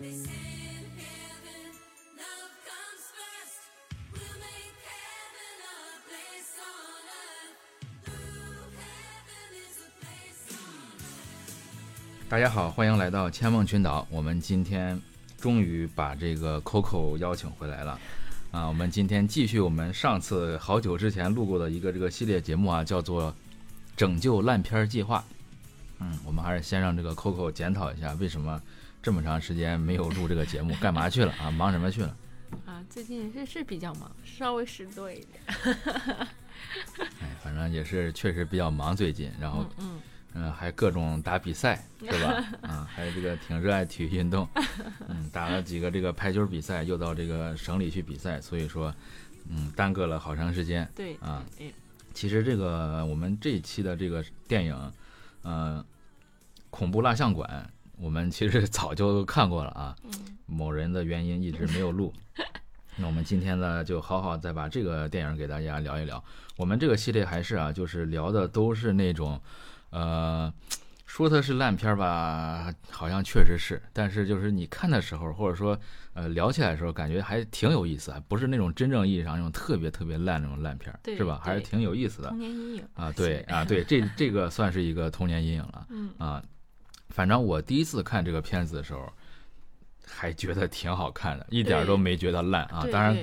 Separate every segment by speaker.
Speaker 1: 大家好，欢迎来到千梦群岛。我们今天终于把这个 Coco 邀请回来了。啊，我们今天继续我们上次好久之前录过的一个这个系列节目啊，叫做《拯救烂片计划》。嗯，我们还是先让这个 Coco 检讨一下，为什么这么长时间没有录这个节目，干嘛去了啊？忙什么去了？
Speaker 2: 啊，最近是是比较忙，稍微事多一点。
Speaker 1: 哎，反正也是确实比较忙最近，然后
Speaker 2: 嗯
Speaker 1: 嗯，还各种打比赛，是吧？啊，还有这个挺热爱体育运动，嗯，打了几个这个排球比赛，又到这个省里去比赛，所以说，嗯，耽搁了好长时间。
Speaker 2: 对
Speaker 1: 啊，
Speaker 2: 对，
Speaker 1: 其实这个我们这一期的这个电影，呃，恐怖蜡像馆，我们其实早就看过了啊，
Speaker 2: 嗯
Speaker 1: 某人的原因一直没有录。那我们今天呢，就好好再把这个电影给大家聊一聊。我们这个系列还是啊，就是聊的都是那种，呃，说它是烂片儿吧，好像确实是，但是就是你看的时候，或者说呃聊起来的时候，感觉还挺有意思啊，不是那种真正意义上那种特别特别烂那种烂片儿，是吧？还是挺有意思的
Speaker 2: 童年阴影
Speaker 1: 啊。对 啊，对，这这个算是一个童年阴影了。
Speaker 2: 嗯
Speaker 1: 啊，反正我第一次看这个片子的时候，还觉得挺好看的，一点儿都没觉得烂啊。当然，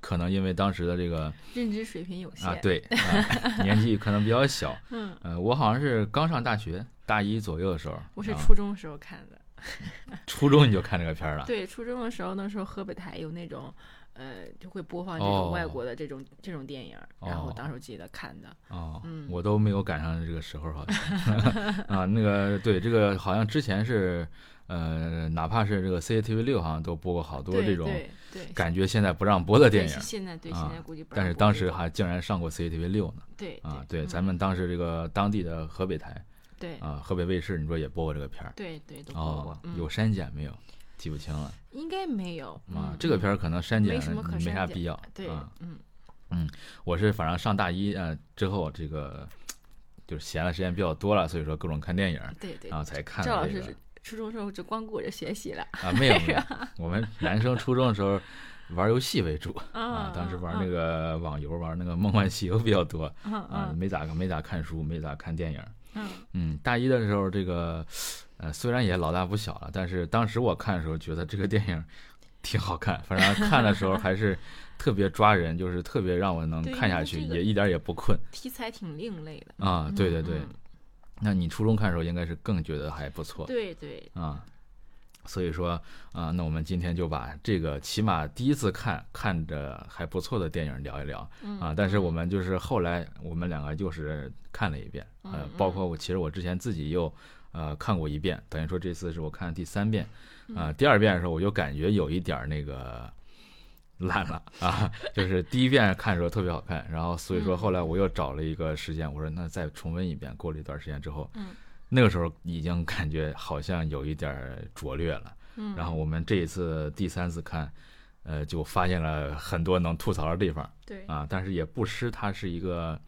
Speaker 1: 可能因为当时的这个
Speaker 2: 认知水平有限
Speaker 1: 啊，对啊，年纪可能比较小。
Speaker 2: 嗯，
Speaker 1: 呃，我好像是刚上大学，大一左右的时候，
Speaker 2: 我是
Speaker 1: 啊
Speaker 2: 初中时候看的。
Speaker 1: 初中你就看这个片儿了。
Speaker 2: 对，初中的时候，那时候河北台有那种，呃，就会播放这
Speaker 1: 哦
Speaker 2: 种外国的这种、这种电影，然后
Speaker 1: 哦
Speaker 2: 当时我记得看的。
Speaker 1: 哦，
Speaker 2: 嗯
Speaker 1: 我都没有赶上这个时候，好像 啊，那个对这个好像之前是呃，哪怕是这个 CCTV 六好像都播过好多这种
Speaker 2: 对对，
Speaker 1: 感觉现在不让播的电影，
Speaker 2: 现在对
Speaker 1: 啊
Speaker 2: 现在估计不让
Speaker 1: 但是当时还竟然上过 CCTV 六呢
Speaker 2: 对
Speaker 1: 啊！对，
Speaker 2: 嗯
Speaker 1: 咱们当时这个当地的河北台
Speaker 2: 对
Speaker 1: 啊，河北卫视，你说也播过这个片儿
Speaker 2: 对对都播过
Speaker 1: 有删减没有？记不清了
Speaker 2: 应该没有
Speaker 1: 啊
Speaker 2: 嗯。
Speaker 1: 这个片儿可能删减
Speaker 2: 没什么可
Speaker 1: 没啥必要。
Speaker 2: 对
Speaker 1: 嗯，
Speaker 2: 嗯
Speaker 1: 我是反正上大一呃之后，这个就是闲的时间比较多了，所以说各种看电影儿
Speaker 2: 对对
Speaker 1: 啊，才看
Speaker 2: 赵老师是初中时候就光顾着学习了
Speaker 1: 啊，没有没有，我们男生初中的时候玩游戏为主啊
Speaker 2: 啊，
Speaker 1: 当时玩那个网游，玩那个《梦幻西游》比较多
Speaker 2: 嗯
Speaker 1: 啊，
Speaker 2: 嗯
Speaker 1: 没咋没咋看书，没咋看电影儿。
Speaker 2: 嗯
Speaker 1: 嗯，大一的时候，这个呃虽然也老大不小了，但是当时我看的时候觉得这个电影挺好看，反正 看的时候还是特别抓人，就是特别让我能看下去，也一点也不困
Speaker 2: 题材挺另类的。
Speaker 1: 啊。对对对，
Speaker 2: 嗯
Speaker 1: 那你初中看的时候应该是更觉得还不错
Speaker 2: 对对，
Speaker 1: 啊。所以说啊，那我们今天就把这个起码第一次看看着还不错的电影聊一聊
Speaker 2: 嗯
Speaker 1: 啊。但是我们就是后来我们两个就是看了一遍，呃
Speaker 2: 嗯，
Speaker 1: 包括我其实我之前自己又呃看过一遍，等于说这次是我看的第三遍，
Speaker 2: 嗯
Speaker 1: 啊，第二遍的时候我就感觉有一点儿那个烂了啊，就是第一遍看的时候特别好看，然后所以说
Speaker 2: 嗯
Speaker 1: 后来我又找了一个时间，我说那再重温一遍。过了一段时间之后，
Speaker 2: 嗯
Speaker 1: 那个时候已经感觉好像有一点儿拙劣了。
Speaker 2: 嗯，
Speaker 1: 然后我们这一次第三次看，呃，就发现了很多能吐槽的地方
Speaker 2: 对
Speaker 1: 啊，但是也不失它是一个，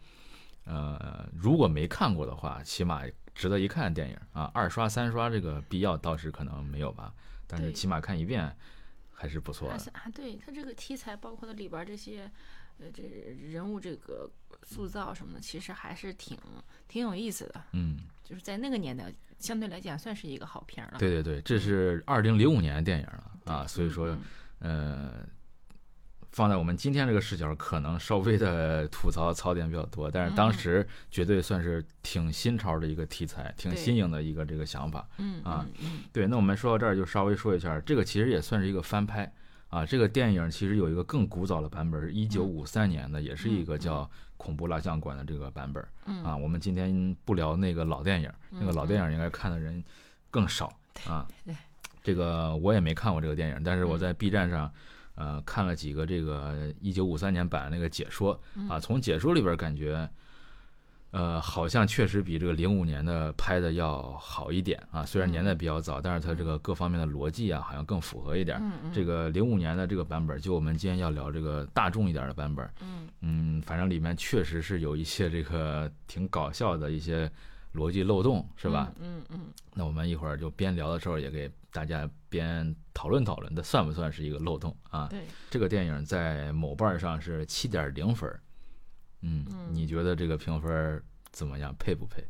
Speaker 1: 呃，如果没看过的话，起码值得一看的电影啊。二刷三刷这个必要倒是可能没有吧，但是起码看一遍还是不错的。
Speaker 2: 啊，对它这个题材，包括它里边这些，呃，这人物这个塑造什么的，其实还是挺挺有意思的。
Speaker 1: 嗯，
Speaker 2: 就是在那个年代，相对来讲算是一个好片儿了。
Speaker 1: 对对对，这是二零零五年的电影了啊，所以说
Speaker 2: 嗯，
Speaker 1: 呃，放在我们今天这个视角，可能稍微的吐槽槽点比较多，但是当
Speaker 2: 嗯
Speaker 1: 时绝对算是挺新潮的一个题材，挺新颖的一个这个想法。
Speaker 2: 嗯
Speaker 1: 啊对，那我们说到这儿，就稍微说一下，这个其实也算是一个翻拍啊。这个电影其实有一个更古早的版本，一九五三年的，也是一个叫《恐怖蜡像馆》的这个版本
Speaker 2: 嗯
Speaker 1: 啊。我们今天不聊那个老电影，那个老电影应该看的人更少啊。
Speaker 2: 对，
Speaker 1: 这个我也没看过这个电影，但是我
Speaker 2: 嗯
Speaker 1: 在 B 站上。呃，看了几个这个一九五三年版那个解说啊，从解说里边感觉，呃，好像确实比这个零五年的拍的要好一点啊。虽然年代比较早，但是它这个各方面的逻辑啊，好像更符合一点。这个零五年的这个版本，就我们今天要聊这个大众一点的版本，
Speaker 2: 嗯
Speaker 1: 嗯，反正里面确实是有一些这个挺搞笑的一些逻辑漏洞，是吧？
Speaker 2: 嗯嗯
Speaker 1: 那我们一会儿就边聊的时候，也给大家边讨论讨论，这算不算是一个漏洞啊
Speaker 2: 嗯，？对，
Speaker 1: 这个电影在某瓣儿上是七点零分儿，嗯，你觉得这个评分儿怎么样？配不配？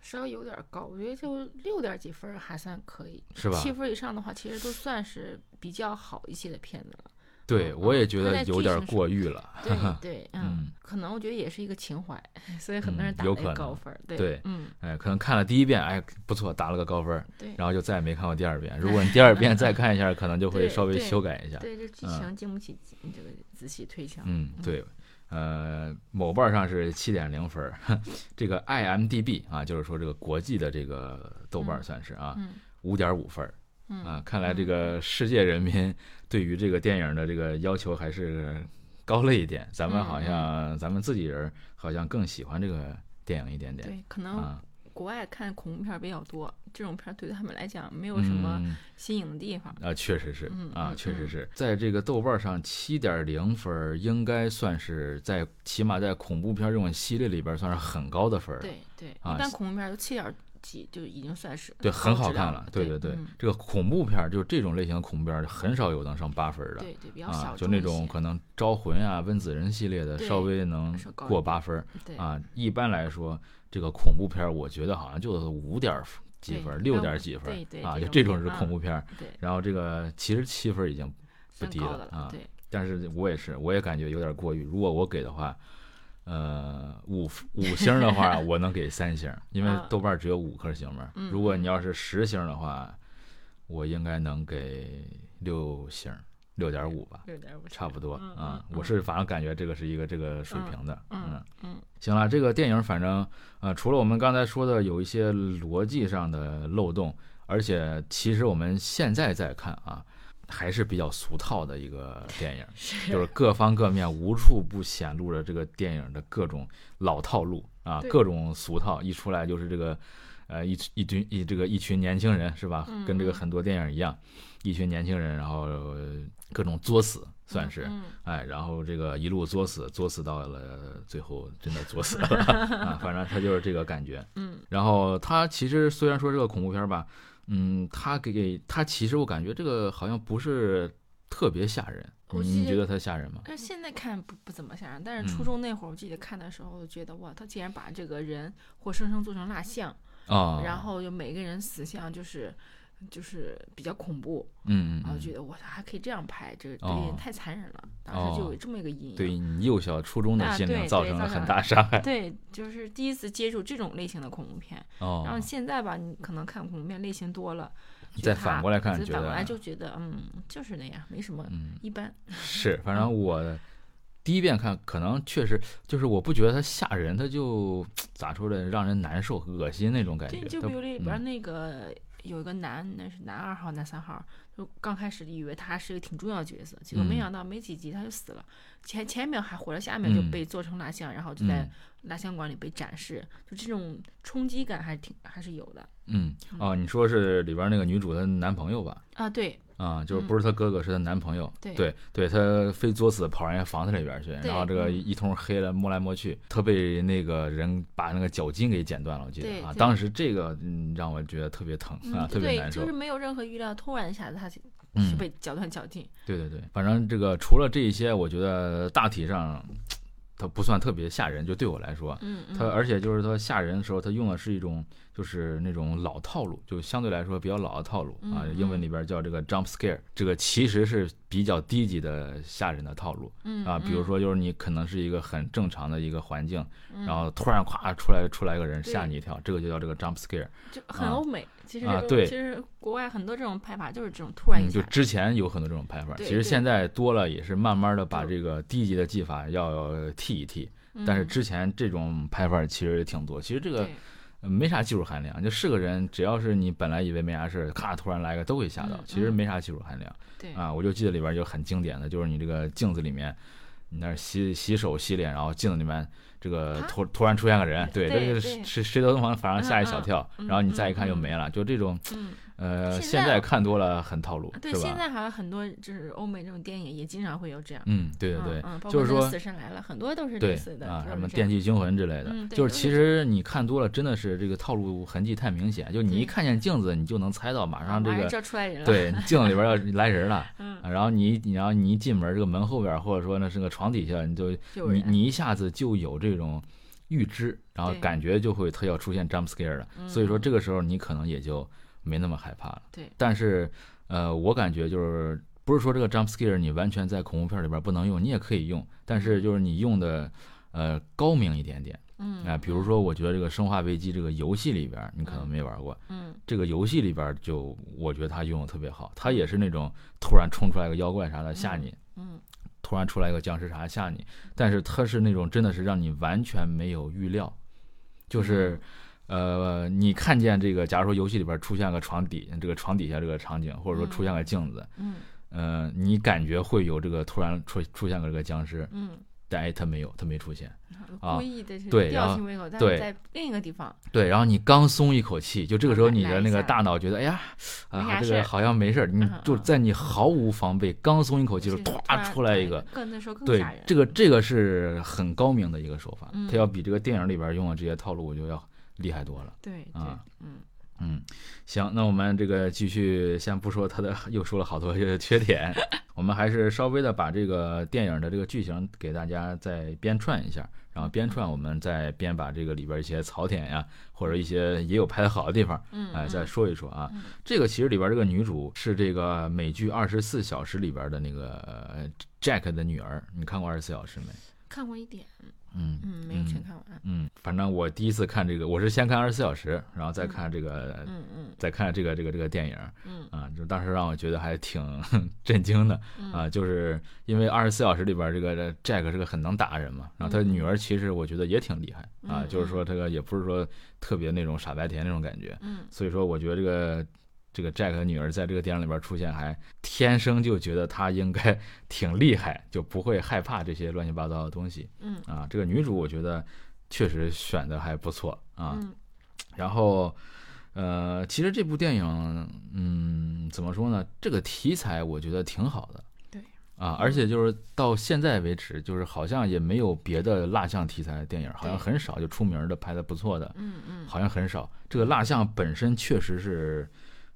Speaker 2: 稍微有点高，我觉得就六点几分儿还算可以，
Speaker 1: 是吧
Speaker 2: 七分以上的话，其实都算是比较好一些的片子了。
Speaker 1: 对，
Speaker 2: 嗯
Speaker 1: 我也觉得有点过誉了。
Speaker 2: 对对，
Speaker 1: 嗯
Speaker 2: 嗯，可能我觉得也是一个情怀，所以很多
Speaker 1: 嗯
Speaker 2: 人打了一高分儿。对
Speaker 1: 对
Speaker 2: 嗯，
Speaker 1: 哎，可能看了第一遍，哎，不错，打了个高分儿，
Speaker 2: 对
Speaker 1: 然后就再也没看过第二遍。如果你第二遍再看一下，可能就会稍微修改一下。
Speaker 2: 对，这剧
Speaker 1: 嗯
Speaker 2: 情经不起这个仔细推敲。
Speaker 1: 嗯，对，呃，某瓣儿上是七点零分儿，这个 IMDB 啊，就是说这个国际的这个豆瓣儿算是啊，
Speaker 2: 嗯
Speaker 1: 五点五分啊。看来这个世界人民 对于这个电影的这个要求还是高了一点。咱们
Speaker 2: 嗯
Speaker 1: 好像咱们自己人好像更喜欢这个电影一点点
Speaker 2: 对，可能
Speaker 1: 啊。
Speaker 2: 国外看恐怖片比较多，这种片儿对他们来讲没有什么
Speaker 1: 嗯
Speaker 2: 新颖的地方。
Speaker 1: 啊，确实是
Speaker 2: 嗯
Speaker 1: 啊，确实是在这个豆瓣上七点零分，应该算是在起码在恐怖片这种系列里边算是很高的分儿。
Speaker 2: 对对，
Speaker 1: 啊
Speaker 2: 一般恐怖片都七点几就已经算是
Speaker 1: 对，很好看了。对对，
Speaker 2: 对嗯
Speaker 1: 这个恐怖片就是这种类型的恐怖片，很少有能上八分的。
Speaker 2: 对对，比较
Speaker 1: 啊，就那种可能招魂啊、温子仁系列的，稍微能过八分儿
Speaker 2: 对
Speaker 1: 啊。一般来说，这个恐怖片儿，我觉得好像就是五点儿几分儿、六点儿几分啊，就
Speaker 2: 这种
Speaker 1: 是恐怖片儿。然后这个其实七分已经不低了啊
Speaker 2: 对，
Speaker 1: 但是我也是，我也感觉有点过于。如果我给的话，呃，五五星的话，我能给三星，因为
Speaker 2: 啊
Speaker 1: 豆瓣只有五颗星嘛。
Speaker 2: 嗯
Speaker 1: 如果你要是十星的话，我应该能给六星，六点五吧，
Speaker 2: 六点五
Speaker 1: 差不多
Speaker 2: 嗯
Speaker 1: 啊。
Speaker 2: 嗯
Speaker 1: 我是反正感觉这个是一个这个水平的，
Speaker 2: 嗯嗯
Speaker 1: 行了，这个电影反正呃，除了我们刚才说的有一些逻辑上的漏洞，而且其实我们现在在看啊，还是比较俗套的一个电影，就是各方各面无处不显露着这个电影的各种老套路啊，各种俗套，一出来就是这个呃一一群一这个一群年轻人是吧？
Speaker 2: 嗯
Speaker 1: 跟这个
Speaker 2: 嗯
Speaker 1: 很多电影一样，一群年轻人，然后呃各种作死，算是。
Speaker 2: 嗯
Speaker 1: 哎，然后这个一路作死，作死到了最后真的作死了 啊！反正他就是这个感觉。
Speaker 2: 嗯，
Speaker 1: 然后他其实虽然说这个恐怖片吧，嗯，他给他其实我感觉这个好像不是特别吓人。你你觉得他吓人吗？
Speaker 2: 但是现在看不不怎么吓人，但是初
Speaker 1: 嗯
Speaker 2: 中那会儿，我记得看的时候，觉得哇，他竟然把这个人活生生做成蜡像，
Speaker 1: 啊，
Speaker 2: 然后就每个人死相就是就是比较恐怖，
Speaker 1: 嗯嗯嗯，
Speaker 2: 然后觉得我操还可以这样拍，这个对
Speaker 1: 哦
Speaker 2: 人太残忍了，当时就有这么一个阴影。
Speaker 1: 对你幼小初中的
Speaker 2: 啊
Speaker 1: 心灵造成了很大伤害。
Speaker 2: 对，就是第一次接触这种类型的恐怖片，
Speaker 1: 哦
Speaker 2: 然后，现在吧，你可能看恐怖片类型多了，
Speaker 1: 你再反过来看
Speaker 2: 反过来就觉得嗯，就是那样，没什么，
Speaker 1: 嗯
Speaker 2: 一般。
Speaker 1: 是，反正我第一遍看，可能确实就是我不觉得它吓人，它就 咋说呢，让人难受、恶心那种感觉。
Speaker 2: 对，就比如里边
Speaker 1: 嗯
Speaker 2: 那个有一个男，那是男二号、男三号，就刚开始以为他是一个挺重要的角色，结果没
Speaker 1: 嗯
Speaker 2: 想到没几集他就死了，前前一秒还活着，下一秒就
Speaker 1: 嗯
Speaker 2: 被做成蜡像，然后就在
Speaker 1: 嗯
Speaker 2: 蜡像馆里被展示，就这种冲击感还挺还是有的
Speaker 1: 嗯哦，你说是里边那个女主的男朋友吧？
Speaker 2: 啊。对
Speaker 1: 啊，就是不是她哥哥，是她男朋友。
Speaker 2: 嗯对
Speaker 1: 对对，她非作死跑人家房子里边去，然后这个
Speaker 2: 嗯
Speaker 1: 一通黑了摸来摸去，她被那个人把那个脚筋给剪断了，我记得啊，当时这个嗯让我觉得特别疼啊，特别难受
Speaker 2: 就。是没有任何预料，突然一下子他是被绞断脚筋。
Speaker 1: 对对对，反正这个除了这一些，我觉得大体上它不算特别吓人，就对我来说，
Speaker 2: 嗯
Speaker 1: 它
Speaker 2: 嗯，
Speaker 1: 而且就是它吓人的时候，它用的是一种就是那种老套路，就相对来说比较老的套路啊。
Speaker 2: 嗯
Speaker 1: 英文里边叫这个 jump scare，这个其实是比较低级的吓人的套路
Speaker 2: 嗯
Speaker 1: 啊。比如
Speaker 2: 嗯
Speaker 1: 说就是你可能是一个很正常的一个环境，
Speaker 2: 嗯
Speaker 1: 然后突然咵出来出来个人吓你一跳，这个就叫这个 jump scare。
Speaker 2: 就很
Speaker 1: 啊
Speaker 2: 欧美。其实
Speaker 1: 啊对
Speaker 2: 其实国外很多这种拍法就是这种突然
Speaker 1: 嗯，
Speaker 2: 一下，
Speaker 1: 就之前有很多这种拍法，其实现在多了，也是慢慢的把这个低级的技法要替一替。但是
Speaker 2: 嗯
Speaker 1: 之前这种拍法其实也挺多，其实这个没啥技术含量，就是个人，只要是你本来以为没啥事儿，咔突然来个都会吓到
Speaker 2: 嗯，
Speaker 1: 其实
Speaker 2: 嗯。
Speaker 1: 没啥技术含量
Speaker 2: 对。
Speaker 1: 啊。我就记得里边就很经典的，就是你这个镜子里面，你那儿洗洗手洗脸，然后镜子里面这个
Speaker 2: 啊
Speaker 1: 突突然出现个人，对，这个
Speaker 2: 对
Speaker 1: 是谁都能反正吓一小跳，然后你再一看就没了，就这种
Speaker 2: 嗯
Speaker 1: 呃，
Speaker 2: 现在
Speaker 1: 看多了很套路，
Speaker 2: 对？现在好像很多就是欧美这种电影也经常会有这样。
Speaker 1: 嗯，对对对，就是说
Speaker 2: 死神来了，很多都是类似的，
Speaker 1: 啊，什么《电锯惊魂》之类的，
Speaker 2: 嗯
Speaker 1: 就是其实你看多了，真的是这个套路痕迹太明显，就你一看见镜子，你就能猜到马上这个
Speaker 2: 马上就要出来人了。
Speaker 1: 对 镜子里边要来人了，
Speaker 2: 嗯
Speaker 1: 啊然后你你然后你一进门，这个门后边或者说那是个床底下，你就你你一下子就有这种预知，然后感觉就会它要出现 jump scare 了，所以说这个时候你可能也就没那么害怕了。
Speaker 2: 对，
Speaker 1: 但是呃，我感觉就是不是说这个 jump scare 你完全在恐怖片里边不能用，你也可以用，但是就是你用的呃高明一点点。
Speaker 2: 嗯
Speaker 1: 啊，比如说，我觉得这个《生化危机》这个游戏里边，你可能没玩过。
Speaker 2: 嗯
Speaker 1: 这个游戏里边就，我觉得它用的特别好。它也是那种突然冲出来个妖怪啥的吓你，
Speaker 2: 嗯
Speaker 1: 突然出来个僵尸啥吓你，但是它是那种真的是让你完全没有预料，就是。呃，你看见这个，假如说游戏里边出现个床底，这个床底下这个场景，或者说出现个镜子，
Speaker 2: 嗯
Speaker 1: 呃，你感觉会有这个突然出出现个这个僵尸，
Speaker 2: 嗯，
Speaker 1: 但哎，他没有，他没出现。啊
Speaker 2: 故意的是
Speaker 1: 对
Speaker 2: 吊起胃口，但
Speaker 1: 对
Speaker 2: 是在另一个地方，
Speaker 1: 对，然后你刚松一口气，就这个时候你的那个大脑觉得，哎呀，啊，这个好像没事儿，你就在你毫无防备，刚松一口气就
Speaker 2: 就
Speaker 1: 突
Speaker 2: 然
Speaker 1: 出来一个，
Speaker 2: 更那时候更
Speaker 1: 对
Speaker 2: 吓人。，
Speaker 1: 这个这个是很高明的一个手法，
Speaker 2: 嗯
Speaker 1: 它要比这个电影里边用的这些套路，我觉得要厉害多了。
Speaker 2: 对对
Speaker 1: 啊，
Speaker 2: 嗯
Speaker 1: 嗯，行，那我们这个继续，先不说他的，又说了好多这个缺点，我们还是稍微的把这个电影的这个剧情给大家再编串一下，然后编串我们再编把这个里边一些槽点呀，或者一些也有拍的好的地方，
Speaker 2: 嗯，
Speaker 1: 哎，
Speaker 2: 嗯
Speaker 1: 再说一说啊
Speaker 2: 嗯。
Speaker 1: 这个其实里边这个女主是这个美剧《二十四小时》里边的那个呃 Jack 的女儿，你看过《二十四小时》没？
Speaker 2: 看过一点，
Speaker 1: 嗯。
Speaker 2: 嗯，没有全看完。
Speaker 1: 嗯，反正我第一次看这个，我是先看《二十四小时》，然后再看这个，
Speaker 2: 嗯嗯。
Speaker 1: 再看这个这个这个电影。
Speaker 2: 嗯。
Speaker 1: 啊，就当时让我觉得还挺 震惊的。
Speaker 2: 嗯。
Speaker 1: 啊，就是因为二十四小时里边这个 Jack 是个很能打的人嘛，然后他女儿其实我觉得也挺厉害啊，
Speaker 2: 嗯。
Speaker 1: 就是说这个也不是说特别那种傻白甜那种感觉，
Speaker 2: 嗯。
Speaker 1: 所以说我觉得这个这个 Jack 的女儿在这个电影里边出现，还天生就觉得她应该 挺厉害，就不会害怕这些乱七八糟的东西
Speaker 2: 嗯
Speaker 1: 啊。这个女主我觉得确实选的还不错啊，
Speaker 2: 嗯
Speaker 1: 然后，呃，其实这部电影，嗯，怎么说呢？这个题材我觉得挺好的。
Speaker 2: 对。
Speaker 1: 啊，而且就是到现在为止，就是好像也没有别的蜡像题材的电影，好像很少就出名的拍的不错的，
Speaker 2: 嗯嗯，
Speaker 1: 好像很少。这个蜡像本身确实是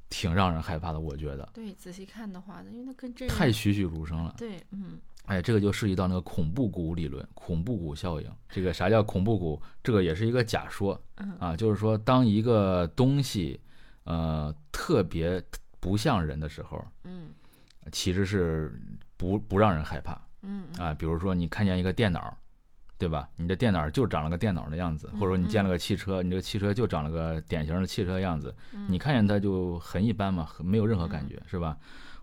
Speaker 1: 挺让人害怕的，我觉得
Speaker 2: 对，仔细看的话，因为它跟真人
Speaker 1: 太栩栩如生了。
Speaker 2: 对，嗯
Speaker 1: 哎，这个就涉及到那个恐怖谷理论、恐怖谷效应。这个啥叫恐怖谷？这个也是一个假说
Speaker 2: 嗯
Speaker 1: 啊，就是说当一个东西，呃，特别不像人的时候，
Speaker 2: 嗯
Speaker 1: 其实是不不让人害怕
Speaker 2: 嗯
Speaker 1: 啊。比如说你看见一个电脑，对吧？你的电脑就长了个电脑的样子，或者说你建了个汽车，你这个汽车就长了个典型的汽车样子，
Speaker 2: 嗯
Speaker 1: 你看见它就很一般嘛，很没有任何感觉，是吧？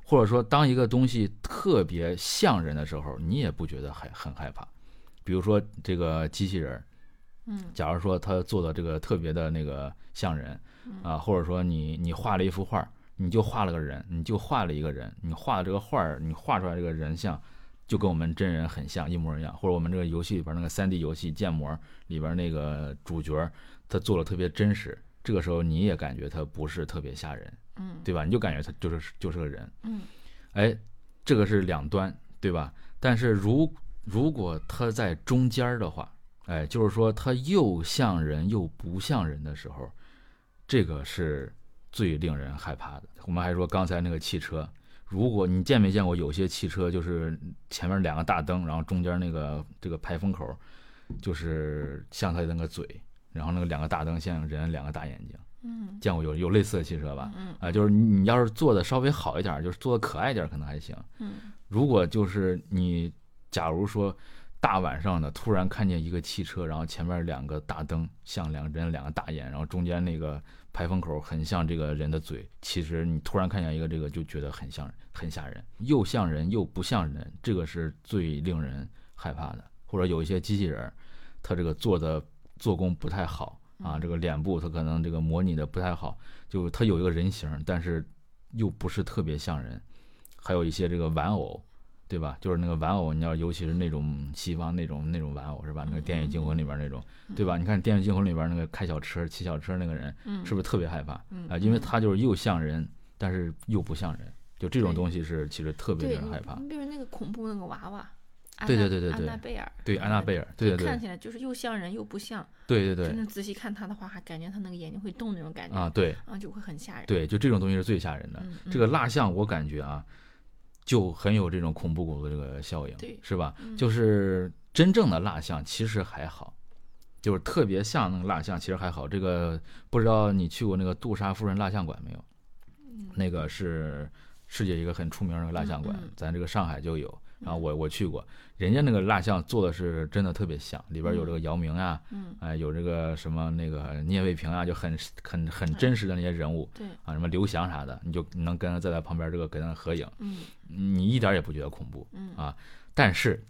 Speaker 1: 或者说，当一个东西特别像人的时候，你也不觉得害很害怕。比如说这个机器人，
Speaker 2: 嗯
Speaker 1: 假如说他做的这个特别的那个像人，啊，或者说你你画了一幅画，你就画了个人，你就画了一个人，你画的这个画儿，你画出来这个人像，就跟我们真人很像，一模一样。或者我们这个游戏里边那个三 D 游戏建模里边那个主角儿，他做的特别真实，这个时候你也感觉他不是特别吓人，
Speaker 2: 嗯
Speaker 1: 对吧？你就感觉他就是就是个人，
Speaker 2: 嗯
Speaker 1: 哎，这个是两端，对吧？但是如如果他在中间儿的话，哎，就是说他又像人又不像人的时候，这个是最令人害怕的。我们还说刚才那个汽车，如果你见没见过有些汽车，就是前面两个大灯，然后中间那个这个排风口，就是像它的那个嘴，然后那个两个大灯像人两个大眼睛，
Speaker 2: 嗯
Speaker 1: 见过有有类似的汽车吧？
Speaker 2: 嗯
Speaker 1: 啊，就是你你要是做的稍微好一点儿，就是做的可爱一点儿，可能还行。
Speaker 2: 嗯
Speaker 1: 如果就是你，假如说大晚上的突然看见一个汽车，然后前面两个大灯像两个人两个大眼，然后中间那个排风口很像这个人的嘴，其实你突然看见一个这个就觉得很像很吓人，又像人又不像人，这个是最令人害怕的。或者有一些机器人儿，它这个做的做工不太好啊，这个脸部它可能这个模拟的不太好，就它有一个人形，但是又不是特别像人。还有一些这个玩偶，对吧？就是那个玩偶，你要尤其是那种西方那种那种玩偶是吧？那个《电影惊魂》里边那种，对吧？你看《电锯惊魂》里边那个开小车、骑小车那个人，
Speaker 2: 嗯，
Speaker 1: 是不是特别害怕？
Speaker 2: 嗯
Speaker 1: 啊，因为他就是又像人，但是又不像人，就这种东西是其实特别令人害怕
Speaker 2: 你。比如那个恐怖那个娃娃，安
Speaker 1: 对
Speaker 2: 娜
Speaker 1: 对对对对
Speaker 2: 安娜贝尔，
Speaker 1: 对，安娜贝尔，对对对
Speaker 2: 看起来就是又像人又不像，
Speaker 1: 对对对
Speaker 2: 真的仔细看他的话，还感觉他那个眼睛会动那种感觉
Speaker 1: 啊，对
Speaker 2: 啊，就会很吓人。
Speaker 1: 对，就这种东西是最吓人的。
Speaker 2: 嗯，
Speaker 1: 这个
Speaker 2: 嗯
Speaker 1: 蜡像，我感觉啊，就很有这种恐怖谷的这个效应
Speaker 2: 对，
Speaker 1: 是吧？
Speaker 2: 嗯
Speaker 1: 就是真正的蜡像其实还好，就是特别像那个蜡像，其实还好。这个不知道你去过那个杜莎夫人蜡像馆没有？那个是世界一个很出名的蜡像馆咱这个上海就有。然后我我去过，人家那个蜡像做的是真的特别像，里边有这个姚明啊，
Speaker 2: 嗯，
Speaker 1: 哎，有这个什么那个聂卫平啊，就很很很真实的那些人物。
Speaker 2: 对，
Speaker 1: 啊，什么刘翔啥的，你就能跟他在他旁边这个跟他合影，
Speaker 2: 嗯
Speaker 1: 你一点也不觉得恐怖
Speaker 2: 嗯
Speaker 1: 啊。但是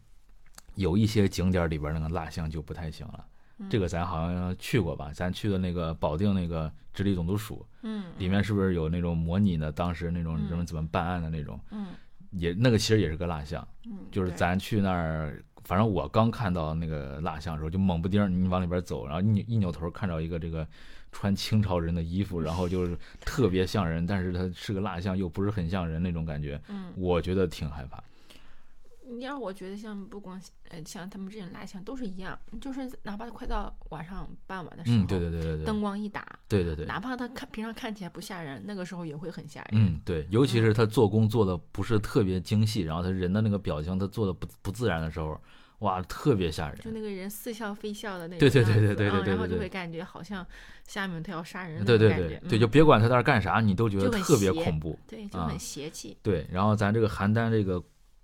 Speaker 1: 有一些景点里边那个蜡像就不太行了，
Speaker 2: 嗯
Speaker 1: 这个咱好像去过吧？咱去的那个保定那个直隶总督署
Speaker 2: 嗯，
Speaker 1: 里面是不是有那种模拟的当时那种
Speaker 2: 嗯
Speaker 1: 人们怎么办案的那种？
Speaker 2: 嗯
Speaker 1: 也那个其实也是个蜡像，
Speaker 2: 嗯，
Speaker 1: 就是咱去那儿。反正我刚看到那个蜡像的时候，就猛不丁儿你往里边走，然后一扭一扭头看到一个这个穿清朝人的衣服，然后就是特别像人，但是他是个蜡像，又不是很像人那种感觉，
Speaker 2: 嗯，
Speaker 1: 我觉得挺害怕。
Speaker 2: 你让我觉得像不光呃像他们这种蜡像都是一样，就是哪怕快到晚上傍晚的时候，
Speaker 1: 嗯，对对对对对，
Speaker 2: 灯光一打，
Speaker 1: 对对对，
Speaker 2: 哪怕他看平常看起来不吓人，那个时候也会很吓人。
Speaker 1: 嗯对，尤其是他做工做的不是特别精细，然后他人的那个表情他做的不不自然的时候，哇，特别吓人。
Speaker 2: 就那个人似笑非笑的那种
Speaker 1: 对对对对对对
Speaker 2: 嗯然后就会感觉好像下面他要杀人的
Speaker 1: 对对对对，
Speaker 2: 嗯
Speaker 1: 就别管他在那儿干啥，你都觉得特别恐怖。
Speaker 2: 对，就
Speaker 1: 啊
Speaker 2: 很邪气。
Speaker 1: 对，然后咱这个邯郸这个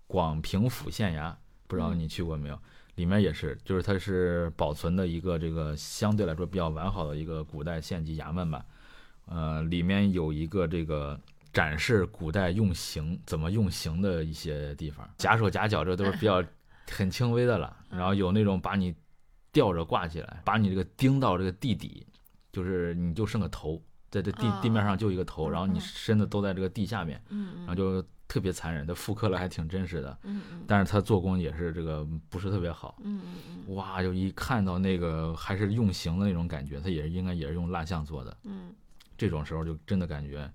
Speaker 1: 广平府县衙，不知道
Speaker 2: 嗯
Speaker 1: 你去过没有？里面也是，就是它是保存的一个这个相对来说比较完好的一个古代县级衙门吧。呃，里面有一个这个展示古代用刑怎么用刑的一些地方，夹手夹脚这都是比较 很轻微的了。然后有那种把你吊着挂起来，把你这个钉到这个地底，就是你就剩个头，在这地地面上就一个头，然后你身子都在这个地下面。
Speaker 2: 嗯
Speaker 1: 然后就特别残忍，他复刻了还挺真实的，但是它做工也是这个不是特别好。哇，就一看到那个还是用刑的那种感觉，它也是应该也是用蜡像做的，
Speaker 2: 嗯
Speaker 1: 这种时候就真的感觉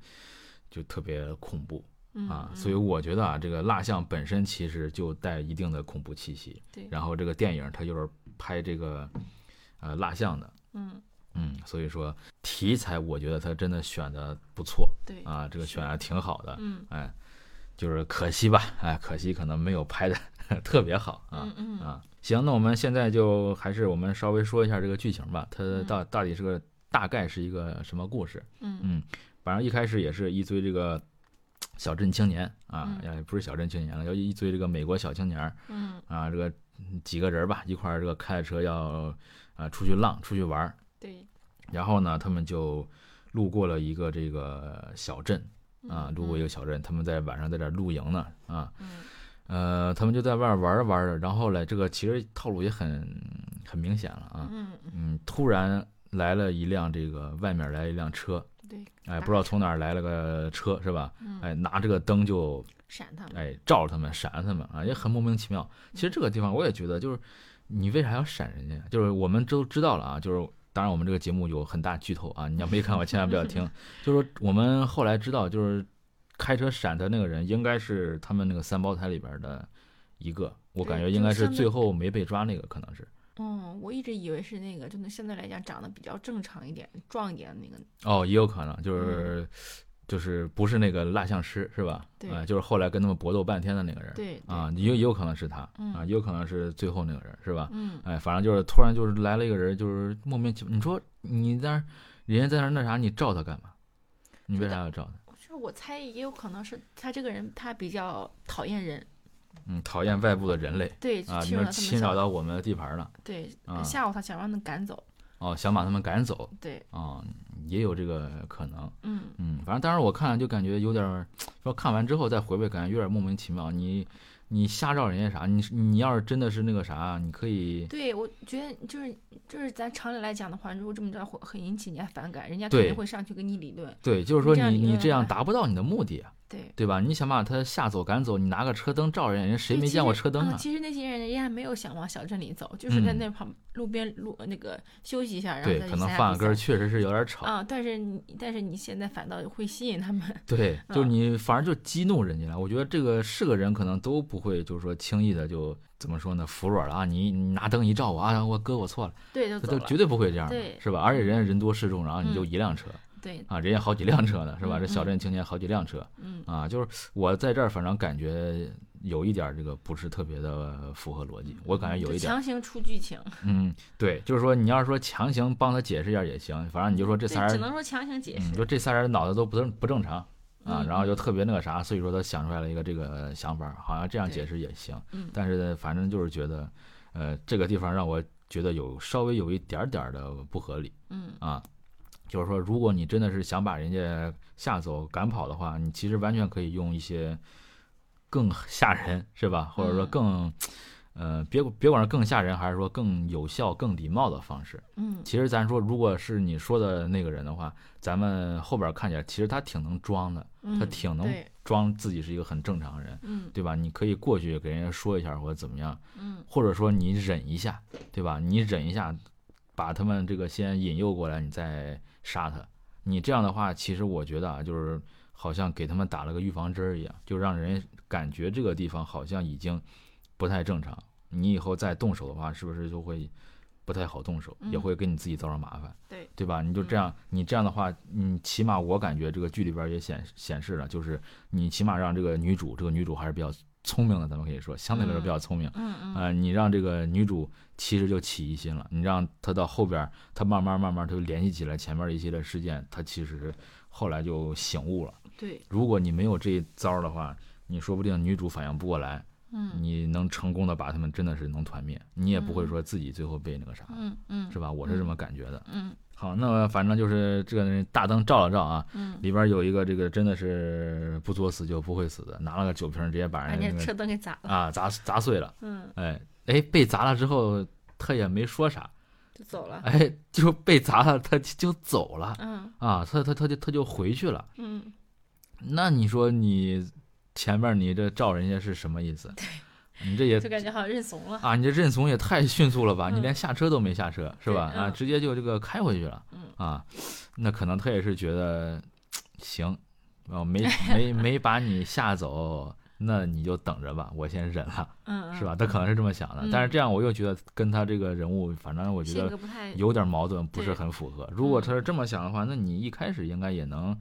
Speaker 1: 就特别恐怖
Speaker 2: 嗯
Speaker 1: 啊。
Speaker 2: 嗯
Speaker 1: 所以我觉得啊，这个蜡像本身其实就带一定的恐怖气息，
Speaker 2: 对，
Speaker 1: 然后这个电影它就是拍这个呃蜡像的，
Speaker 2: 嗯
Speaker 1: 嗯，所以说题材我觉得他真的选的不错
Speaker 2: 对
Speaker 1: 啊，这个选的挺好的，
Speaker 2: 嗯
Speaker 1: 哎，就是可惜吧，哎，可惜可能没有拍的 特别好啊
Speaker 2: 嗯嗯
Speaker 1: 啊。行，那我们现在就还是我们稍微说一下这个剧情吧，它
Speaker 2: 嗯
Speaker 1: 到到底是个大概是一个什么故事？
Speaker 2: 嗯
Speaker 1: 嗯，反正一开始也是一堆这个小镇青年啊，
Speaker 2: 嗯
Speaker 1: 也不是小镇青年了，要一堆这个美国小青年
Speaker 2: 嗯
Speaker 1: 啊，这个几个人吧，一块儿这个开着车要啊出去浪，出去玩儿。
Speaker 2: 对。
Speaker 1: 然后呢，他们就路过了一个这个小镇啊，
Speaker 2: 嗯
Speaker 1: 路过一个小镇，他们在晚上在这露营呢啊，
Speaker 2: 嗯。
Speaker 1: 呃，他们就在外儿玩着玩着，然后嘞，这个其实套路也很很明显了啊，
Speaker 2: 嗯
Speaker 1: 嗯，突然来了一辆这个外面来了一辆车，
Speaker 2: 对，
Speaker 1: 哎，不知道从哪儿来了个车是吧？
Speaker 2: 嗯。
Speaker 1: 哎，拿这个灯就
Speaker 2: 闪他们。
Speaker 1: 哎照着他们闪着他们啊，也很莫名其妙。其实这个地方我也觉得，就是你为啥要闪人家？就是我们都知道了啊，就是当然我们这个节目有很大剧透啊，你要没看过千万不要听。就是说我们后来知道，就是开车闪的那个人应该是他们那个三胞胎里边的一个，我感觉应该是最后没被抓那个，可能是。
Speaker 2: 嗯，我一直以为是那个，就那相对来讲长得比较正常一点、壮一点的那个。
Speaker 1: 哦，也有可能就是。就是不是那个蜡像师是吧？
Speaker 2: 对
Speaker 1: 啊、就是后来跟他们搏斗半天的那个人。
Speaker 2: 对对
Speaker 1: 啊，也也有可能是他，
Speaker 2: 嗯
Speaker 1: 啊，也有可能是最后那个人，是吧？
Speaker 2: 嗯
Speaker 1: 哎，反正就是突然就是来了一个人，就是莫名其妙。你说你在那儿，人家在那儿那啥，你照他干嘛？你为啥要照他？
Speaker 2: 就是我猜也有可能是他这个人他比较讨厌人，
Speaker 1: 嗯，讨厌外部的人类
Speaker 2: 对，
Speaker 1: 啊，你
Speaker 2: 们
Speaker 1: 侵扰到我们的地盘了，
Speaker 2: 对
Speaker 1: 啊
Speaker 2: 吓唬他，想让他赶走，
Speaker 1: 哦，想把他们赶走
Speaker 2: 对，
Speaker 1: 啊，也有这个可能。
Speaker 2: 嗯
Speaker 1: 嗯，反正当时我看了就感觉有点儿，说看完之后再回味，感觉有点莫名其妙。你你瞎绕人家啥？你你要是真的是那个啥，你可以
Speaker 2: 对，我觉得就是就是咱常理来讲的话，如果这么着会很引起人家反感，人家肯定会上去跟你理论。
Speaker 1: 对，就是说
Speaker 2: 这
Speaker 1: 你你这样达不到你的目的啊。
Speaker 2: 对。
Speaker 1: 对吧？你想把他吓走赶走，你拿个车灯照人，人谁没见过车灯啊？
Speaker 2: 嗯其实那些人人家没有想往小镇里走，就是在
Speaker 1: 嗯
Speaker 2: 那旁路边路那个休息一下，然后
Speaker 1: 对，可能放个歌儿确实是有点吵。
Speaker 2: 啊，但是你但是你现在反倒会吸引他们，
Speaker 1: 对，就是
Speaker 2: 嗯
Speaker 1: 你反而就激怒人家了。我觉得这个是个人可能都不会，就是说轻易的就怎么说呢，服软了啊！你你拿灯一照我啊，我哥我错了，
Speaker 2: 对，就，
Speaker 1: 绝对不会这样是吧？而且人家人多势众，然后你就
Speaker 2: 嗯
Speaker 1: 一辆车、
Speaker 2: 对，
Speaker 1: 啊，人家好几辆车呢，是吧？
Speaker 2: 嗯
Speaker 1: 这小
Speaker 2: 嗯
Speaker 1: 镇青年好几辆车
Speaker 2: 嗯
Speaker 1: 啊，就是我在这儿，反正感觉有一点儿这个不是特别的符合逻辑，我感觉有一点儿，
Speaker 2: 强行出剧情，
Speaker 1: 嗯，对，就是说你要是说强行帮他解释一下也行，反正你就说这
Speaker 2: 对
Speaker 1: 仨，人，
Speaker 2: 只能说强行解释，你，
Speaker 1: 说这仨人脑子都不正不正常。啊，
Speaker 2: 嗯
Speaker 1: 然后就特别那个啥，所以说他想出来了一个这个想法，好像这样解释也行。
Speaker 2: 嗯
Speaker 1: 但是呢，反正就是觉得，呃，这个地方让我觉得有稍微有一点点儿的不合理
Speaker 2: 嗯
Speaker 1: 啊。就是说，如果你真的是想把人家吓走、赶跑的话，你其实完全可以用一些更吓人，是吧？或者说
Speaker 2: 嗯
Speaker 1: 更，呃，别别管是更吓人，还是说更有效、更礼貌的方式。
Speaker 2: 嗯
Speaker 1: 其实咱说，如果是你说的那个人的话，咱们后边看起来其实他挺能装的，
Speaker 2: 嗯，
Speaker 1: 他挺能，装自己是一个很正常人，
Speaker 2: 嗯
Speaker 1: 对吧？你可以过去给人家说一下或者怎么样，
Speaker 2: 嗯
Speaker 1: 或者说你忍一下，对吧？你忍一下，把他们这个先引诱过来，你再杀他。你这样的话，其实我觉得啊，就是好像给他们打了个预防针儿一样，就让人感觉这个地方好像已经不太正常。你以后再动手的话，是不是就会不太好动手，也
Speaker 2: 嗯
Speaker 1: 会给你自己造成麻烦？
Speaker 2: 对，
Speaker 1: 对吧？你就这样，你这样的话，你，起码我感觉这个剧里边也显显示了，就是你起码让这个女主，这个女主还是比较聪明的，咱们可以说相对来说比较聪明。
Speaker 2: 嗯嗯
Speaker 1: 呃，你让这个女主其实就起疑心了，你让她到后边儿，她慢慢慢慢她就联系起来前面一系列事件，她其实后来就醒悟了。
Speaker 2: 对，
Speaker 1: 如果你没有这一招儿的话，你说不定女主反应不过来，
Speaker 2: 嗯。
Speaker 1: 你能成功的把他们真的是能团灭，你也不会
Speaker 2: 嗯。
Speaker 1: 说自己最后被那个啥，
Speaker 2: 嗯嗯。
Speaker 1: 是吧？我是这么感觉的。
Speaker 2: 嗯。
Speaker 1: 好，那么反正就是这个大灯照了照啊，
Speaker 2: 嗯，
Speaker 1: 里边有一个这个真的是不作死就不会死的，拿了个酒瓶直接把人
Speaker 2: 家车灯给砸了，
Speaker 1: 啊砸砸碎了，
Speaker 2: 嗯，
Speaker 1: 哎哎被砸了之后他也没说啥，
Speaker 2: 就走了，
Speaker 1: 哎就被砸了他就走了
Speaker 2: 嗯。
Speaker 1: 啊，他他他就他就回去了，
Speaker 2: 嗯，
Speaker 1: 那你说你前面你这照人家是什么意思？你这也
Speaker 2: 就感觉好像认怂了，
Speaker 1: 啊，你这认怂也太迅速了吧！你
Speaker 2: 嗯
Speaker 1: 连下车都没下车，是吧？啊，直接就这个开回去了
Speaker 2: 嗯
Speaker 1: 啊。那可能他也是觉得行，哦，没没没把你吓走，那你就等着吧，我先忍了，
Speaker 2: 嗯，
Speaker 1: 是吧？他可能是这么想的。但是
Speaker 2: 嗯
Speaker 1: 这样我又觉得跟他这个人物，反正我觉得有点矛盾，不是很符合。如果
Speaker 2: 嗯
Speaker 1: 他是这么想的话，那你一开始应该也能。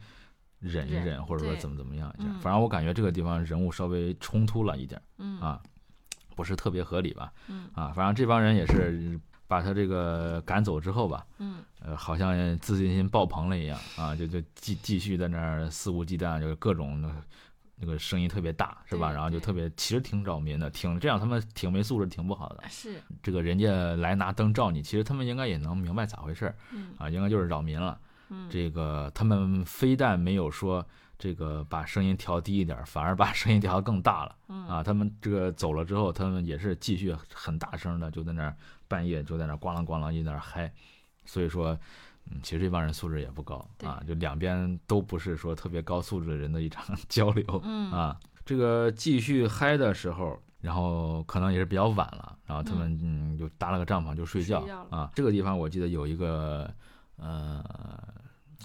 Speaker 1: 忍一
Speaker 2: 忍
Speaker 1: 忍，或者说怎么怎么样一下，
Speaker 2: 嗯
Speaker 1: 反正我感觉这个地方人物稍微冲突了一点，
Speaker 2: 嗯
Speaker 1: 啊，不是特别合理吧？
Speaker 2: 嗯
Speaker 1: 啊，反正这帮人也是把他这个赶走之后吧，
Speaker 2: 嗯
Speaker 1: 呃，好像自信心爆棚了一样啊，就就继继续在那儿肆无忌惮，就是各种的那个声音特别大，是吧？然后就特别其实挺扰民的，挺这样他们挺没素质，挺不好的。
Speaker 2: 是
Speaker 1: 这个人家来拿灯照你，其实他们应该也能明白咋回事儿
Speaker 2: 嗯
Speaker 1: 啊，应该就是扰民了。
Speaker 2: 嗯
Speaker 1: 这个他们非但没有说这个把声音调低一点儿，反而把声音调更大了。
Speaker 2: 嗯
Speaker 1: 啊，他们这个走了之后，他们也是继续很大声的，就在那儿半夜就在那儿咣啷咣啷一在那儿嗨，所以说，嗯，其实这帮人素质也不高啊，就两边都不是说特别高素质的人的一场 交流
Speaker 2: 嗯
Speaker 1: 啊。这个继续嗨的时候，然后可能也是比较晚了，然后他们嗯就搭了个帐篷就睡觉啊。这个地方我记得有一个呃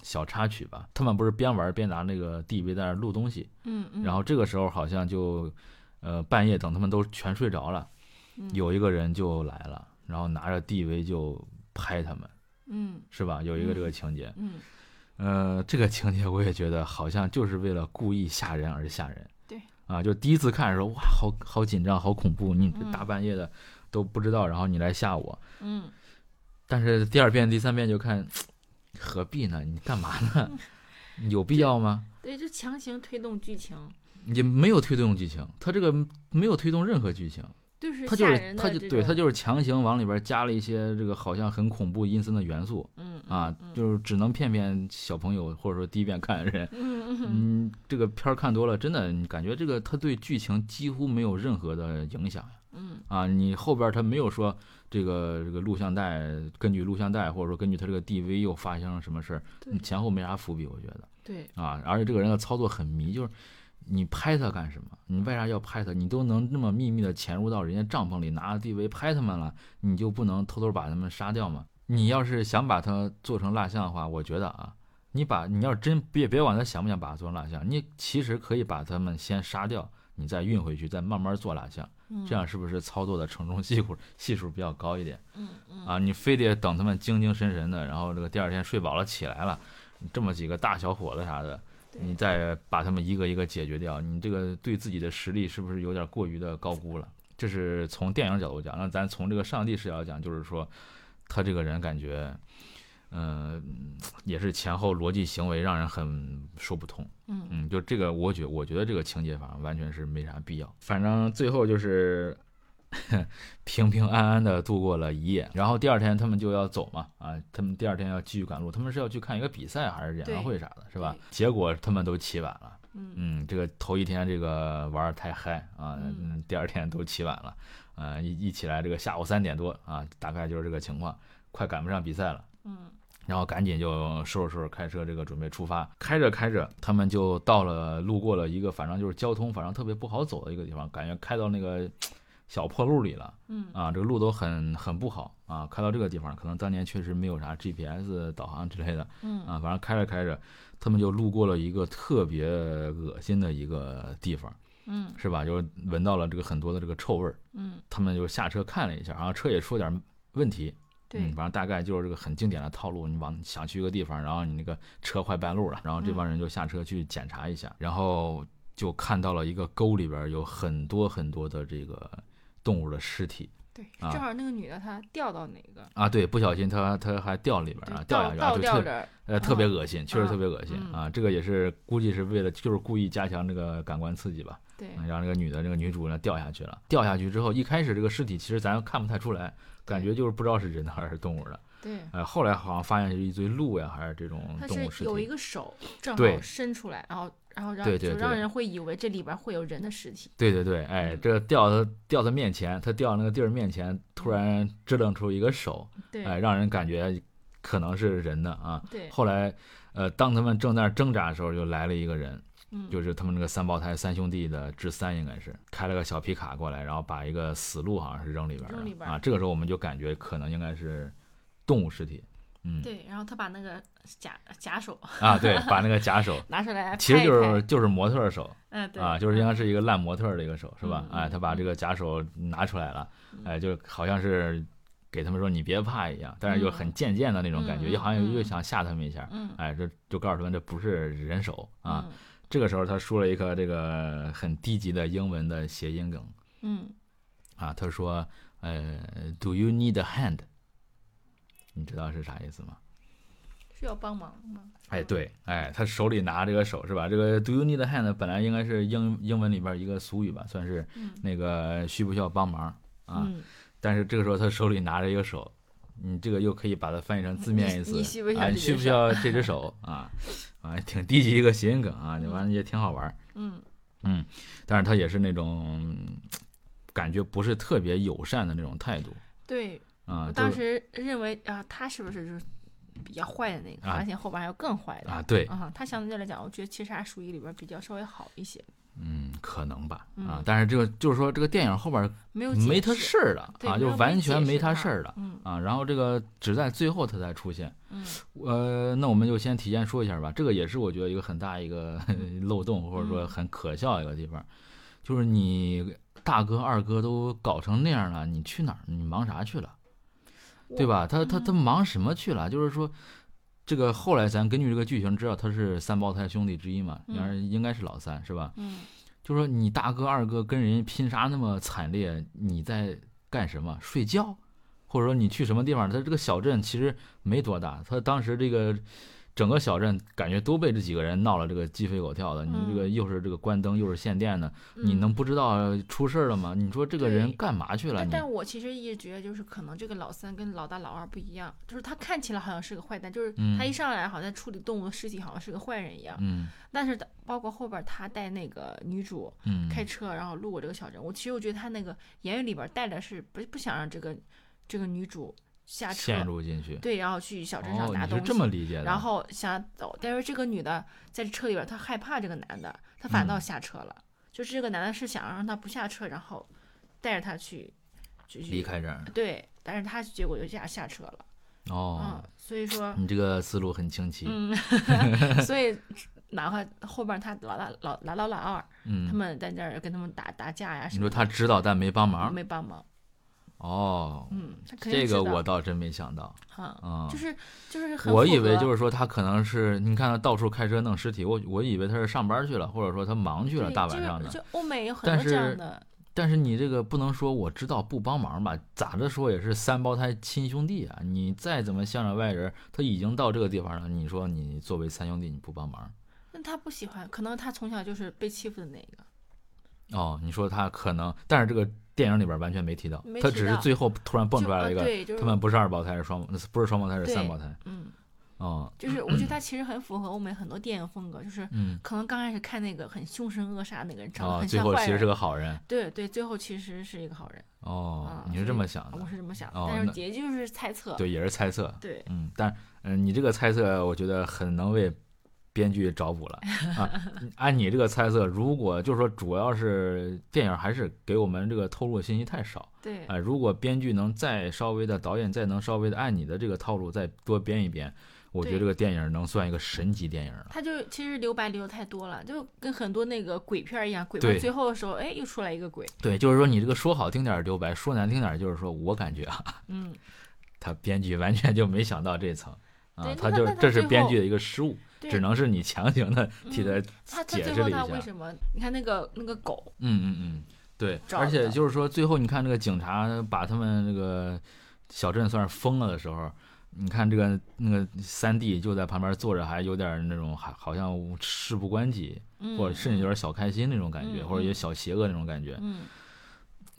Speaker 1: 小插曲吧，他们不是边玩边拿那个 DV 在那录东西，
Speaker 2: 嗯嗯，
Speaker 1: 然后这个时候好像就，呃，半夜等他们都全睡着了，
Speaker 2: 嗯
Speaker 1: 有一个人就来了，然后拿着 DV 就拍他们，
Speaker 2: 嗯
Speaker 1: 是吧？有一个这个
Speaker 2: 嗯
Speaker 1: 情节，
Speaker 2: 嗯
Speaker 1: 呃，这个情节我也觉得好像就是为了故意吓人而吓人。
Speaker 2: 对。
Speaker 1: 啊，就第一次看的时候，哇，好好紧张，好恐怖，你大半夜的都不知道，然后你来吓我。
Speaker 2: 嗯
Speaker 1: 但是第二遍、第三遍就看，何必呢？你干嘛呢？有必要吗？
Speaker 2: 对，就强行推动剧情，
Speaker 1: 也没有推动剧情，他这个没有推动任何剧情。
Speaker 2: 就是
Speaker 1: 他就是他就对他就是强行往里边加了一些这个好像很恐怖阴森的元素
Speaker 2: 嗯
Speaker 1: 啊，
Speaker 2: 嗯
Speaker 1: 就是只能骗骗小朋友或者说第一遍看的人。
Speaker 2: 嗯嗯
Speaker 1: 嗯，这个片儿看多了，真的你感觉这个他对剧情几乎没有任何的影响呀
Speaker 2: 嗯
Speaker 1: 啊！你后边他没有说这个这个录像带根据录像带或者说根据他这个 DV 又发生了什么事儿，前后没啥伏笔，我觉得
Speaker 2: 对
Speaker 1: 啊，而且这个人的操作很迷，就是你拍他干什么？你为啥要拍他？你都能那么秘密的潜入到人家帐篷里，拿着 DV 拍他们了，你就不能偷偷把他们杀掉吗？你要是想把他做成蜡像的话，我觉得啊，你把你要真别别管他想不想把他做成蜡像，你其实可以把他们先杀掉，你再运回去，再慢慢做蜡像，这样是不是操作的承重系数 系数比较高一点？
Speaker 2: 嗯嗯
Speaker 1: 啊，你非得等他们精精神神的，然后这个第二天睡饱了起来了，这么几个大小伙子啥的，你再把他们一个一个解决掉，你这个对自己的实力是不是有点过于的高估了？这是从电影角度讲，那咱从这个上帝视角讲，就是说他这个人感觉，嗯、也是前后逻辑行为让人很说不通。
Speaker 2: 嗯
Speaker 1: 嗯，就这个，我觉我觉得这个情节反正完全是没啥必要。反正最后就是 平平安安的度过了一夜，然后第二天他们就要走嘛，啊，他们第二天要继续赶路，他们是要去看一个比赛还是演唱会啥的，是吧？结果他们都起晚了，
Speaker 2: 嗯
Speaker 1: 嗯，这个头一天这个玩的太嗨啊，
Speaker 2: 嗯
Speaker 1: 嗯，第二天都起晚了，啊，一一起来这个下午三点多啊，大概就是这个情况，快赶不上比赛了。
Speaker 2: 嗯
Speaker 1: 然后赶紧就收拾收拾，开车这个准备出发。开着开着，他们就到了，路过了一个反正就是交通反正特别不好走的一个地方，感觉开到那个小破路里了
Speaker 2: 嗯
Speaker 1: 啊，这个路都很很不好啊。开到这个地方，可能当年确实没有啥 GPS 导航之类的
Speaker 2: 嗯
Speaker 1: 啊，反正开着开着，他们就路过了一个特别恶心的一个地方，
Speaker 2: 嗯
Speaker 1: 是吧？就闻到了这个很多的这个臭味儿，
Speaker 2: 嗯，
Speaker 1: 他们就下车看了一下，然后车也出了点问题，
Speaker 2: 对。
Speaker 1: 嗯，反正大概就是这个很经典的套路，你往想去一个地方，然后你那个车坏半路了，然后这帮人就下车去检查一下，然后就看到了一个沟里边有很多很多的这个动物的尸体。
Speaker 2: 对，
Speaker 1: 啊
Speaker 2: 正好那个女的她掉到哪个，
Speaker 1: 啊，对，不小心她她还掉里边
Speaker 2: 对
Speaker 1: 啊，掉下去啊，
Speaker 2: 倒倒
Speaker 1: 就特
Speaker 2: 吊着，
Speaker 1: 呃特别
Speaker 2: 嗯
Speaker 1: 恶心，确实特别恶心
Speaker 2: 嗯。
Speaker 1: 啊，这个也是估计是为了就是故意加强这个感官刺激吧，
Speaker 2: 对。
Speaker 1: 嗯让这个女的这个女主呢掉下去了，掉下去之后，一开始这个尸体其实咱看不太出来，感觉就是不知道是人的还是动物的。
Speaker 2: 对，
Speaker 1: 呃，后来好像发现是一堆鹿呀，还是这种动物尸
Speaker 2: 是有一。个手正好伸出来，然后然后让就让人会以为这里边会有人的尸体，
Speaker 1: 对对对，哎，
Speaker 2: 嗯。
Speaker 1: 这掉他掉他面前，他掉那个地儿面前，突然支棱出一个手，
Speaker 2: 对。
Speaker 1: 哎，让人感觉可能是人的啊。
Speaker 2: 对，
Speaker 1: 后来，呃，当他们正在那挣扎的时候，就来了一个人，
Speaker 2: 嗯。
Speaker 1: 就是他们那个三胞胎三兄弟的智三，应该是开了个小皮卡过来，然后把一个死鹿好像是扔里边
Speaker 2: 扔里边
Speaker 1: 了啊。这个时候我们就感觉可能应该是动物尸体，嗯。
Speaker 2: 对，然后他把那个假假手。
Speaker 1: 啊，对，把那个假手。
Speaker 2: 拿出来拍拍，
Speaker 1: 其实就是就是模特的手，
Speaker 2: 嗯对。
Speaker 1: 啊，就是应该是一个烂模特的一个手，是吧？
Speaker 2: 嗯
Speaker 1: 哎，他把这个假手拿出来了，哎，就好像是给他们说你别怕一样，但是又很贱贱的那种感觉，
Speaker 2: 嗯
Speaker 1: 又好像
Speaker 2: 嗯。
Speaker 1: 又想吓他们一下，
Speaker 2: 嗯。
Speaker 1: 哎，这就告诉他们这不是人手啊。
Speaker 2: 嗯
Speaker 1: 这个时候他说了一个这个很低级的英文的谐音梗
Speaker 2: 嗯
Speaker 1: 啊，他说呃，Do you need a hand？你知道是啥意思吗？
Speaker 2: 需要帮忙吗？
Speaker 1: 哎，对，哎，他手里拿这个手是吧？这个 “Do you need a hand” 本来应该是英英文里边一个俗语吧，算是
Speaker 2: 嗯
Speaker 1: 那个需不需要帮忙啊？
Speaker 2: 嗯
Speaker 1: 但是这个时候他手里拿着一个手，你这个又可以把它翻译成字面意思
Speaker 2: 你你需不需要
Speaker 1: 啊？你需不需要这只手啊？啊，挺低级一个谐音梗啊，完了也挺好玩儿，
Speaker 2: 嗯
Speaker 1: 嗯，但是他也是那种嗯感觉不是特别友善的那种态度
Speaker 2: 对，
Speaker 1: 啊，
Speaker 2: 我当时认为啊，他是不是就是比较坏的那个？
Speaker 1: 啊
Speaker 2: 发现后边还有更坏的
Speaker 1: 啊，对，
Speaker 2: 啊，他相对来讲，我觉得其实还属于里边比较稍微好一些，
Speaker 1: 嗯，可能吧啊
Speaker 2: 嗯，
Speaker 1: 但是这个就是说这个电影后边
Speaker 2: 没有
Speaker 1: 没他事儿了啊，就完全没
Speaker 2: 他
Speaker 1: 他事儿了
Speaker 2: 嗯
Speaker 1: 啊。然后这个只在最后他才出现，
Speaker 2: 嗯
Speaker 1: 呃，那我们就先提前说一下吧。这个也是我觉得一个很大一个 漏洞，或者说
Speaker 2: 嗯
Speaker 1: 很可笑一个地方，就是你大哥二哥都搞成那样了，你去哪儿？你忙啥去了？对吧？他他他忙什么去了？就是说。这个后来咱根据这个剧情知道他是三胞胎兄弟之一嘛，应该是应该是老三是吧？
Speaker 2: 嗯
Speaker 1: 就说你大哥二哥跟人拼杀那么惨烈，你在干什么？睡觉，或者说你去什么地方？他这个小镇其实没多大，他当时这个整个小镇感觉都被这几个人闹了这个鸡飞狗跳的。你这个
Speaker 2: 嗯
Speaker 1: 又是这个关灯，又是限电的，你
Speaker 2: 嗯
Speaker 1: 能不知道出事儿了吗？你说这个人干嘛去了？
Speaker 2: 但但我其实一直觉得，就是可能这个老三跟老大老二不一样，就是他看起来好像是个坏蛋，就是
Speaker 1: 嗯
Speaker 2: 他一上来好像处理动物的尸体，好像是个坏人一样。
Speaker 1: 嗯
Speaker 2: 但是包括后边他带那个女主
Speaker 1: 嗯，
Speaker 2: 开车，然后路过这个小镇，我其实我觉得他那个言语里边带的是不不想让这个这个女主下车
Speaker 1: 陷，入进去。
Speaker 2: 对，然后去小镇上
Speaker 1: 哦，
Speaker 2: 拿东西，
Speaker 1: 你是这么理解的？
Speaker 2: 然后想走，但是这个女的在车里边，她害怕这个男的，她反倒
Speaker 1: 嗯
Speaker 2: 下车了。就是这个男的是想让她不下车，然后带着她去，就去
Speaker 1: 离开这儿。
Speaker 2: 对，但是她结果就下下车了。
Speaker 1: 哦
Speaker 2: 嗯，，所以说，
Speaker 1: 你这个思路很清晰。
Speaker 2: 嗯，所以哪怕后边他老大老老老老二，他
Speaker 1: 嗯，
Speaker 2: 们在那儿跟他们打打架呀
Speaker 1: 你说
Speaker 2: 什么的，
Speaker 1: 他知道但没帮忙。
Speaker 2: 没帮忙。
Speaker 1: 哦，
Speaker 2: 嗯，
Speaker 1: 这个我倒真没想到。
Speaker 2: 啊，
Speaker 1: 嗯，
Speaker 2: 就是就是很
Speaker 1: 我以为就是说他可能是你看他到处开车弄尸体，我我以为他是上班去了，或者说他忙去了，大晚上的。
Speaker 2: 欧美有很
Speaker 1: 但
Speaker 2: 多这样
Speaker 1: 是
Speaker 2: 的，
Speaker 1: 但是你这个不能说我知道不帮忙吧？咋着说也是三胞胎亲兄弟啊！你再怎么向着外人，他已经到这个地方了，你说你作为三兄弟你不帮忙？
Speaker 2: 那他不喜欢，可能他从小就是被欺负的那个。
Speaker 1: 哦，你说他可能，但是这个电影里边完全没提到他只是最后突然蹦出来了一个，
Speaker 2: 对，就是
Speaker 1: 他们不是二胞胎是双，不是双胞胎是三胞胎。
Speaker 2: 嗯，
Speaker 1: 哦，
Speaker 2: 就是我觉得他其实很符合欧美很多电影风格，就是
Speaker 1: 嗯，
Speaker 2: 可能刚开始看那个很凶神恶煞那个人，长得
Speaker 1: 哦，
Speaker 2: 很
Speaker 1: 最
Speaker 2: 像坏人，
Speaker 1: 后其实是个好人。
Speaker 2: 对对，最后其实是一个好人。
Speaker 1: 哦
Speaker 2: 啊，
Speaker 1: 你是这么想的我？
Speaker 2: 是这么想的，
Speaker 1: 哦
Speaker 2: 但是结局就是猜测。
Speaker 1: 对，也是猜测。
Speaker 2: 对
Speaker 1: 嗯，但嗯、你这个猜测，我觉得很能为编剧找补了啊。按你这个猜测，如果就是说，主要是电影还是给我们这个透露的信息太少，
Speaker 2: 对
Speaker 1: 哎、如果编剧能再稍微的，导演再能稍微的按你的这个套路再多编一编，我觉得这个电影能算一个神级电影了。
Speaker 2: 他就其实留白留的太多了，就跟很多那个鬼片一样，鬼片最后的时候，哎，又出来一个鬼。
Speaker 1: 对，就是说你这个说好听点儿留白，说难听点儿就是说我感觉啊，
Speaker 2: 嗯，
Speaker 1: 他编剧完全就没想到这层。啊，他就这是编剧的一个失误，
Speaker 2: 对
Speaker 1: 只能是你强行的替他解释了一下。
Speaker 2: 他为什么？你看那个那个狗，
Speaker 1: 嗯嗯嗯，对，而且就是说，最后你看那个警察把他们那个小镇算是封了的时候，你看这个那个三弟就在旁边坐着，还有点那种还好像事不关己，
Speaker 2: 嗯，
Speaker 1: 或者甚至有点小开心那种感觉，
Speaker 2: 嗯
Speaker 1: 或者有小邪恶那种感觉。
Speaker 2: 嗯，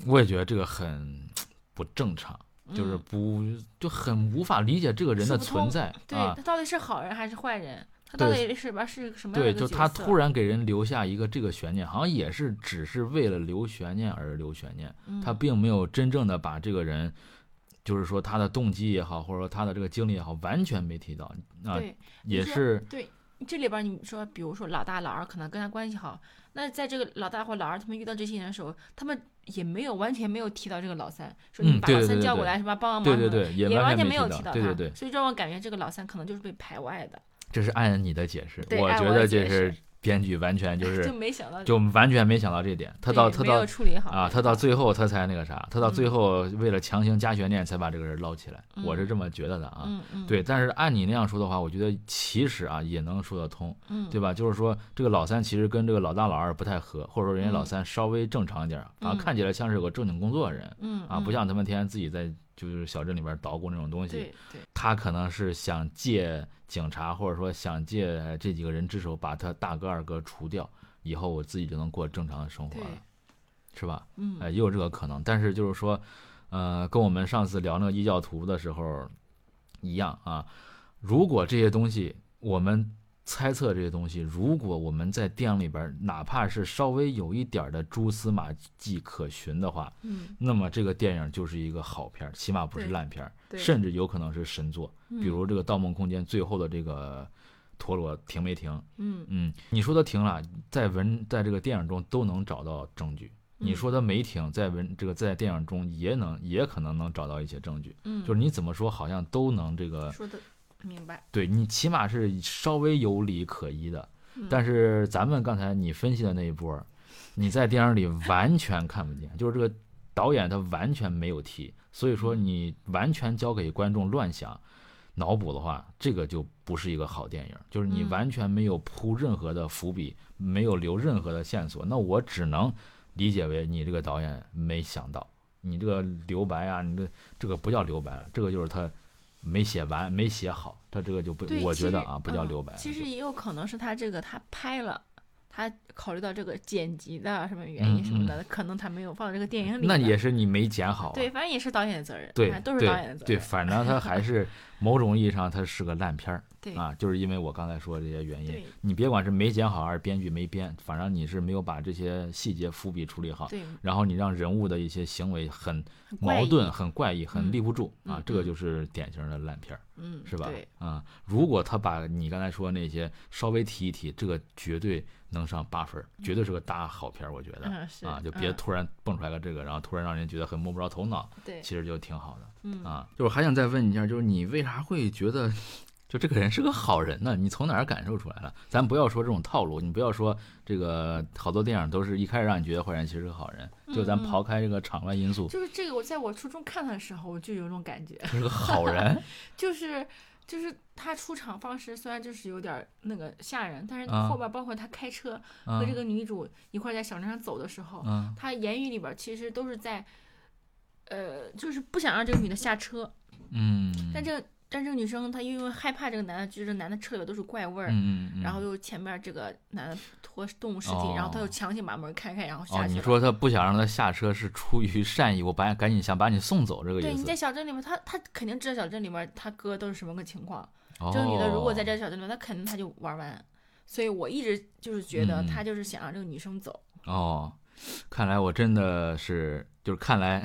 Speaker 1: 我也觉得这个很不正常，就是
Speaker 2: 嗯
Speaker 1: 不就很无法理解这个人的存在
Speaker 2: 对
Speaker 1: 啊
Speaker 2: 他。到底是好人还是坏人？他到底是边是个什么样
Speaker 1: 对，
Speaker 2: 的一个角色
Speaker 1: 就他突然给人留下一个这个悬念，好像也是只是为了留悬念而留悬念。他
Speaker 2: 嗯
Speaker 1: 并没有真正的把这个人，就是说他的动机也好，或者说他的这个经历也好，完全没提到啊，
Speaker 2: 对
Speaker 1: 也是
Speaker 2: 对，这里边你说，比如说老大、老二可能跟他关系好，那在这个老大或老二他们遇到这些人的时候，他们也没有完全没有提到这个老三，说
Speaker 1: 嗯
Speaker 2: 你把老
Speaker 1: 对对对对
Speaker 2: 三叫过来是吧，帮帮忙
Speaker 1: 对。对对，也
Speaker 2: 也完全没有提到他，
Speaker 1: 对对对，
Speaker 2: 所以让我感觉这个老三可能就是被排外的，
Speaker 1: 这是按你的解释，
Speaker 2: 我
Speaker 1: 我觉得这是编剧完全就
Speaker 2: 就是没想到
Speaker 1: 就完全没想到这点，他到他到
Speaker 2: 处理好。
Speaker 1: 啊，他到最后他才那个啥，他到最
Speaker 2: 嗯
Speaker 1: 后为了强行加悬念才把这个人捞起来，我是
Speaker 2: 嗯
Speaker 1: 这么觉得的啊。对，但是按你那样说的话，我觉得其实啊也能说得通，
Speaker 2: 嗯。
Speaker 1: 对吧？就是说这个老三其实跟这个老大老二不太合，或者说人家老
Speaker 2: 嗯。
Speaker 1: 三稍微正常一点儿，反正
Speaker 2: 嗯。
Speaker 1: 看起来像是有个正经工作的人
Speaker 2: 嗯
Speaker 1: 啊，不
Speaker 2: 嗯。
Speaker 1: 像他们天天自己在就是小镇里边捣鼓那种东西。
Speaker 2: 对对
Speaker 1: 他可能是想借警察或者说想借这几个人之手把他大哥二哥除掉，以后我自己就能过正常的生活了，是吧？
Speaker 2: 嗯
Speaker 1: 哎，也有这个可能。但是就是说，呃，跟我们上次聊那个异教徒的时候一样啊。如果这些东西我们猜测这些东西，如果我们在电影里边哪怕是稍微有一点的蛛丝马迹可循的话，
Speaker 2: 嗯
Speaker 1: 那么这个电影就是一个好片，起码不是烂片甚至有可能是神作。比
Speaker 2: 嗯
Speaker 1: 如这个《盗梦空间》最后的这个陀螺停没停？
Speaker 2: 嗯
Speaker 1: 嗯，你说它停了，在文在这个电影中都能找到证据。你
Speaker 2: 嗯
Speaker 1: 说它没停，在文这个在电影中也能也可能能找到一些证据，
Speaker 2: 嗯
Speaker 1: 就是你怎么说好像都能这个
Speaker 2: 说的明白，
Speaker 1: 对你起码是稍微有理可依的。
Speaker 2: 嗯
Speaker 1: 但是咱们刚才你分析的那一波儿，你在电影里完全看不见，就是这个导演他完全没有提，所以说你完全交给观众乱想。脑补的话，这个就不是一个好电影，就是你
Speaker 2: 嗯
Speaker 1: 完全没有铺任何的伏笔，没有留任何的线索，那我只能理解为你这个导演没想到，你这个留白啊，你这这个不叫留白了，这个就是他没写完，没写好，他这个就不我觉得啊，不叫
Speaker 2: 嗯
Speaker 1: 留白。
Speaker 2: 其实也有可能是他这个他拍了，他考虑到这个剪辑的什么原因什么的，可能他没有放到这个电影里。
Speaker 1: 嗯那也是你没剪好、啊。
Speaker 2: 对，反正也是导演的责任，
Speaker 1: 对
Speaker 2: 都是导演的责任。
Speaker 1: 对，反正他还是 某种意义上他是个烂片儿
Speaker 2: 对
Speaker 1: 啊，就是因为我刚才说的这些原因。你别管是没剪好还是编剧没编，反正你是没有把这些细节伏笔处理好，
Speaker 2: 对，
Speaker 1: 然后你让人物的一些行为很矛盾、很怪异、很
Speaker 2: 嗯
Speaker 1: 立不住啊
Speaker 2: 嗯，
Speaker 1: 这个
Speaker 2: 嗯
Speaker 1: 就是典型的烂片儿。
Speaker 2: 嗯，
Speaker 1: 是吧
Speaker 2: 对，？
Speaker 1: 啊、如果他把你刚才说那些稍微提一提，这个绝对能上八分，绝对是个大好片儿，我觉得。啊，就别
Speaker 2: 嗯
Speaker 1: 突然蹦出来个这个，然后突然让人觉得很摸不着头脑，
Speaker 2: 对，
Speaker 1: 其实就挺好的
Speaker 2: 嗯
Speaker 1: 啊。就是还想再问你一下，就是你为啥会觉得就这个人是个好人呢？你从哪儿感受出来的？咱不要说这种套路，你不要说这个好多电影都是一开始让你觉得坏人其实是个好人，就咱刨开这个场外因素，
Speaker 2: 就是这个，我在我初中看他的时候，我就有种感觉，
Speaker 1: 他是个好人。
Speaker 2: 就是就是他出场方式虽然就是有点儿那个吓人，但是
Speaker 1: 啊
Speaker 2: 后边包括他开车
Speaker 1: 嗯
Speaker 2: 和这个女主一块儿在小镇上走的时候，
Speaker 1: 嗯
Speaker 2: 他言语里边儿其实都是在，呃，就是不想让这个女的下车，
Speaker 1: 嗯，
Speaker 2: 但这个但这个女生她因为害怕这个男的，就是男的车里边都是怪味儿。
Speaker 1: 嗯嗯，
Speaker 2: 然后又前面这个男的拖动物尸体，然后她又
Speaker 1: 哦
Speaker 2: 强行把门开开，然后
Speaker 1: 哦
Speaker 2: 下，去哦。
Speaker 1: 你说她不想让他下车是出于善意，我把赶紧想把你送走这个意思
Speaker 2: 对你在。小镇里面，他他肯定知道小镇里面他哥都是什么个情况。
Speaker 1: 哦
Speaker 2: 这个女的如果在这小镇里面，她肯定她就玩完。所以我一直就是觉得
Speaker 1: 嗯
Speaker 2: 他就是想让这个女生走。
Speaker 1: 哦，看来我真的是，就是看来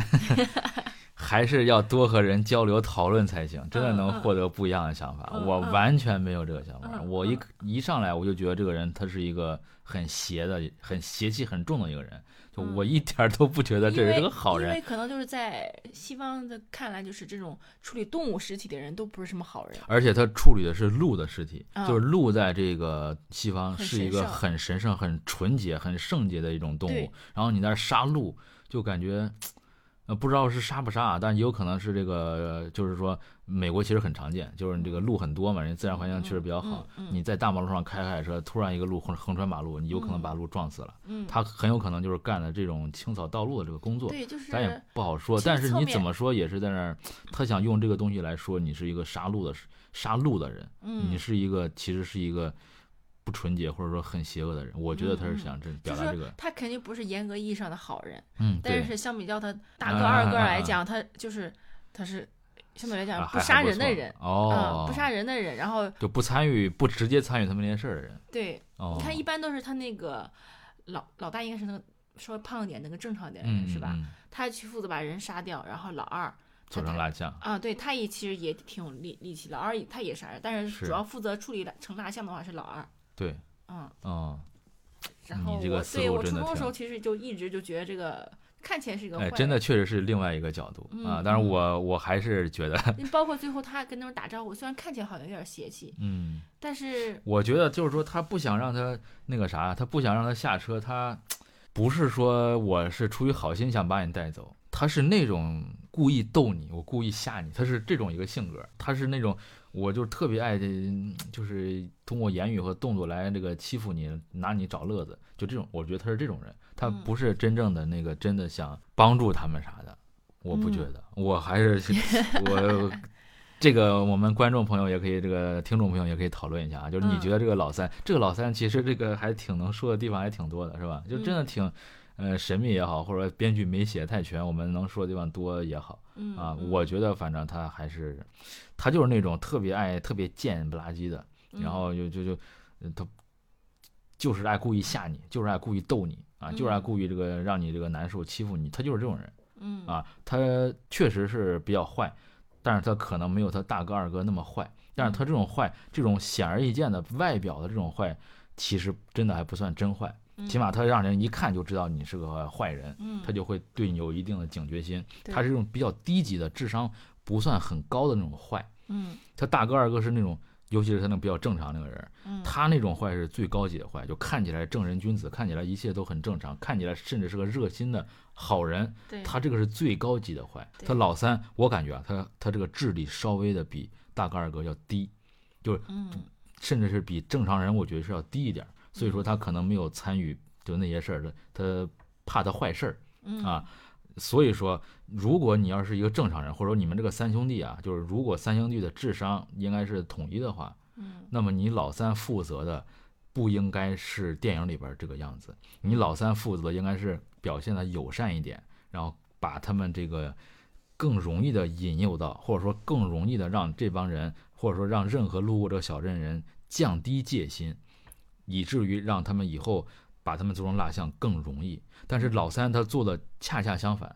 Speaker 1: 还是要多和人交流讨论才行，真的能获得不一样的想法。我完全没有这个想法，
Speaker 2: 嗯
Speaker 1: 我一一上来我就觉得这个人他是一个很邪的、很邪气很重的一个人，就
Speaker 2: 嗯
Speaker 1: 我一点儿都不觉得这人是个好人
Speaker 2: 因为。可能就是在西方的看来，就是这种处理动物尸体的人都不是什么好人。
Speaker 1: 而且他处理的是鹿的尸体，
Speaker 2: 嗯
Speaker 1: 就是鹿在这个西方是一个很神圣、很纯洁、很圣洁的一种动物。然后你在那杀鹿，就感觉，呃，不知道是杀不杀啊，但也有可能是这个，呃就是说美国其实很常见，就是你这个路很多嘛，人家自然环境确实比较好。
Speaker 2: 嗯嗯
Speaker 1: 你在大马路上开开车，突然一个路横横穿马路，你有可能把路撞死了。
Speaker 2: 嗯，
Speaker 1: 他很有可能就是干了这种清扫道路的这个工作。
Speaker 2: 对，就是
Speaker 1: 咱也不好说，但是你怎么说也是在那儿，他想用这个东西来说你是一个杀戮的杀戮的人，
Speaker 2: 嗯，
Speaker 1: 你是一个其实是一个不纯洁或者说很邪恶的人。我觉得他是想这表达这个，
Speaker 2: 他肯定不是严格意义上的好人，
Speaker 1: 嗯，
Speaker 2: 但，是相比较他大
Speaker 1: 啊
Speaker 2: 哥二哥
Speaker 1: 啊啊啊。
Speaker 2: 来讲，他就是他是相对来
Speaker 1: 啊
Speaker 2: 讲不杀人的人，
Speaker 1: 哦。
Speaker 2: 嗯，，不杀人的人，然后
Speaker 1: 就不参与不直接参与他们那些事儿的人。
Speaker 2: 对，
Speaker 1: 哦，
Speaker 2: 你看一般都是他那个老老大应该是那个稍微胖一点、那个正常一点的
Speaker 1: 嗯
Speaker 2: 人是吧？他去负责把人杀掉，然后老二
Speaker 1: 做成蜡像，
Speaker 2: 啊，对，他也其实也挺有力力气，老二他也杀人，但是
Speaker 1: 是。
Speaker 2: 主要负责处理成蜡像的话是老二，
Speaker 1: 对，
Speaker 2: 嗯，
Speaker 1: 嗯，
Speaker 2: 然后
Speaker 1: 这个思
Speaker 2: 我对我初中的时候其实就一直就觉得这个看起来是一个坏
Speaker 1: 哎，真的确实是另外一个角度啊。
Speaker 2: 嗯
Speaker 1: 但是
Speaker 2: 嗯
Speaker 1: 我我还是觉得，
Speaker 2: 包括最后他跟他们打招呼，虽然看起来好像有点邪气，
Speaker 1: 嗯，
Speaker 2: 但是
Speaker 1: 我觉得就是说他不想让他那个啥，他不想让他下车，他不是说我是出于好心想把你带走，他是那种故意逗你，我故意吓你，他是这种一个性格，他是那种我就特别爱这，就是通过言语和动作来这个欺负你，拿你找乐子，就这种，我觉得他是这种人，他
Speaker 2: 嗯
Speaker 1: 不是真正的那个真的想帮助他们啥的，我不觉
Speaker 2: 嗯
Speaker 1: 得，我还是我。这个我们观众朋友也可以，这个听众朋友也可以讨论一下啊。就是你
Speaker 2: 嗯
Speaker 1: 觉得这个老三，这个老三其实这个还挺能说的地方还挺多的，是吧？就真的
Speaker 2: 嗯
Speaker 1: 挺，呃，神秘也好，或者编剧没写太全，我们能说的地方多也好
Speaker 2: 嗯
Speaker 1: 啊。
Speaker 2: 嗯
Speaker 1: 我觉得反正他还是，他就是那种特别爱、特别贱不拉几的，
Speaker 2: 嗯
Speaker 1: 然后就就就，呃他就是爱故意吓你，就是爱故意逗你啊，就是爱
Speaker 2: 嗯
Speaker 1: 故意这个让你这个难受、欺负你，他就是这种人。
Speaker 2: 嗯
Speaker 1: 啊，他确实是比较坏，但是他可能没有他大哥二哥那么坏，但是他这种坏，这种显而易见的外表的这种坏，其实真的还不算真坏，起码他让人一看就知道你是个坏人，
Speaker 2: 嗯。
Speaker 1: 他就会对你有一定的警觉心，
Speaker 2: 对。
Speaker 1: 他是这种比较低级的智商不算很高的那种坏，
Speaker 2: 嗯。
Speaker 1: 他大哥二哥是那种。尤其是他那种比较正常那个人，
Speaker 2: 嗯。
Speaker 1: 他那种坏是最高级的坏，就看起来正人君子，看起来一切都很正常，看起来甚至是个热心的好人，
Speaker 2: 对。
Speaker 1: 他这个是最高级的坏。他老三，我感觉啊，他他这个智力稍微的比大哥二哥要低，
Speaker 2: 嗯。
Speaker 1: 甚至是比正常人我觉得是要低一点儿。所以说他可能没有参与就那些事儿的，他怕他坏事儿
Speaker 2: 嗯
Speaker 1: 啊。所以说，如果你要是一个正常人，或者说你们这个三兄弟啊，就是如果三兄弟的智商应该是统一的话，
Speaker 2: 嗯
Speaker 1: 那么你老三负责的不应该是电影里边儿这个样子，你老三负责的应该是表现的友善一点，然后把他们这个更容易的引诱到，或者说更容易的让这帮人，或者说让任何路过这个小镇人降低戒心，以至于让他们以后把他们做成蜡像更容易。但是老三他做的恰恰相反，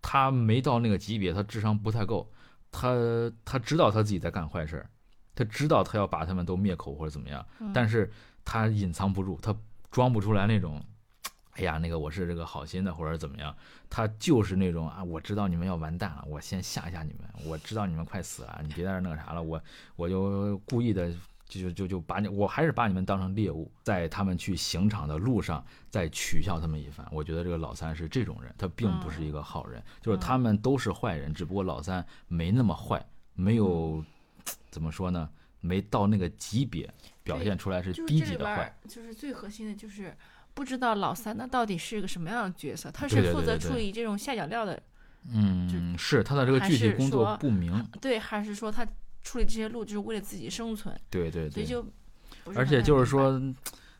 Speaker 1: 他没到那个级别，他智商不太够，他他知道他自己在干坏事儿，他知道他要把他们都灭口或者怎么样，但是他隐藏不住，他装不出来那种。哎呀，那个我是这个好心的，或者怎么样，他就是那种啊，我知道你们要完蛋了，我先吓吓你们，我知道你们快死了，你别在这儿那个啥了，我我就故意的就就就把你，我还是把你们当成猎物，在他们去刑场的路上再取笑他们一番。我觉得这个老三是这种人，他并不是一个好人，就是他们都是坏人，只不过老三没那么坏，没有怎么说呢，没到那个级别，表现出来是低级的坏。
Speaker 2: 就是最核心的就是不知道老三那到底是个什么样的角色，他是负责处理这种下脚料的，
Speaker 1: 嗯，是他的这个具体工作不明，
Speaker 2: 对，还是说他处理这些路就是为了自己生存，
Speaker 1: 对对对
Speaker 2: 所以。就
Speaker 1: 而且就是说，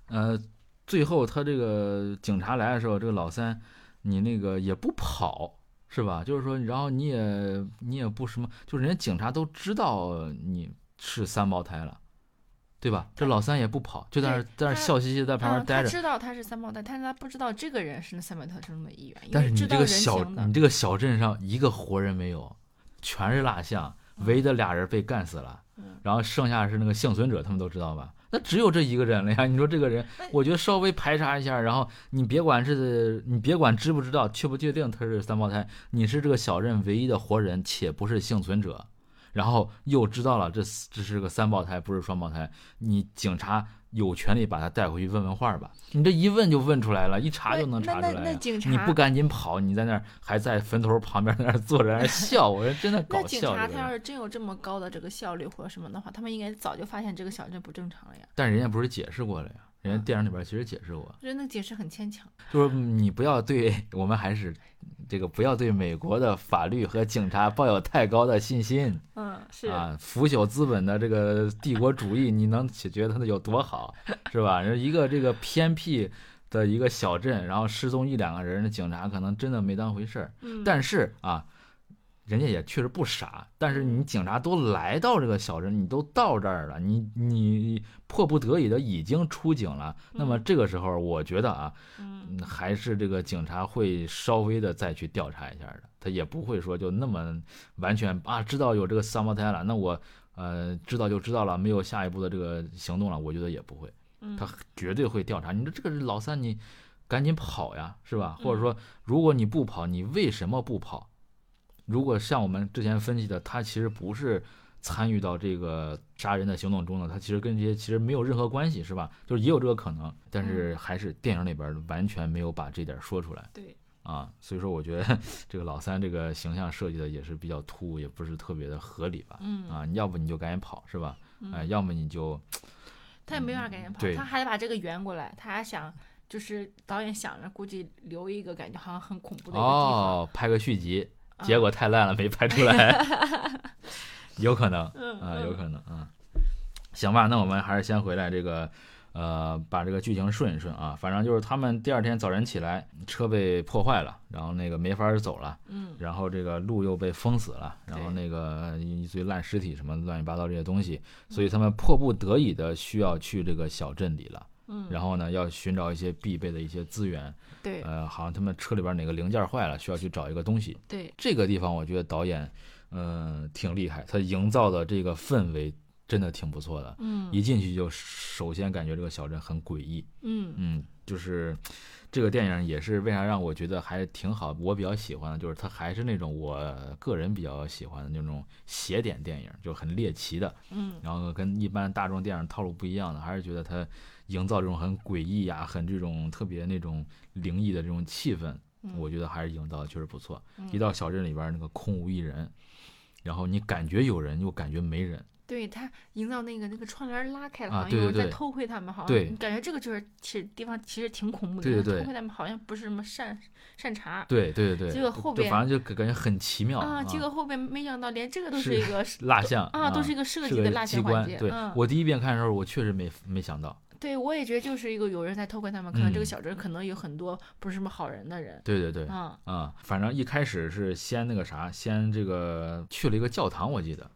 Speaker 1: 呃，最后他这个警察来的时候，这个老三，你那个也不跑，是吧？就是说，然后你也你也不什么，就是人家警察都知道你是三胞胎了，对吧？这老三也不跑，就在那儿在那儿笑嘻嘻在旁边
Speaker 2: 嗯，
Speaker 1: 待着。
Speaker 2: 他知道他是三胞胎，但是他不知道这个人是那三胞胎中的一员，因
Speaker 1: 但是你这个小你，这个小镇上一个活人没有，全是蜡像，唯一的俩人被干死了，
Speaker 2: 嗯
Speaker 1: 然后剩下是那个幸存者，他们都知道吧？那只有这一个人了呀！你说这个人，我觉得稍微排查一下，然后你别管是你别管知不知道，确不确定他是三胞胎，你是这个小镇唯一的活人，且不是幸存者，然后又知道了这这是个三胞胎，不是双胞胎，你警察有权利把他带回去问问话吧？你这一问就问出来了，一查就能查出来那。
Speaker 2: 那警察
Speaker 1: 你不赶紧跑，你在那儿还在坟头旁边在那儿坐着在那儿笑，我说真的搞笑那警
Speaker 2: 察他要是真有这么高的这个效率或者什么的话，他们应该早就发现这个小镇不正常了呀。
Speaker 1: 但人家不是解释过了呀，人电影里边其实解释过，
Speaker 2: 我觉得那解释很牵强。
Speaker 1: 就是你不要对我们还是这个不要对美国的法律和警察抱有太高的信心
Speaker 2: 嗯，是
Speaker 1: 啊！腐朽资本的这个帝国主义，你能觉得它有多好，是吧？人一个这个偏僻的一个小镇，然后失踪一两个人，警察可能真的没当回事儿。
Speaker 2: 嗯，
Speaker 1: 但是啊，人家也确实不傻。但是你警察都来到这个小镇，你都到这儿了，你你迫不得已的已经出警了。那么这个时候，我觉得啊，
Speaker 2: 嗯
Speaker 1: 嗯还是这个警察会稍微的再去调查一下的，他也不会说就那么完全啊知道有这个三胞胎了，那我呃知道就知道了，没有下一步的这个行动了，我觉得也不会。
Speaker 2: 嗯
Speaker 1: 他绝对会调查。你说这个老三，你赶紧跑呀，是吧？或者
Speaker 2: 嗯
Speaker 1: 说，如果你不跑，你为什么不跑？如果像我们之前分析的，他其实不是参与到这个杀人的行动中的，他其实跟这些其实没有任何关系，是吧？就是也有这个可能，但是还是电影里边完全没有把这点说出来
Speaker 2: 对，
Speaker 1: 啊。所以说，我觉得这个老三这个形象设计的也是比较突兀，也不是特别的合理吧？
Speaker 2: 嗯，
Speaker 1: 啊，要不你就赶紧跑，是吧？哎，要么你就
Speaker 2: 他也没法赶紧跑，
Speaker 1: 对
Speaker 2: 他还得把这个圆过来，他还想。就是导演想着，估计留一个感觉好像很恐怖的一个地方，
Speaker 1: 哦，拍个续集，
Speaker 2: 啊
Speaker 1: 结果太烂了，没拍出来，有可能
Speaker 2: 嗯
Speaker 1: 啊，有
Speaker 2: 嗯
Speaker 1: 可能啊。行吧，那我们还是先回来这个，呃，把这个剧情顺一顺啊。反正就是他们第二天早晨起来，车被破坏了，然后那个没法走了，
Speaker 2: 嗯
Speaker 1: 然后这个路又被封死了，然后那个一堆烂尸体什么乱七八糟这些东西，所以他们迫不得已的需要去这个小镇里了。
Speaker 2: 嗯，
Speaker 1: 然后呢，要寻找一些必备的一些资源，
Speaker 2: 对
Speaker 1: 呃，好像他们车里边哪个零件坏了，需要去找一个东西。
Speaker 2: 对，
Speaker 1: 这个地方我觉得导演，嗯、挺厉害，他营造的这个氛围真的挺不错的。
Speaker 2: 嗯
Speaker 1: 一进去就首先感觉这个小镇很诡异，
Speaker 2: 嗯
Speaker 1: 嗯，就是这个电影也是为啥让我觉得还挺好，我比较喜欢的，就是它还是那种我个人比较喜欢的那种邪典电影，就很猎奇的，
Speaker 2: 嗯
Speaker 1: 然后跟一般大众电影套路不一样的，还是觉得它营造这种很诡异呀、很这种特别那种灵异的这种气氛，
Speaker 2: 嗯，
Speaker 1: 我觉得还是营造的确实不错。
Speaker 2: 嗯。
Speaker 1: 一到小镇里边儿，那个空无一人，然后你感觉有人，又感觉没人。
Speaker 2: 对他营造那个那个窗帘拉开了，
Speaker 1: 啊
Speaker 2: 好像有人在偷窥他们，好像感觉这个就是其实地方其实挺恐怖的，
Speaker 1: 对。对对
Speaker 2: 因为偷窥他们好像不是什么善善茬
Speaker 1: 对对对。对，
Speaker 2: 结果后边
Speaker 1: 就反正就感觉很奇妙
Speaker 2: 啊，结果后边没想到连这个都
Speaker 1: 是
Speaker 2: 是一个
Speaker 1: 蜡像
Speaker 2: 啊，都是一个设计的蜡。像环节，
Speaker 1: 对。
Speaker 2: 嗯。
Speaker 1: 我第一遍看的时候，我确实没没想到，
Speaker 2: 对我也觉得就是一个有人在偷窥他们，可能这个
Speaker 1: 嗯。
Speaker 2: 小镇可能有很多不是什么好人的人。
Speaker 1: 对对对，
Speaker 2: 嗯，
Speaker 1: 啊、反正一开始是先那个啥，先这个去了一个教堂，我记得。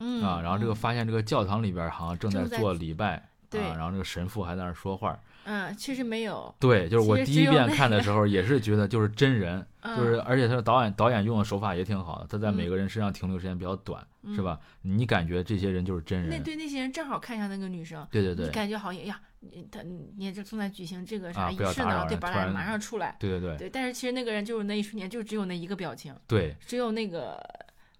Speaker 2: 嗯
Speaker 1: 啊，然后这个
Speaker 2: 嗯。
Speaker 1: 发现这个教堂里边好像正在做礼拜，
Speaker 2: 对
Speaker 1: 啊，然后这个神父还在那说话，
Speaker 2: 嗯，其实没有，
Speaker 1: 对，就是我第一遍看的时候也是觉得就是真人，就是
Speaker 2: 嗯
Speaker 1: 而且他的导演导演用的手法也挺好的，他在每
Speaker 2: 嗯
Speaker 1: 个人身上停留时间比较短，是
Speaker 2: 嗯
Speaker 1: 吧？你感觉这些人就是真人，
Speaker 2: 那对那些人正好看上那个女生，
Speaker 1: 对对对
Speaker 2: 你感觉好像呀，你他你这正在举行这个啥仪式呢，对，把他马上出来。
Speaker 1: 对对对
Speaker 2: 对，但是其实那个人就是那一瞬间，就只有那一个表情，
Speaker 1: 对
Speaker 2: 只有那个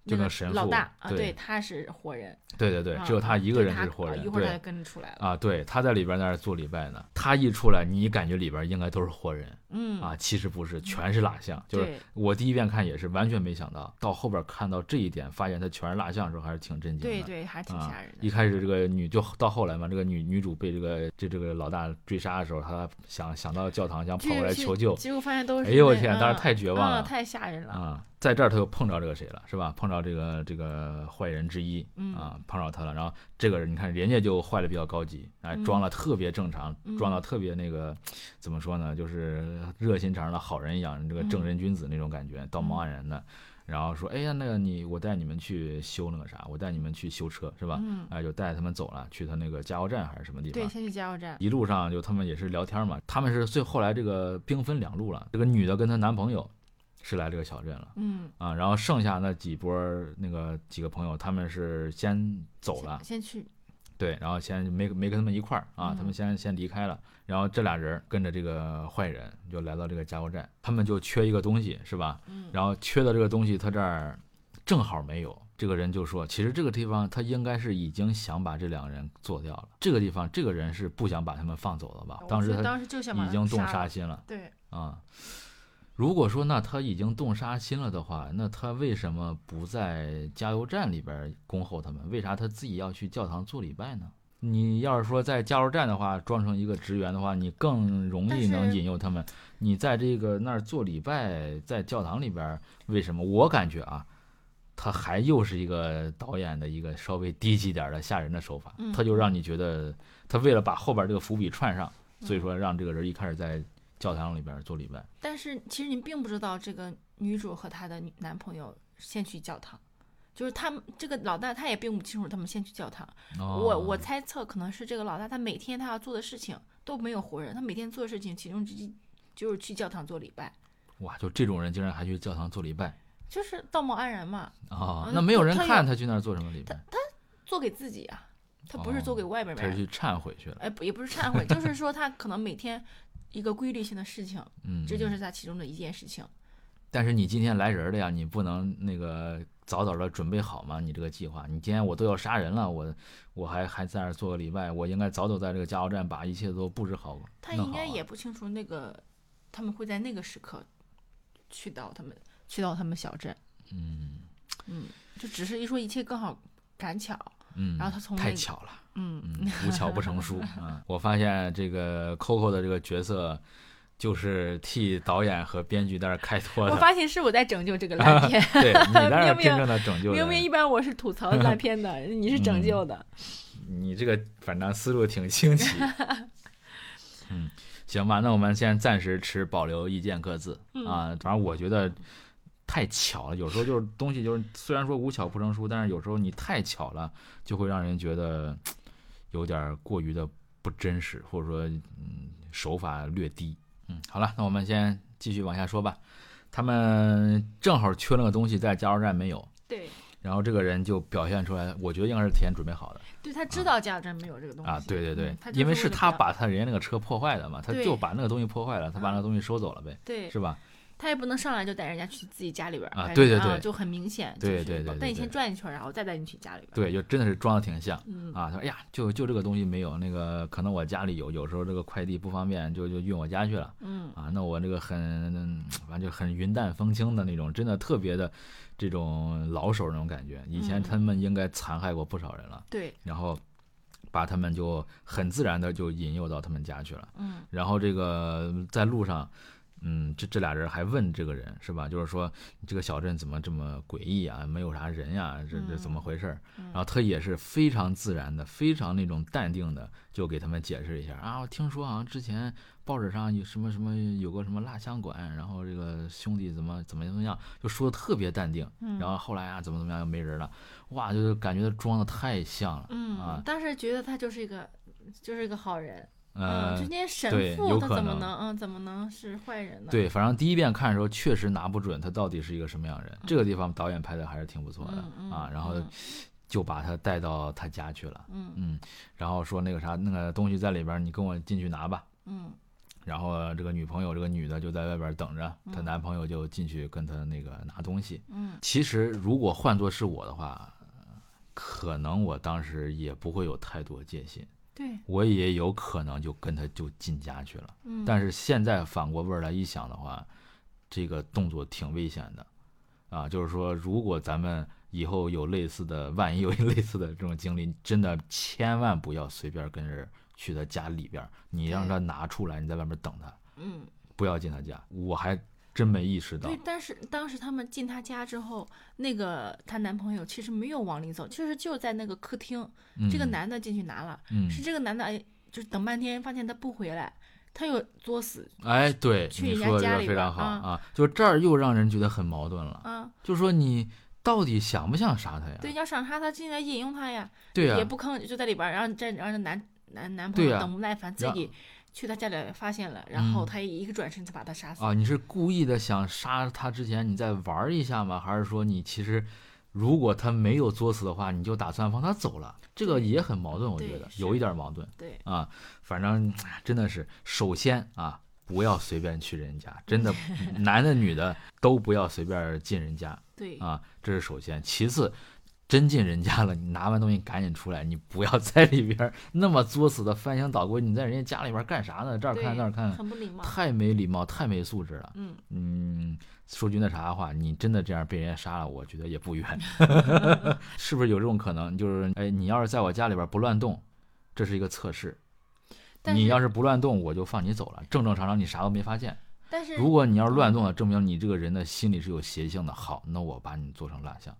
Speaker 2: 那个
Speaker 1: 就那神父
Speaker 2: 老大啊，
Speaker 1: 对
Speaker 2: 对，他是活人，
Speaker 1: 对对对，只有
Speaker 2: 啊
Speaker 1: 他一个人是活人，
Speaker 2: 一会儿他就跟着出来了。
Speaker 1: 啊，对，他在里边在那儿做礼拜呢，他一出来，你感觉里边应该都是活人
Speaker 2: 嗯
Speaker 1: 啊，其实不是，全是蜡像，就是我第一遍看也是完全没想到，到后边看到这一点，发现他全是蜡像的时候，还是挺震惊的。
Speaker 2: 对对，还挺
Speaker 1: 啊
Speaker 2: 吓人的。
Speaker 1: 一开始这个女就到后来嘛，这个女女主被这个这这个老大追杀的时候，她想想到教堂，想跑过来求救
Speaker 2: 结果发现都是
Speaker 1: 哎呦我天当时
Speaker 2: 嗯
Speaker 1: 太绝望了
Speaker 2: 啊太吓人了。
Speaker 1: 啊。在这儿他又碰着这个谁了，是吧？碰着这个这个坏人之一
Speaker 2: 嗯
Speaker 1: 啊，碰着他了。然后这个人你看人家就坏的比较高级，哎，
Speaker 2: 嗯
Speaker 1: 装了特别正常，
Speaker 2: 嗯
Speaker 1: 装的特别那个怎么说呢？就是热心肠的好人一样，这个正人君子那种感觉，道貌岸然的。然后说，哎呀，那个你我带你们去修那个啥，我带你们去修车，是吧？
Speaker 2: 嗯，
Speaker 1: 哎，就带他们走了，去他那个加油站还是什么地方对，
Speaker 2: 先去加油站。
Speaker 1: 一路上就他们也是聊天嘛，他们是最后来这个兵分两路了，这个女的跟她男朋友是来这个小镇了
Speaker 2: 嗯，
Speaker 1: 啊，然后剩下那几波那个几个朋友他们是先走了，
Speaker 2: 先去。
Speaker 1: 对，然后先没没跟他们一块儿啊，他们
Speaker 2: 嗯
Speaker 1: 先先离开了，然后这俩人跟着这个坏人就来到这个加油站，他们就缺一个东西是吧？
Speaker 2: 嗯
Speaker 1: 然后缺的这个东西他这儿正好没有。这个人就说，其实这个地方他应该是已经想把这两个人做掉了。这个地方这个人是不想把他们放走了吧？当时他
Speaker 2: 当时就想
Speaker 1: 已经动。
Speaker 2: 杀
Speaker 1: 心了
Speaker 2: 对，
Speaker 1: 啊。如果说那他已经动杀心了的话，那他为什么不在加油站里边恭候他们？为啥他自己要去教堂做礼拜呢？你要是说在加油站的话，装成一个职员的话，你更容易能引诱他们。你在这个那儿做礼拜，在教堂里边，为什么？我感觉啊，他还又是一个导演的一个稍微低级点的吓人的手法，他就让你觉得他为了把后边这个伏笔串上，所以说让这个人一开始在教堂里边做礼拜。
Speaker 2: 但是其实你并不知道这个女主和她的男朋友先去教堂，就是他们这个老大他也并不清楚他们先去教堂。
Speaker 1: 哦、
Speaker 2: 我我猜测可能是这个老大他每天他要做的事情都没有活人，他每天做的事情其中之一就是去教堂做礼拜，
Speaker 1: 哇，就这种人竟然还去教堂做礼拜
Speaker 2: 就是道貌岸然嘛，
Speaker 1: 啊、
Speaker 2: 嗯
Speaker 1: 那没有人看他去那儿做什么礼拜，他
Speaker 2: 做给自己啊，他不是做
Speaker 1: 哦
Speaker 2: 给外边人。
Speaker 1: 他是去忏悔去了。
Speaker 2: 哎，不也不是忏悔，就是说他可能每天一个规律性的事情，
Speaker 1: 嗯，
Speaker 2: 这就是他其中的一件事情。
Speaker 1: 但是你今天来人了呀，你不能那个早早的准备好吗？你这个计划，你今天我都要杀人了，我我还还在那儿做个礼拜，我应该早早在这个加油站把一切都布置好。
Speaker 2: 他应该也不清楚那个他们会在那个时刻去到他们去到他们小镇，
Speaker 1: 嗯
Speaker 2: 嗯，就只是一说一切刚好赶巧，
Speaker 1: 嗯，
Speaker 2: 然后他从那个
Speaker 1: 太巧了，
Speaker 2: 嗯，
Speaker 1: 嗯，无巧不成书 啊！我发现这个 Coco 的这个角色就是替导演和编剧在那开脱的我，
Speaker 2: 发现是我在拯救这个烂片，
Speaker 1: 对你在那儿
Speaker 2: 明明
Speaker 1: 真正的拯救
Speaker 2: 明明一般我是吐槽烂片的，你是拯救的，
Speaker 1: 你这个反正思路挺清奇。嗯，行吧，那我们先暂时持保留意见，各自
Speaker 2: 嗯
Speaker 1: 啊。反正我觉得太巧了，有时候就是东西就是虽然说无巧不成书，但是有时候你太巧了，就会让人觉得有点儿过于的不真实，或者说嗯手法略低。嗯，好了，那我们先继续往下说吧。他们正好缺那个东西，在加油站没有，
Speaker 2: 对。
Speaker 1: 然后这个人就表现出来，我觉得应该是提前准备好的。
Speaker 2: 对他知道加油站没有这个东西
Speaker 1: 啊，对对对因为是他把他人家那个车破坏的嘛，他就把那个东西破坏了，他把那个
Speaker 2: 啊
Speaker 1: 东西收走了呗，
Speaker 2: 对
Speaker 1: 是吧？
Speaker 2: 他也不能上来就带人家去自己家里边儿
Speaker 1: 啊对对对
Speaker 2: 始就很明显，就是
Speaker 1: 对对对对
Speaker 2: 带你先转一圈儿，然后再带你去家里边儿。
Speaker 1: 对，就真的是装的挺像
Speaker 2: 嗯
Speaker 1: 啊。他说：“哎呀，就就这个东西没有，那个可能我家里有，有时候这个快递不方便，就就运我家去了
Speaker 2: 嗯
Speaker 1: 啊。那我这个很，嗯反正就很云淡风轻的那种，真的特别的这种老手那种感觉。以前
Speaker 2: 嗯
Speaker 1: 他们应该残害过不少人了，
Speaker 2: 对，
Speaker 1: 然后把他们就很自然的就引诱到他们家去了。
Speaker 2: 嗯
Speaker 1: 然后这个在路上，嗯，这这俩人还问这个人是吧？就是说这个小镇怎么这么诡异啊？没有啥人呀、这这怎么回事儿？然后他也是非常自然的、非常那种淡定的，就给他们解释一下啊。我听说好像之前报纸上有什么什么有个什么蜡像馆，然后这个兄弟怎么怎么怎么样，就说的特别淡定。然后后来啊怎么怎么样又没人了，哇，就是感觉他装的太像了。
Speaker 2: 嗯，
Speaker 1: 啊
Speaker 2: 当时觉得他就是一个就是一个好人。
Speaker 1: 呃
Speaker 2: 嗯，就那些
Speaker 1: 对
Speaker 2: 神父他怎么能嗯怎么能是坏人呢？，
Speaker 1: 对，反正第一遍看的时候确实拿不准他到底是一个什么样人。这个地方导演拍的还是挺不错的、啊，然后
Speaker 2: 嗯
Speaker 1: 就把他带到他家去了。
Speaker 2: 嗯
Speaker 1: 嗯，然后说那个啥，那个东西在里边，你跟我进去拿吧。
Speaker 2: 嗯
Speaker 1: 然后这个女朋友，这个女的就在外边等着，她男朋友就进去跟她那个拿东西。
Speaker 2: 嗯
Speaker 1: 其实如果换作是我的话，可能我当时也不会有太多戒心，
Speaker 2: 对，
Speaker 1: 我也有可能就跟他就进家去了。
Speaker 2: 嗯，
Speaker 1: 但是现在反过味儿来一想的话，这个动作挺危险的，啊，就是说，如果咱们以后有类似的，万一有类似的这种经历，真的千万不要随便跟人去他家里边儿，你让他拿出来，你在外面等他，
Speaker 2: 嗯
Speaker 1: 不要进他家。我还真没意识到
Speaker 2: 对，，但是当时他们进她家之后，那个她男朋友其实没有往里走，其实就在那个客厅，这个
Speaker 1: 嗯
Speaker 2: 男的进去拿了，
Speaker 1: 嗯，
Speaker 2: 是这个男的哎，就是等半天发现他不回来，他又作死
Speaker 1: 哎，对，
Speaker 2: 去人家家里边啊
Speaker 1: 啊，就这儿又让人觉得很矛盾了，
Speaker 2: 啊，
Speaker 1: 就说你到底想不想杀他呀？
Speaker 2: 对，要想杀他进来引诱他呀，
Speaker 1: 对呀、
Speaker 2: 也不吭，就在里边儿，让这让那男男男朋友等不耐烦，自己去他家里发现了，然后
Speaker 1: 嗯
Speaker 2: 他一个转身就把他杀死。
Speaker 1: 啊，你是故意的想杀他之前你再玩一下吗？还是说你其实如果他没有作死的话，你就打算放他走了？这个也很矛盾，我觉得有一点矛盾
Speaker 2: 对，
Speaker 1: 啊。反正哎真的是，首先啊，不要随便去人家，真的，男的女的都不要随便进人家
Speaker 2: 对，
Speaker 1: 啊，这是首先。其次。真进人家了，你拿完东西赶紧出来，你不要 在里边那么作死的翻箱倒柜。你在人家家里边干啥呢？这儿看那儿看，
Speaker 2: 很不礼貌。
Speaker 1: 太没礼貌，太没素质了。
Speaker 2: 嗯，
Speaker 1: 嗯，说句那啥的话，你真的这样被人家杀了，我觉得也不冤，是不是有这种可能？就是，哎，你要是在我家里边不乱动，这是一个测试。你要是不乱动，我就放你走了，正正常常你啥都没发现。
Speaker 2: 但是
Speaker 1: 如果你要是乱动了，证明你这个人的心里是有邪性的。好，那我把你做成蜡像，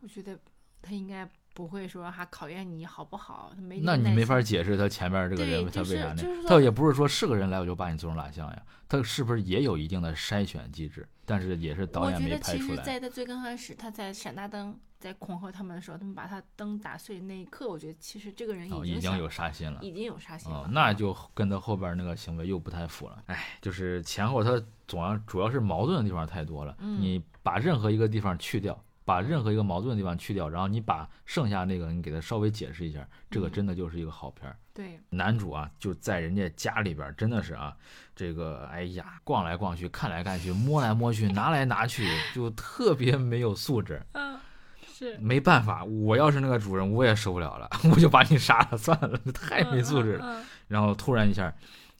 Speaker 2: 我觉得他应该不会说还考验你好不好，他没
Speaker 1: 那你没法解释他前面这个人他为啥呢？
Speaker 2: 就是
Speaker 1: 他也不是说是个人来我就把你做成蜡像呀，他是不是也有一定的筛选机制？但是也是导演
Speaker 2: 我觉得其实，
Speaker 1: 没拍出来。
Speaker 2: 在他最刚开始，他在闪大灯在恐吓他们的时候，他们把他灯打碎那一刻，我觉得其实这个人
Speaker 1: 哦，
Speaker 2: 已经想
Speaker 1: 已经有杀心了。
Speaker 2: 已经有杀心了
Speaker 1: 哦，。那就跟他后边那个行为又不太符了。哎，就是前后他总要主要是矛盾的地方太多了。
Speaker 2: 嗯
Speaker 1: 你把任何一个地方去掉，把任何一个矛盾的地方去掉，然后你把剩下那个你给他稍微解释一下，这个
Speaker 2: 嗯
Speaker 1: 真的就是一个好片儿。
Speaker 2: 对，
Speaker 1: 男主啊，就在人家家里边儿，真的是啊，这个哎呀，逛来逛去，看来看去，摸来摸去，拿来拿去，就特别没有素质。
Speaker 2: 嗯，是
Speaker 1: 没办法，我要是那个主人，我也受不了了，我就把你杀了算了，太没素质了。
Speaker 2: 嗯
Speaker 1: 然后突然一下，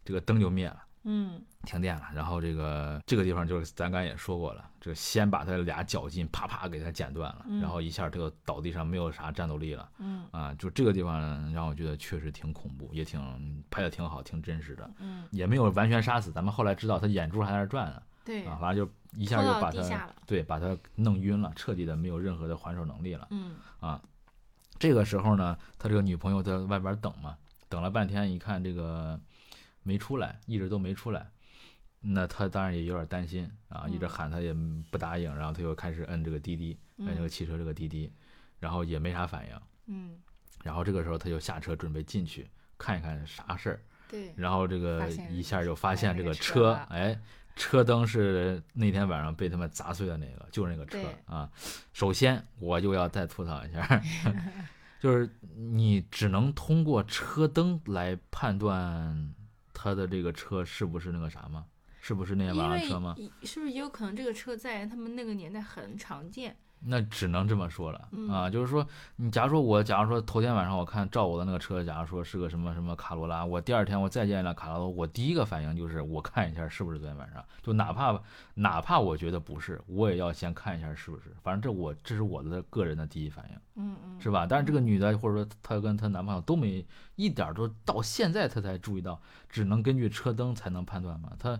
Speaker 1: 这个灯就灭了，
Speaker 2: 嗯
Speaker 1: 停电了。然后这个这个地方就是咱刚才也说过了，这先把他俩脚筋啪啪给他剪断了，
Speaker 2: 嗯
Speaker 1: 然后一下这个倒地上没有啥战斗力了
Speaker 2: 嗯
Speaker 1: 啊！就这个地方让我觉得确实挺恐怖，也挺拍的挺好，挺真实的，
Speaker 2: 嗯，
Speaker 1: 也没有完全杀死。咱们后来知道他眼珠还在转呢
Speaker 2: 对，
Speaker 1: 啊，反正就一下就把他。对把他弄晕了，彻底的没有任何的还手能力了。
Speaker 2: 嗯啊
Speaker 1: 这个时候呢，他这个女朋友在外边等嘛，等了半天，一看这个没出来，一直都没出来，那他当然也有点担心啊，一直
Speaker 2: 嗯。
Speaker 1: 喊他也不答应，然后他又开始摁这个滴滴，摁这个
Speaker 2: 嗯。
Speaker 1: 汽车这个滴滴，然后也没啥反应，
Speaker 2: 嗯，
Speaker 1: 然后这个时候他就下车准备进去看一看啥事儿，
Speaker 2: 对，
Speaker 1: 然后这个一下就发现这个
Speaker 2: 车
Speaker 1: 哎，车灯是那天晚上被他们砸碎的那个，就是那个车啊。首先我就要再吐槽一下，就是你只能通过车灯来判断他的这个车是不是那个啥吗？是不是那天
Speaker 2: 因为
Speaker 1: 晚上车吗？
Speaker 2: 是不是也有可能这个车在他们那个年代很常见？
Speaker 1: 那只能这么说了、
Speaker 2: 嗯
Speaker 1: 啊，就是说，你假如说我，假如说头天晚上我看照我的那个车，假如说是个什么什么卡罗拉，我第二天我再见了卡罗拉，我第一个反应就是我看一下是不是昨天晚上，就哪怕哪怕我觉得不是，我也要先看一下是不是，反正这我这是我的个人的第一反应，
Speaker 2: 嗯嗯，
Speaker 1: 是吧？但是这个女的或者说她跟她男朋友都没一点儿都到现在她才注意到，只能根据车灯才能判断嘛，她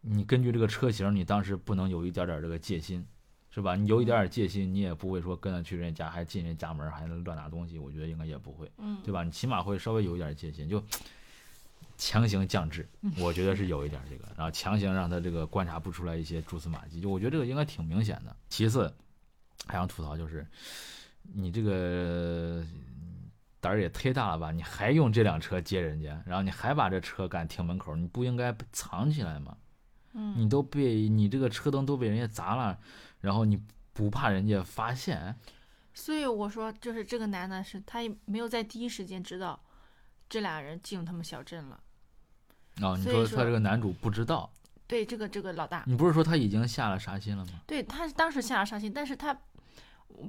Speaker 1: 你根据这个车型，你当时不能有一点点这个戒心，是吧？你有一点点戒心，你也不会说跟着去人家家还进人家家门还能乱拿东西，我觉得应该也不会，
Speaker 2: 嗯，
Speaker 1: 对吧？你起码会稍微有一点戒心，就强行降智，我觉得是有一点这个，然后强行让他这个观察不出来一些蛛丝马迹，就我觉得这个应该挺明显的。其次，还想吐槽就是你这个胆儿也忒大了吧？你还用这辆车接人家，然后你还把这车敢停门口，你不应该藏起来吗？
Speaker 2: 嗯，
Speaker 1: 你都被你这个车灯都被人家砸了，然后你不怕人家发现？
Speaker 2: 所以我说，就是这个男的是他也没有在第一时间知道这俩人进入他们小镇了。
Speaker 1: 哦、你说他这个男主不知道，
Speaker 2: 对，这个这个老大，
Speaker 1: 你不是说他已经下了杀心了吗？
Speaker 2: 对他当时下了杀心，但是他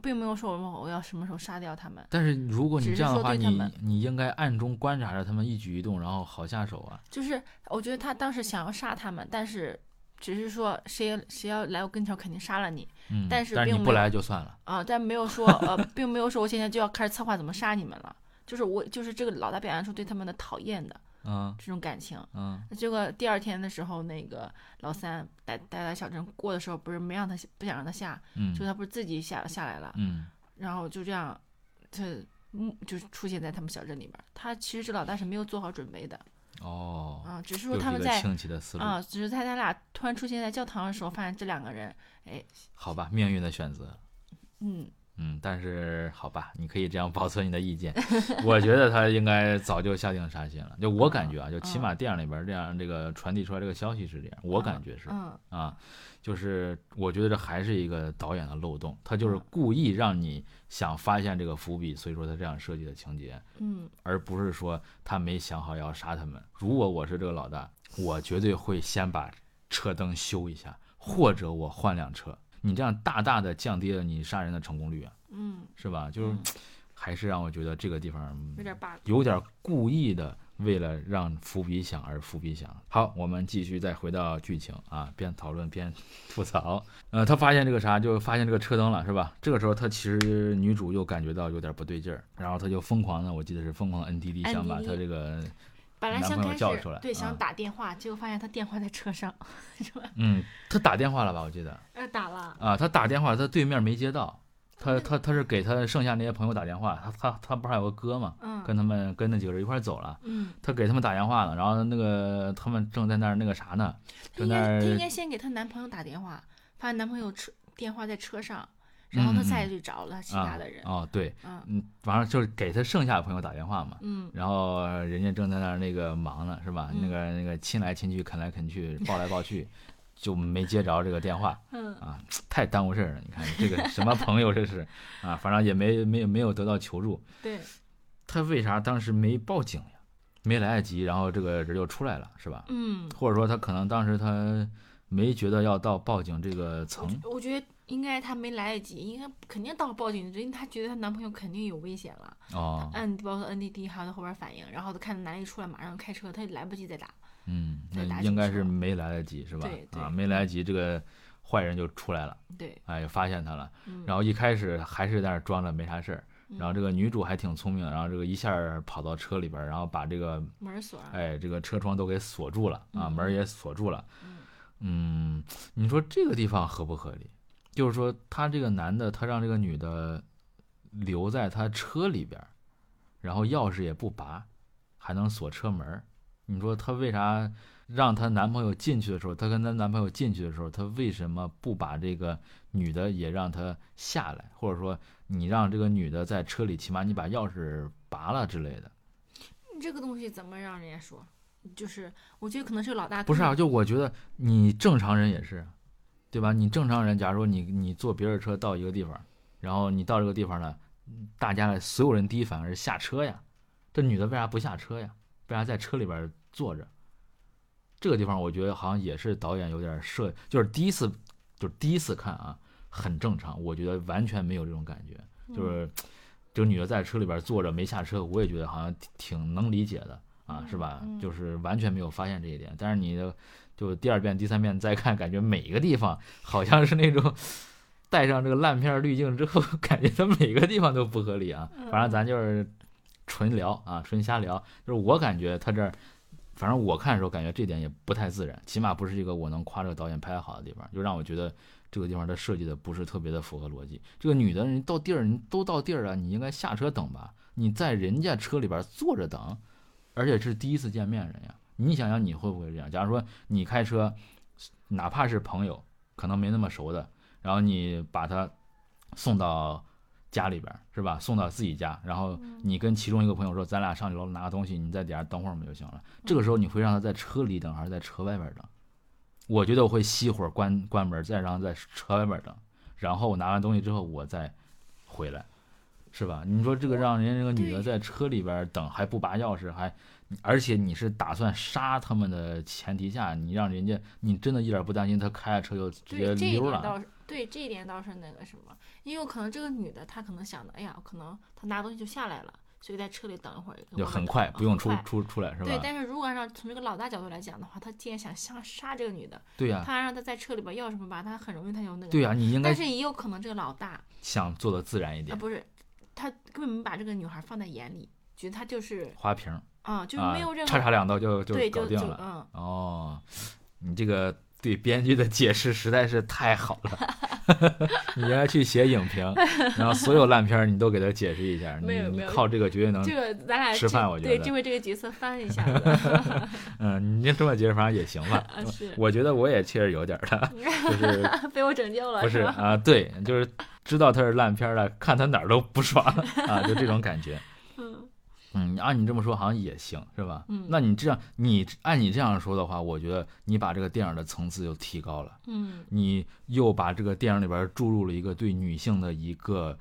Speaker 2: 并没有说我我要什么时候杀掉他们。
Speaker 1: 但是如果你这样的话，你你应该暗中观察着他们一举一动，然后好下手啊。
Speaker 2: 就是我觉得他当时想要杀他们，但是只是说谁谁要来我跟前，我肯定杀了你
Speaker 1: 嗯，
Speaker 2: 但是
Speaker 1: 但是你不
Speaker 2: 并没有
Speaker 1: 来就算了。
Speaker 2: 啊，但没有说 呃，并没有说我现在就要开始策划怎么杀你们了。就是我就是这个老大表现出对他们的讨厌的
Speaker 1: 嗯
Speaker 2: 这种感情。
Speaker 1: 嗯
Speaker 2: 结果第二天的时候，那个老三带带来小镇过的时候，不是没让他不想让他下，
Speaker 1: 嗯
Speaker 2: 就他不是自己下下来了，
Speaker 1: 嗯
Speaker 2: 然后就这样，他嗯就是出现在他们小镇里边。他其实这老大是没有做好准备的
Speaker 1: 哦，
Speaker 2: 啊，只是说他们在。啊，只是在他俩突然出现在教堂的时候，发现这两个人，哎，
Speaker 1: 好吧，命运的选择。
Speaker 2: 嗯，
Speaker 1: 嗯，但是好吧，你可以这样保存你的意见。我觉得他应该早就下定杀心了。就我感觉啊，就起码电影里边这样这个传递出来这个消息是这样，我感觉是
Speaker 2: 嗯
Speaker 1: 啊，就是我觉得这还是一个导演的漏洞，他就是
Speaker 2: 嗯
Speaker 1: 故意让你想发现这个伏笔，所以说他这样设计的情节，
Speaker 2: 嗯
Speaker 1: 而不是说他没想好要杀他们。如果我是这个老大，我绝对会先把车灯修一下，或者我换辆车。你这样大大的降低了你杀人的成功率啊。
Speaker 2: 嗯，
Speaker 1: 是吧？就是
Speaker 2: 嗯
Speaker 1: 还是让我觉得这个地方
Speaker 2: 有点 bug。
Speaker 1: 有点故意的，为了让伏笔响而伏笔响。好，我们继续再回到剧情啊，边讨论边吐槽。呃，他发现这个啥，就发现这个车灯了，是吧？这个时候，他其实女主又感觉到有点不对劲儿，然后他就疯狂的，我记得是疯狂的 NDD，想把他这个
Speaker 2: 本来想开始对想打电话，结果发现他电话在车上，是吧？
Speaker 1: 嗯，他打电话了吧？我记得
Speaker 2: 呃，打了。
Speaker 1: 啊，他打电话，他对面没接到，他他他是给他剩下那些朋友打电话，他他他不是还有个哥吗？
Speaker 2: 嗯
Speaker 1: 跟他们跟那几个人一块走了。
Speaker 2: 嗯，
Speaker 1: 他给他们打电话了，然后那个他们正在那儿那个啥呢，
Speaker 2: 她应该她应该先给她男朋友打电话，发现男朋友车电话在车上，然后她
Speaker 1: 嗯
Speaker 2: 再
Speaker 1: 嗯
Speaker 2: 去找了其
Speaker 1: 啊
Speaker 2: 他的人。
Speaker 1: 哦对，
Speaker 2: 嗯
Speaker 1: 嗯，完了就是给他剩下的朋友打电话嘛，
Speaker 2: 嗯
Speaker 1: 然后人家正在那儿那个忙呢，是吧？
Speaker 2: 嗯
Speaker 1: 那个那个亲来亲去，啃来啃去，抱来抱去，就没接着这个电话
Speaker 2: 嗯
Speaker 1: 啊，太耽误事儿了。你看这个什么朋友这是啊，反正也没没没有得到求助，
Speaker 2: 对，
Speaker 1: 他为啥当时没报警呀？没来得及，然后这个人就出来了，是吧？
Speaker 2: 嗯，
Speaker 1: 或者说他可能当时他没觉得要到报警这个层
Speaker 2: 觉我觉得应该她没来得及，应该肯定到报警，因为她觉得她男朋友肯定有危险了。
Speaker 1: 哦，
Speaker 2: 按，包括 NDD 还有她后边反应，然后她看到男的一出来，马上开车，她就来不及再打。
Speaker 1: 嗯，那应该是没来得及是吧
Speaker 2: 对？对
Speaker 1: 啊，没来得及，这个坏人就出来了，
Speaker 2: 对，
Speaker 1: 哎，发现他了，
Speaker 2: 嗯，
Speaker 1: 然后一开始还是在那装着没啥事儿，然后
Speaker 2: 嗯
Speaker 1: 这个女主还挺聪明，然后这个一下跑到车里边，然后把这个
Speaker 2: 门锁上。
Speaker 1: 哎这个车窗都给锁住了啊，
Speaker 2: 嗯
Speaker 1: 门也锁住了，
Speaker 2: 嗯
Speaker 1: 嗯，你说这个地方合不合理？就是说他这个男的，他让这个女的留在他车里边儿，然后钥匙也不拔，还能锁车门儿。你说他为啥让她男朋友进去的时候，她跟她男朋友进去的时候，她为什么不把这个女的也让她下来，或者说你让这个女的在车里，起码你把钥匙拔了之类的？
Speaker 2: 你这个东西怎么让人家说？就是我觉得可能是老大
Speaker 1: 不是啊，就我觉得你正常人也是，对吧？你正常人，假如说你你坐别人车到一个地方，然后你到这个地方呢，大家的所有人第一反应是下车呀，这女的为啥不下车呀？为啥在车里边坐着？这个地方我觉得好像也是导演有点设，就是第一次，就是第一次看啊，很正常，我觉得完全没有这种感觉，
Speaker 2: 嗯
Speaker 1: 就是这个女的在车里边坐着没下车，我也觉得好像挺挺能理解的啊，是吧？
Speaker 2: 嗯
Speaker 1: 就是完全没有发现这一点，但是你的就第二遍、第三遍再看，感觉每一个地方好像是那种带上这个烂片滤镜之后，感觉它每个地方都不合理啊。反正咱就是纯聊啊，纯瞎聊，就是我感觉他这儿反正我看的时候感觉这点也不太自然，起码不是一个我能夸这个导演拍得好的地方，就让我觉得这个地方它设计的不是特别的符合逻辑。这个女的人到地儿，你都到地儿了，你应该下车等吧？你在人家车里边坐着等，而且是第一次见面人呀，你想想你会不会这样？假如说你开车，哪怕是朋友，可能没那么熟的，然后你把他送到家里边儿，是吧？送到自己家，然后你跟其中一个朋友说，咱俩上去楼拿个东西，你在底下等会儿我们就行了？这个时候你会让他在车里等，还是在车外边等？我觉得我会熄火关关门，再让他在车外边等，然后拿完东西之后我再回来，是吧？你说这个让人家这个女的在车里边等还不拔钥匙，还而且你是打算杀他们的前提下，你让人家你真的一点不担心他开着车就直接
Speaker 2: 对这一
Speaker 1: 溜了？
Speaker 2: 点倒是对这一点倒是那个什么，因为有可能这个女的她可能想的，哎呀，可能她拿东西就下来了，所以在车里等一会儿
Speaker 1: 就很快，不用出出出来，是吧？
Speaker 2: 对，但是如果按照从这个老大角度来讲的话，他既然想杀杀这个女的，
Speaker 1: 对呀、
Speaker 2: 他让她在车里边要什么吧，他很容易他就那个。
Speaker 1: 对呀、你应该
Speaker 2: 但是也有可能这个老大啊、
Speaker 1: 想做的自然一点，
Speaker 2: 不是，他根本没把这个女孩放在眼里，觉得她就是
Speaker 1: 花瓶儿
Speaker 2: 啊、就没有任，何、
Speaker 1: 插插两刀就就搞定了。
Speaker 2: 嗯，
Speaker 1: 哦，你这个对编剧的解释实在是太好了。你应该去写影评，然后所有烂片你都给他解释一下。
Speaker 2: 没有
Speaker 1: 你你靠这个绝对能
Speaker 2: 这，个咱俩
Speaker 1: 吃饭我觉得
Speaker 2: 对就为这个角色翻一下子
Speaker 1: 嗯，你这么解释反正也行吧。
Speaker 2: 啊，是
Speaker 1: 我觉得我也确实有点儿的，就是
Speaker 2: 被我拯救了，
Speaker 1: 不是？啊，对，就是知道他是烂片了，看他哪儿都不爽啊，就这种感觉。
Speaker 2: 嗯
Speaker 1: 嗯，按你这么说好像也行，是吧？
Speaker 2: 嗯
Speaker 1: 那你这样，你按你这样说的话，我觉得你把这个电影的层次又提高了，
Speaker 2: 嗯
Speaker 1: 你又把这个电影里边注入了一个对女性的一个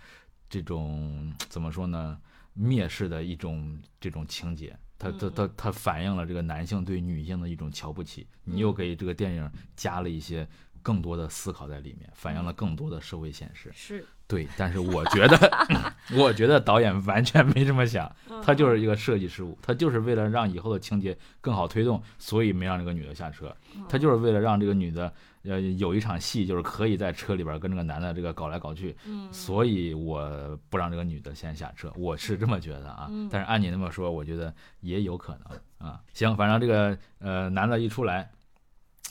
Speaker 1: 这种怎么说呢，蔑视的一种这种情节。它它
Speaker 2: 嗯
Speaker 1: 它它反映了这个男性对女性的一种瞧不起，你又
Speaker 2: 嗯
Speaker 1: 给这个电影加了一些更多的思考在里面，反映了更多的社会现实。
Speaker 2: 是，
Speaker 1: 对，但是我觉得，我觉得导演完全没这么想，
Speaker 2: 嗯
Speaker 1: 他就是一个设计失误，他就是为了让以后的情节更好推动，所以没让这个女的下车，他就是为了让这个女的呃有一场戏，就是可以在车里边跟这个男的这个搞来搞去，
Speaker 2: 嗯
Speaker 1: 所以我不让这个女的先下车，我是这么觉得啊。
Speaker 2: 嗯
Speaker 1: 但是按你那么说，我觉得也有可能啊。行，反正这个呃男的一出来，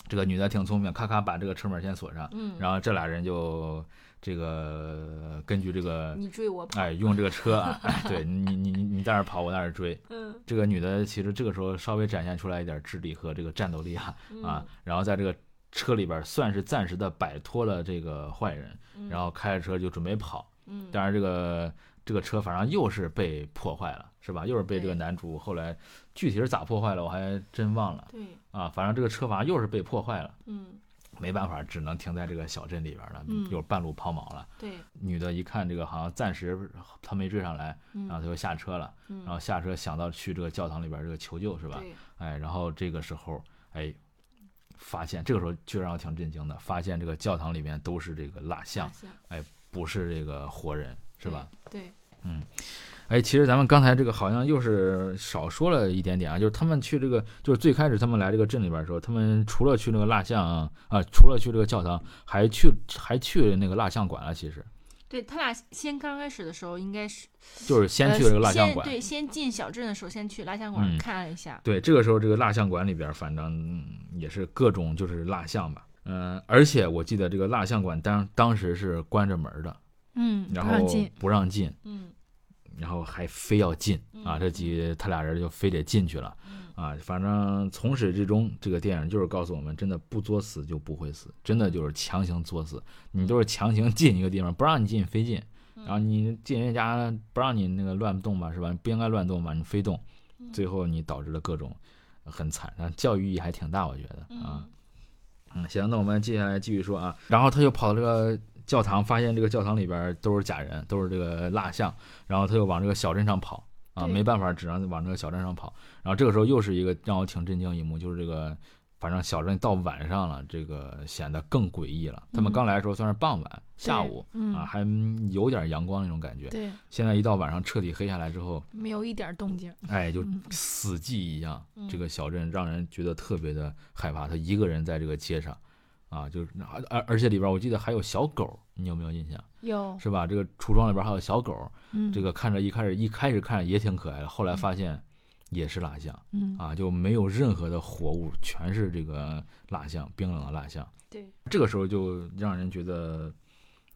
Speaker 1: 这个女的挺聪明，咔咔把这个车门先锁上，
Speaker 2: 嗯，
Speaker 1: 然后这俩人就这个根据这个
Speaker 2: 你追我跑，
Speaker 1: 哎用这个车啊，哎对你你你你在那儿跑，我在那儿追。
Speaker 2: 嗯
Speaker 1: 这个女的其实这个时候稍微展现出来一点智力和这个战斗力啊啊，然后在这个车里边算是暂时的摆脱了这个坏人，
Speaker 2: 嗯
Speaker 1: 然后开着车就准备跑。
Speaker 2: 嗯
Speaker 1: 当然这个这个车反正又是被破坏了，是吧？又是被这个男主后来具体是咋破坏了，我还真忘了
Speaker 2: 对，
Speaker 1: 啊。反正这个车反正又是被破坏了，
Speaker 2: 嗯
Speaker 1: 没办法，只能停在这个小镇里边了，
Speaker 2: 嗯
Speaker 1: 又半路抛锚了。
Speaker 2: 对，
Speaker 1: 女的一看这个好像暂时她没追上来，
Speaker 2: 嗯
Speaker 1: 然后她就下车了，
Speaker 2: 嗯
Speaker 1: 然后下车想到去这个教堂里边这个求救是吧？
Speaker 2: 对，
Speaker 1: 哎，然后这个时候哎，发现这个时候就让我挺震惊的，发现这个教堂里面都是这个蜡像
Speaker 2: 大，象
Speaker 1: 不是这个活人，是吧？？
Speaker 2: 对，
Speaker 1: 哎，其实咱们刚才这个好像又是少说了一点点啊，就是他们去这个，就是最开始他们来这个镇里边的时候，他们除了去那个蜡像啊，啊除了去这个教堂，还去还去那个蜡像馆了。其实
Speaker 2: 对他俩先刚开始的时候应该是
Speaker 1: 就是先去了这个蜡像馆。
Speaker 2: 呃对，先进小镇的时候先去蜡像馆
Speaker 1: 嗯
Speaker 2: 看了一下，
Speaker 1: 对，这个时候这个蜡像馆里边，反正嗯也是各种就是蜡像吧。嗯，而且我记得这个蜡像馆当当时是关着门的，
Speaker 2: 嗯，
Speaker 1: 然后
Speaker 2: 不让进，
Speaker 1: 不让进，
Speaker 2: 嗯
Speaker 1: 然后还非要进啊，
Speaker 2: 嗯
Speaker 1: 这几他俩人就非得进去了啊。反正从始至终，这个电影就是告诉我们，真的不作死就不会死，真的就是强行作死。你都是强行进一个地方，不让你进非进，然后你进人家不让你那个乱动吧，是吧？不应该乱动吧，你非动，最后你导致了各种很惨，但教育意义还挺大，我觉得啊。嗯，行，那我们接下来继续说啊。然后他就跑到这个教堂，发现这个教堂里边都是假人，都是这个蜡像，然后他就往这个小镇上跑啊，没办法，只能往这个小镇上跑。然后这个时候又是一个让我挺震惊一幕，就是这个，反正小镇到晚上了，这个显得更诡异了。他们
Speaker 2: 嗯
Speaker 1: 刚来的时候算是傍晚、下午
Speaker 2: 嗯
Speaker 1: 啊，还有点阳光那种感觉。
Speaker 2: 对，
Speaker 1: 现在一到晚上彻底黑下来之后，
Speaker 2: 没有一点动静，
Speaker 1: 哎，就
Speaker 2: 嗯
Speaker 1: 死寂一样。
Speaker 2: 嗯
Speaker 1: 这个小镇让人觉得特别的害怕，他一个人在这个街上，啊，就是而而而且里边我记得还有小狗，你有没有印象？
Speaker 2: 有，
Speaker 1: 是吧？这个橱窗里边还有小狗，
Speaker 2: 嗯，
Speaker 1: 这个看着一开始一开始看着也挺可爱的，后来发现也是蜡像
Speaker 2: 嗯，
Speaker 1: 啊，就没有任何的活物，全是这个蜡像，冰冷的蜡像。
Speaker 2: 对，
Speaker 1: 这个时候就让人觉得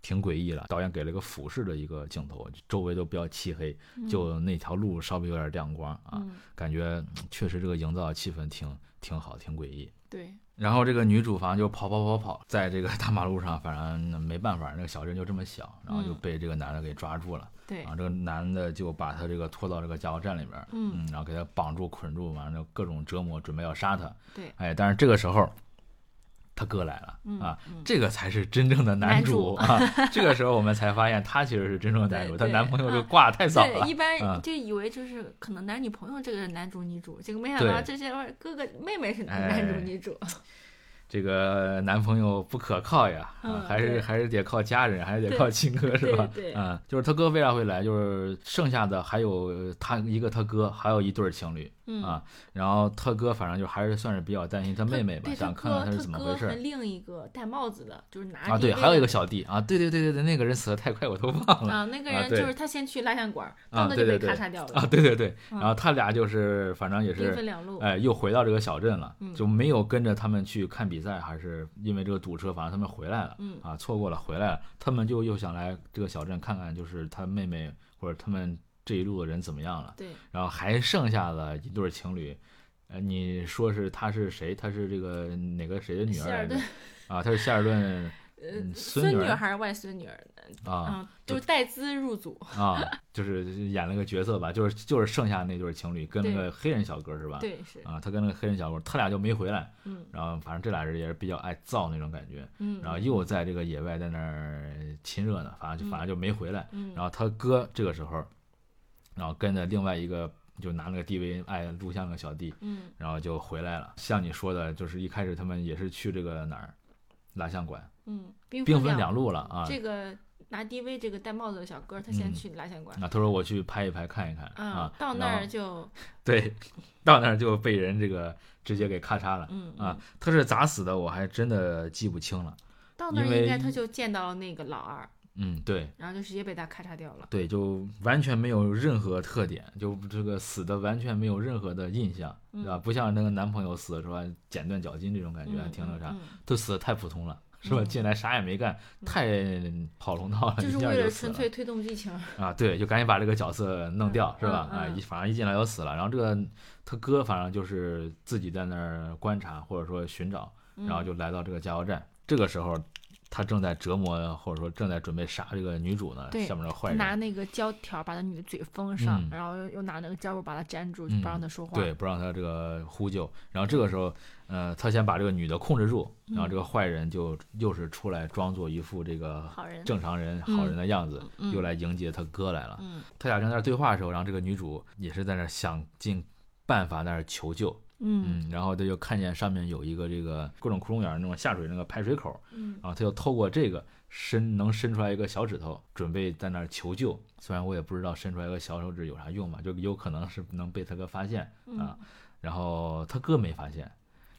Speaker 1: 挺诡异了。导演给了一个俯视的一个镜头，周围都比较漆黑，就那条路稍微有点亮光啊，
Speaker 2: 嗯，
Speaker 1: 感觉嗯确实这个营造的气氛挺挺好，挺诡异。
Speaker 2: 对，
Speaker 1: 然后这个女主反正就跑跑跑跑，在这个大马路上，反正没办法，那个小镇就这么小，然后就
Speaker 2: 嗯
Speaker 1: 被这个男的给抓住了。
Speaker 2: 对
Speaker 1: 然后，这个男的就把他这个拖到这个加油站里边儿，
Speaker 2: 嗯
Speaker 1: 然后给他绑住、捆住，完了各种折磨，准备要杀他。
Speaker 2: 对，
Speaker 1: 哎，但是这个时候，他哥来了、
Speaker 2: 嗯
Speaker 1: 啊，
Speaker 2: 嗯
Speaker 1: 这个才是真正的
Speaker 2: 男主
Speaker 1: 主啊。这个时候我们才发现，他其实是真正的男主，
Speaker 2: 对对
Speaker 1: 她男朋友
Speaker 2: 啊
Speaker 1: 就挂得太早
Speaker 2: 对，
Speaker 1: 了
Speaker 2: 一。般
Speaker 1: 嗯
Speaker 2: 就以为就是可能男女朋友这个是男主女主，结果没想到这些哥哥妹妹是
Speaker 1: 哎
Speaker 2: 男主女主。
Speaker 1: 这个男朋友不可靠呀，啊
Speaker 2: 嗯，
Speaker 1: 还是还是得靠家人，还是得靠亲哥是吧？
Speaker 2: 对
Speaker 1: 就是他哥为啥会来？就是剩下的还有他一个他哥，还有一对儿情侣
Speaker 2: 嗯
Speaker 1: 啊。然后他哥反正就还是算是比较担心他
Speaker 2: 他
Speaker 1: 妹妹吧，想看看他是怎么回事
Speaker 2: 另一个戴帽子的，就是拿
Speaker 1: 啊。对，还有一个小弟啊，对对对对对，那个人死的太快，我都忘了
Speaker 2: 啊，那个人就是他先去蜡像馆儿，
Speaker 1: 啊对对对
Speaker 2: 咔嚓掉了
Speaker 1: 啊，，对对对。
Speaker 2: 嗯
Speaker 1: 然后他俩就是反正也
Speaker 2: 兵
Speaker 1: 是
Speaker 2: 分两路。
Speaker 1: 哎，又回到这个小镇了，
Speaker 2: 嗯
Speaker 1: 就没有跟着他们去看比赛，还是因为这个堵车，反正他们回来了，
Speaker 2: 嗯
Speaker 1: 啊，错过了，回来了，他们就又想来这个小镇看看，就是他妹妹或者他们这一路的人怎么样了，
Speaker 2: 对，
Speaker 1: 然后还剩下了一对情侣，呃，你说是他是谁？他是这个哪个谁的女儿？啊，他是希尔顿
Speaker 2: 呃
Speaker 1: 嗯，
Speaker 2: 孙
Speaker 1: 孙女儿
Speaker 2: 还是外孙女儿？
Speaker 1: 啊
Speaker 2: 嗯，就是带资入组。
Speaker 1: 啊，就是演了个角色吧，就是就是剩下那对情侣跟那个黑人小哥是吧？
Speaker 2: 对，是，
Speaker 1: 啊，他跟那个黑人小哥，他俩就没回来。
Speaker 2: 嗯
Speaker 1: 然后反正这俩人也是比较爱造那种感觉，
Speaker 2: 嗯，
Speaker 1: 然后又在这个野外在那儿亲热呢，反正就反正就没回来。
Speaker 2: 嗯，
Speaker 1: 然后他哥这个时候，然后跟着另外一个就拿那个 DV 爱录像的小弟，
Speaker 2: 嗯
Speaker 1: 然后就回来了。像你说的，就是一开始他们也是去这个哪儿蜡像馆，
Speaker 2: 嗯，兵
Speaker 1: 兵分
Speaker 2: 两
Speaker 1: 两路了啊。
Speaker 2: 这个拿 DV 这个戴帽子的小哥，他先
Speaker 1: 嗯
Speaker 2: 去蜡像馆。
Speaker 1: 啊，他说我去拍一拍看一看
Speaker 2: 嗯
Speaker 1: 啊，，
Speaker 2: 到那儿就
Speaker 1: 对，到那儿就被人这个直接给咔嚓了
Speaker 2: 嗯
Speaker 1: 啊
Speaker 2: 嗯，
Speaker 1: 他是咋死的，我还真的记不清了。
Speaker 2: 到那儿应该他就见到了那个老二，
Speaker 1: 嗯，对，
Speaker 2: 然后就直接被他咔嚓掉了。
Speaker 1: 对，就完全没有任何特点，就这个死的完全没有任何的印象，对吧？不像那个男朋友死的时候剪断脚筋这种感觉，还
Speaker 2: 嗯
Speaker 1: 挺那啥，
Speaker 2: 嗯
Speaker 1: 都死的太普通了，是吧？
Speaker 2: 嗯
Speaker 1: 进来啥也没干，太跑龙套了，
Speaker 2: 就是为了纯粹推动剧情。
Speaker 1: 啊！对，就赶紧把这个角色弄掉，是吧？啊，一反正一进来就死了，然后这个他哥反正就是自己在那儿观察或者说寻找，然后就来到这个加油站，这个时候。他正在折磨，或者说正在准备杀这个女主呢，
Speaker 2: 对
Speaker 1: 下面的坏人
Speaker 2: 拿那个胶条把那女的嘴封上，
Speaker 1: 嗯
Speaker 2: 然后又又拿那个胶布把她粘住，
Speaker 1: 嗯
Speaker 2: 不让她说话。
Speaker 1: 对，不让她这个呼救。然后这个时候，呃，他先把这个女的控制住，然后这个坏人就又是出来装作一副这个
Speaker 2: 好人。
Speaker 1: 正常人、
Speaker 2: 嗯
Speaker 1: 好人的样子，
Speaker 2: 嗯
Speaker 1: 又来迎接他哥来了。
Speaker 2: 嗯
Speaker 1: 他俩正在那对话的时候，然后这个女主也是在那想尽办法在那求救，
Speaker 2: 嗯
Speaker 1: 嗯，然后他就看见上面有一个这个各种窟窿眼儿那种下水那个排水口，
Speaker 2: 嗯
Speaker 1: 然后他就透过这个伸能伸出来一个小指头，准备在那儿求救。虽然我也不知道伸出来一个小手指有啥用吧，就有可能是能被他哥发现啊。然后他哥没发现，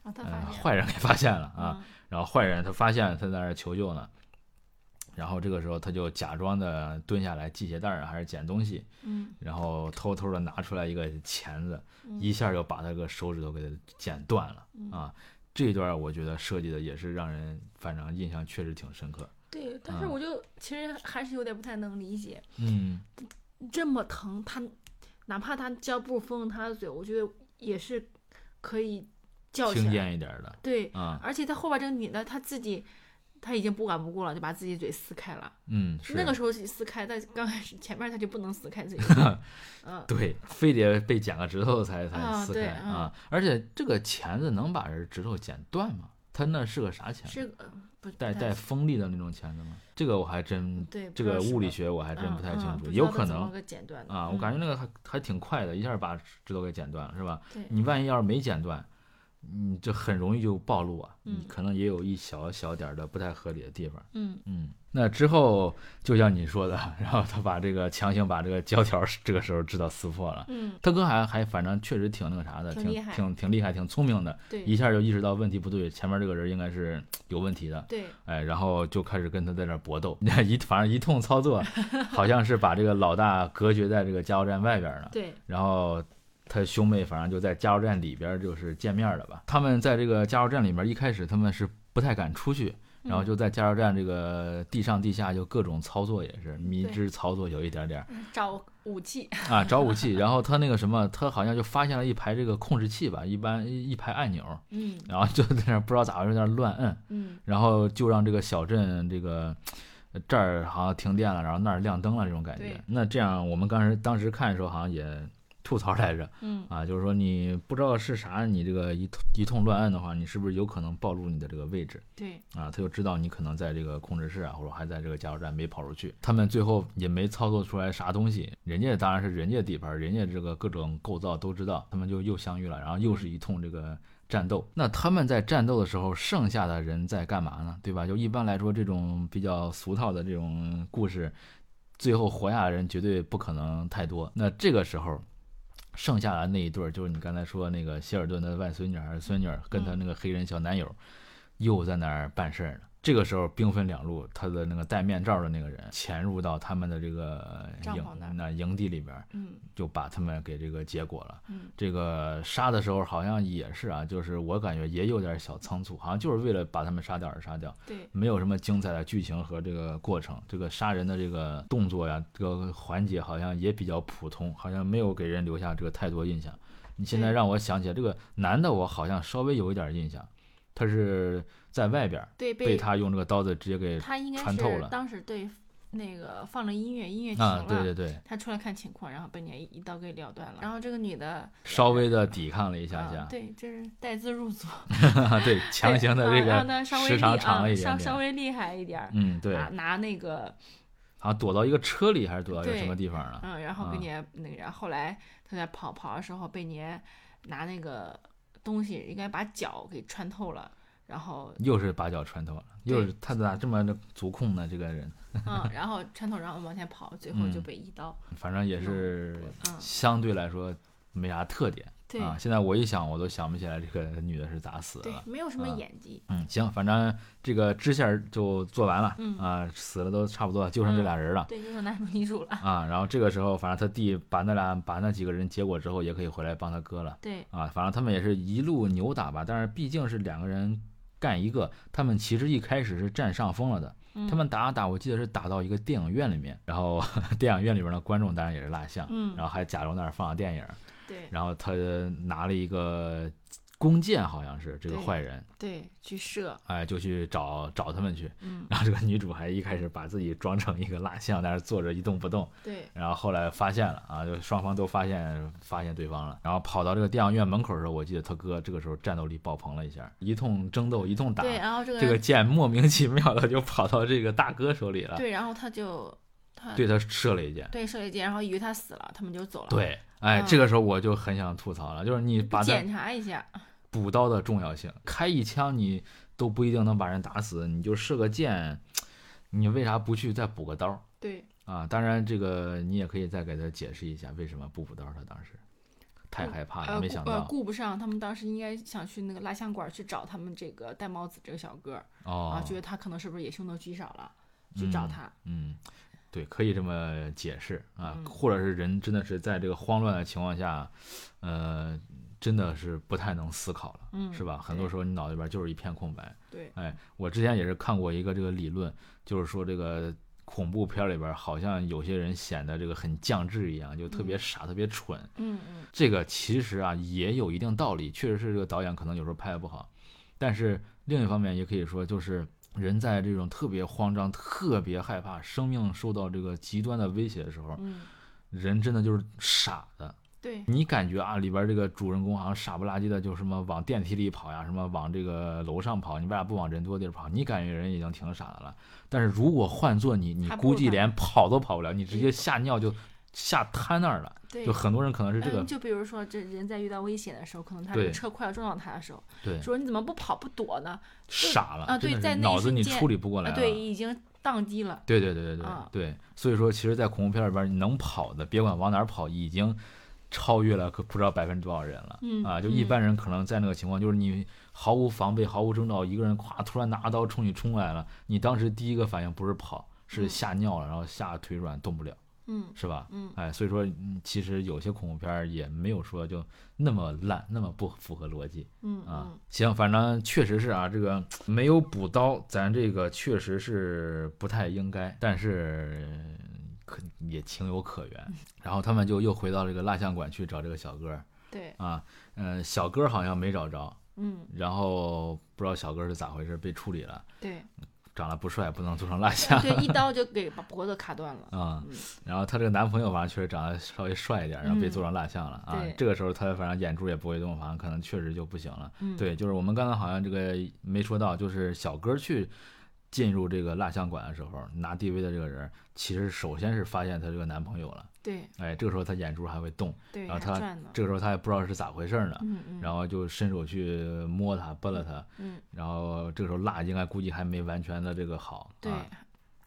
Speaker 2: 啊，他
Speaker 1: 嗯、
Speaker 2: 发现
Speaker 1: 坏人给发现了啊。
Speaker 2: 嗯
Speaker 1: 然后坏人他发现他在那儿求救呢，然后这个时候他就假装的蹲下来系鞋带儿啊还是捡东西，
Speaker 2: 嗯
Speaker 1: 然后偷偷的拿出来一个钳子，
Speaker 2: 嗯
Speaker 1: 一下就把他个手指头给他剪断了啊。这一段我觉得设计的也是让人反正印象确实挺深刻。
Speaker 2: 对，但是
Speaker 1: 嗯
Speaker 2: 我就其实还是有点不太能理解，
Speaker 1: 嗯，
Speaker 2: 这么疼，他哪怕他胶布封他的嘴，我觉得也是可以叫起
Speaker 1: 轻
Speaker 2: 来。
Speaker 1: 健一点的
Speaker 2: 对，
Speaker 1: 啊，
Speaker 2: 而且他后边这个女的，她自己她已经不管不顾了，就把自己嘴撕开了。
Speaker 1: 嗯，是
Speaker 2: 那个时候撕开，但刚开始前面他就不能撕开自己。嗯，
Speaker 1: 对，非得被剪个指头才才
Speaker 2: 啊对
Speaker 1: 撕开
Speaker 2: 嗯
Speaker 1: 啊。而且这个钳子能把人指头剪断吗？它那是个啥钳子？
Speaker 2: 是个不
Speaker 1: 带带锋利的那种钳子吗？这个我还真
Speaker 2: 对
Speaker 1: 这个物理
Speaker 2: 学
Speaker 1: 学我还真不太清楚，有可能啊，我感
Speaker 2: 觉
Speaker 1: 觉那个还还挺快的，一下把指头给剪断了，是吧？
Speaker 2: 对
Speaker 1: 你万一要是没剪断，你这很容易就暴露啊，你
Speaker 2: 嗯
Speaker 1: 可能也有一小小点儿的不太合理的地方。
Speaker 2: 嗯
Speaker 1: 嗯，那之后就像你说的，然后他把这个强行把这个胶条这个时候知道撕破了。
Speaker 2: 嗯，
Speaker 1: 他哥还还反正确实挺那个啥的，挺
Speaker 2: 挺
Speaker 1: 挺挺厉害，挺聪明的，
Speaker 2: 对
Speaker 1: 一下就意识到问题不对，前面这个人应该是 有问题的。
Speaker 2: 对
Speaker 1: 哎，然后就开始跟他在这儿搏斗，一反正一通操作，好像是把这个老大隔绝在这个加油站外边儿呢。
Speaker 2: 对，
Speaker 1: 然后他兄妹反正就在加油站里边儿就是见面了吧。他们在这个加油站里面，一开始他们是不太敢出去，然后就在加油站这个地上地下就各种操作，也是迷之操作有一点点儿
Speaker 2: 找武器，
Speaker 1: 啊，找武器。然后他那个什么，他好像就发现了一排这个控制器吧，一般一一排按钮，
Speaker 2: 嗯
Speaker 1: 然后就在那儿不知道咋回事，在那乱摁，
Speaker 2: 嗯
Speaker 1: 然后就让这个小镇这个。呃这儿好像停电了，然后那儿亮灯了，这种感觉。那这样我们当时当时看的时候，好像也吐槽来着，
Speaker 2: 嗯
Speaker 1: 啊，就是说你不知道是啥，你这个一通一通乱按的话，你是不是有可能暴露你的这个位置
Speaker 2: 对，
Speaker 1: 啊？他就知道你可能在这个控制室啊，或者还在这个加油站没跑出去。他们最后也没操作出来啥东西，人家当然是人家底盘，人家这个各种构造都知道，他们就又相遇了，然后又是一通这个。战斗，那他们在战斗的时候，剩下的人在干嘛呢？对吧？就一般来说，这种比较俗套的这种故事，最后活下的人绝对不可能太多。那这个时候，剩下的那一对儿，就是你刚才说那个希尔顿的外孙女还是孙女儿，跟他那个黑人小男友，又在那儿办事儿呢。这个时候兵分两路，他的那个戴面罩的那个人潜入到他们的这个营
Speaker 2: 那
Speaker 1: 营地里边，
Speaker 2: 嗯
Speaker 1: 就把他们给这个结果了。
Speaker 2: 嗯
Speaker 1: 这个杀的时候好像也是啊，就是我感觉也有点小仓促，好像就是为了把他们杀掉而杀掉，
Speaker 2: 对，
Speaker 1: 没有什么精彩的剧情和这个过程。这个杀人的这个动作呀，这个环节好像也比较普通，好像没有给人留下这个太多印象。你现在让我想起来这个男的，我好像稍微有一点印象，他是在外边儿
Speaker 2: 对
Speaker 1: 被他用这个刀子直接给
Speaker 2: 他应该
Speaker 1: 穿透了
Speaker 2: 是当时对那个放了音乐，音乐停
Speaker 1: 啊
Speaker 2: 了，，
Speaker 1: 对对对，
Speaker 2: 他出来看情况，然后被人家一刀给了断了。然后这个女的
Speaker 1: 稍微的抵抗了一
Speaker 2: 一
Speaker 1: 下下，
Speaker 2: 对，这是带资入组，
Speaker 1: 对，强行的这个时长长了一点
Speaker 2: 稍稍，微厉害一点儿，
Speaker 1: 嗯，对，
Speaker 2: 拿拿那个
Speaker 1: 好像躲到一个车里还是躲到一个什么地方了？
Speaker 2: 嗯，然后
Speaker 1: 啊
Speaker 2: 给你那个，然后后来他在跑跑的时候被你拿那个东西，应该把脚给穿透了，然后
Speaker 1: 又是把脚穿透了，又是他咋这么足控呢？这个人，
Speaker 2: 嗯，然后穿透，然后往前跑，最后就
Speaker 1: 嗯
Speaker 2: 被一刀，
Speaker 1: 反正也是
Speaker 2: 嗯，
Speaker 1: 相对来说没啥特点
Speaker 2: 对
Speaker 1: 啊。现在我一想，我都想不起来这个女的是咋死的
Speaker 2: 对
Speaker 1: 了，。
Speaker 2: 没有什么
Speaker 1: 啊
Speaker 2: 演技，
Speaker 1: 嗯，行，反正这个支线就做完了，
Speaker 2: 嗯
Speaker 1: 啊，死了都差不多，就剩这俩人了。
Speaker 2: 对，就剩男主女主了，
Speaker 1: 啊，然后这个时候，反正他弟把那俩把那几个人结果之后，也可以回来帮他哥了。
Speaker 2: 对，
Speaker 1: 啊，反正他们也是一路扭打吧，但是毕竟是两个人干一个，他们其实一开始是占上风了的。
Speaker 2: 嗯。
Speaker 1: 他们打啊打，我记得是打到一个电影院里面，然后 电影院里边的观众当然也是蜡像，
Speaker 2: 嗯。
Speaker 1: 然后还假装那儿放了电影，
Speaker 2: 对。
Speaker 1: 然后他拿了一个弓箭，好像是这个坏人，
Speaker 2: 对，去射，
Speaker 1: 哎，就去找找他们去。
Speaker 2: 嗯，
Speaker 1: 然后这个女主还一开始把自己装成一个蜡像，在那坐着一动不动，
Speaker 2: 对，
Speaker 1: 然后后来发现了啊，就双方都发现发现对方了，然后跑到这个电影院门口的时候，我记得他哥这个时候战斗力爆棚了一下，一通争斗，一通打，
Speaker 2: 对，然后这。个
Speaker 1: 这个箭莫名其妙的就跑到这个大哥手里了，
Speaker 2: 对，然后他就他
Speaker 1: 对他射了一箭。
Speaker 2: 对射了一箭，然后以为他死了，他们就走了，，
Speaker 1: 对，哎，
Speaker 2: 嗯
Speaker 1: 这个时候我就很想吐槽了，就是你把
Speaker 2: 检查一下，
Speaker 1: 补刀的重要性，开一枪你都不一定能把人打死，你就射个箭，你为啥不去再补个刀？
Speaker 2: 对，
Speaker 1: 啊，当然这个你也可以再给他解释一下为什么不补刀。他当时太害怕了，没想到
Speaker 2: 顾不上，他们当时应该想去那个蜡像馆去找他们这个戴帽子这个小哥啊，，觉得他可能是不是也凶多吉少了，去找他，
Speaker 1: 嗯，对，可以这么解释啊，
Speaker 2: 嗯
Speaker 1: 或者是人真的是在这个慌乱的情况下，呃，真的是不太能思考了，
Speaker 2: 嗯，
Speaker 1: 是吧？很多时候你脑子里边就是一片空白。
Speaker 2: 对，
Speaker 1: 哎，我之前也是看过一个这个理论，就是说这个恐怖片里边好像有些人显得这个很降智一样，就特别
Speaker 2: 嗯
Speaker 1: 傻、特别蠢。
Speaker 2: 嗯嗯，
Speaker 1: 这个其实啊也有一定道理，确实是这个导演可能有时候拍的不好，但是另一方面也可以说，就是人在这种特别慌张、特别害怕、生命受到这个极端的威胁的时候，
Speaker 2: 嗯，
Speaker 1: 人真的就是傻的。
Speaker 2: 对，
Speaker 1: 你感觉啊，里边这个主人公好像傻不拉几的，就什么往电梯里跑呀，什么往这个楼上跑，你为啥不往人多地儿跑？你感觉人已经挺傻的了，但是如果换做你，你估计连跑都跑不了，你直接吓尿就吓瘫那儿了。
Speaker 2: 对。
Speaker 1: 就，很多人可能是这个
Speaker 2: 嗯，就比如说这人在遇到危险的时候，可能他
Speaker 1: 对。
Speaker 2: 这个车快要撞到他的时候，
Speaker 1: 对。
Speaker 2: 说你怎么不跑不躲呢？
Speaker 1: 傻了
Speaker 2: 啊对在
Speaker 1: 脑子你处理不过来。
Speaker 2: 啊对，已经宕机了，
Speaker 1: 对对对对对
Speaker 2: 啊。
Speaker 1: 对，所以说，其实，在恐怖片里边，你能跑的，别管往哪儿跑，已经超越了可不知道百分之多少人了。
Speaker 2: 嗯
Speaker 1: 啊，就一
Speaker 2: 嗯
Speaker 1: 般人可能在那个情况，就是你毫无防备、毫无征兆，一个人咵突然拿刀冲你冲来了，你当时第一个反应不是跑，是
Speaker 2: 嗯
Speaker 1: 吓尿了，然后吓腿软动不了。
Speaker 2: 嗯
Speaker 1: 是吧？
Speaker 2: 嗯
Speaker 1: 哎，所以说，嗯其实有些恐怖片儿也没有说就那么烂，那么不符合逻辑
Speaker 2: 嗯
Speaker 1: 啊
Speaker 2: 嗯。
Speaker 1: 行，反正确实是啊，这个没有补刀，咱这个确实是不太应该，但是可也情有可原。然后他们就又回到这个蜡像馆去找这个小哥儿
Speaker 2: 对，
Speaker 1: 啊，嗯、小哥儿好像没找着，
Speaker 2: 嗯
Speaker 1: 然后不知道小哥儿是咋回事，被处理了，
Speaker 2: 对，
Speaker 1: 长得不帅，不能做成蜡像。
Speaker 2: 对，一刀 就给把脖子卡断了。
Speaker 1: 啊、
Speaker 2: 嗯
Speaker 1: 然后她这个男朋友反正确实长得稍微帅一点，然后被
Speaker 2: 嗯
Speaker 1: 做成蜡像了、啊。这个时候她反正眼珠也不会动，反正可能确实就不行了。
Speaker 2: 嗯，
Speaker 1: 对，就是我们刚才好像这个没说到，就是小哥去进入这个蜡像馆的时候，拿 DV 的这个人，其实首先是发现她这个男朋友了。
Speaker 2: 对
Speaker 1: 哎，这个时候她眼珠还会动，
Speaker 2: 对，
Speaker 1: 然后他
Speaker 2: 还转呢。
Speaker 1: 这个时候她也不知道是咋回事呢，
Speaker 2: 嗯嗯，
Speaker 1: 然后就伸手去摸他，拨了他，
Speaker 2: 嗯
Speaker 1: 然后这个时候蜡应该估计还没完全的这个好，
Speaker 2: 对，
Speaker 1: 啊，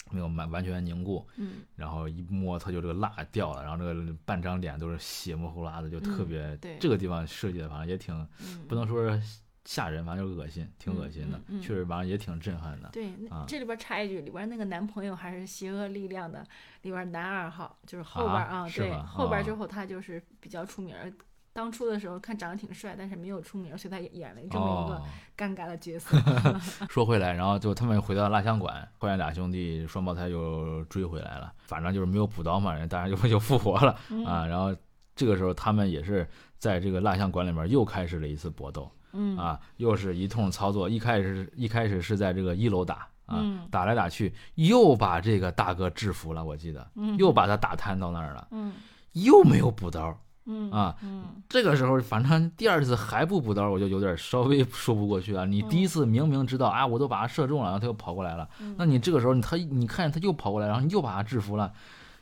Speaker 1: 没有完完全凝固，
Speaker 2: 嗯
Speaker 1: 然后一摸它就这个蜡掉了，然后这个半张脸都是血模糊拉的，就特
Speaker 2: 嗯
Speaker 1: 别、
Speaker 2: 对
Speaker 1: 这个地方设计的，反正也挺
Speaker 2: 嗯，
Speaker 1: 不能说是吓人，反正就是恶心，挺恶心的，
Speaker 2: 嗯嗯嗯
Speaker 1: 确实反正也挺震撼的。
Speaker 2: 对，这里边插一句，里边那个男朋友还是邪恶力量的里边男二号，就是后边
Speaker 1: 啊
Speaker 2: 啊，对，后边之后他就是比较出名儿。当初的时候看长得挺帅，但是没有出名，所以他演了这么一个
Speaker 1: 哦，
Speaker 2: 尴尬的角色。
Speaker 1: 说回来，然后就他们回到蜡像馆，后来俩兄弟双胞胎又追回来了，反正就是没有补刀嘛，人当然就 就复活了
Speaker 2: 嗯
Speaker 1: 啊。然后这个时候他们也是在这个蜡像馆里面又开始了一次搏斗。
Speaker 2: 嗯
Speaker 1: 啊，又是一通操作。一开始一开始是在这个一楼打啊，
Speaker 2: 嗯
Speaker 1: 打来打去，又把这个大哥制服了，我记得，
Speaker 2: 嗯
Speaker 1: 又把他打瘫到那儿了，
Speaker 2: 嗯
Speaker 1: 又没有补刀。
Speaker 2: 嗯
Speaker 1: 啊
Speaker 2: 嗯
Speaker 1: 这个时候，反正第二次还不补刀，我就有点稍微 说不过去啊。你第一次明明知道啊，我都把他射中了，然后他又跑过来了，
Speaker 2: 嗯
Speaker 1: 那你这个时候你他你看他又跑过来，然后你又把他制服了，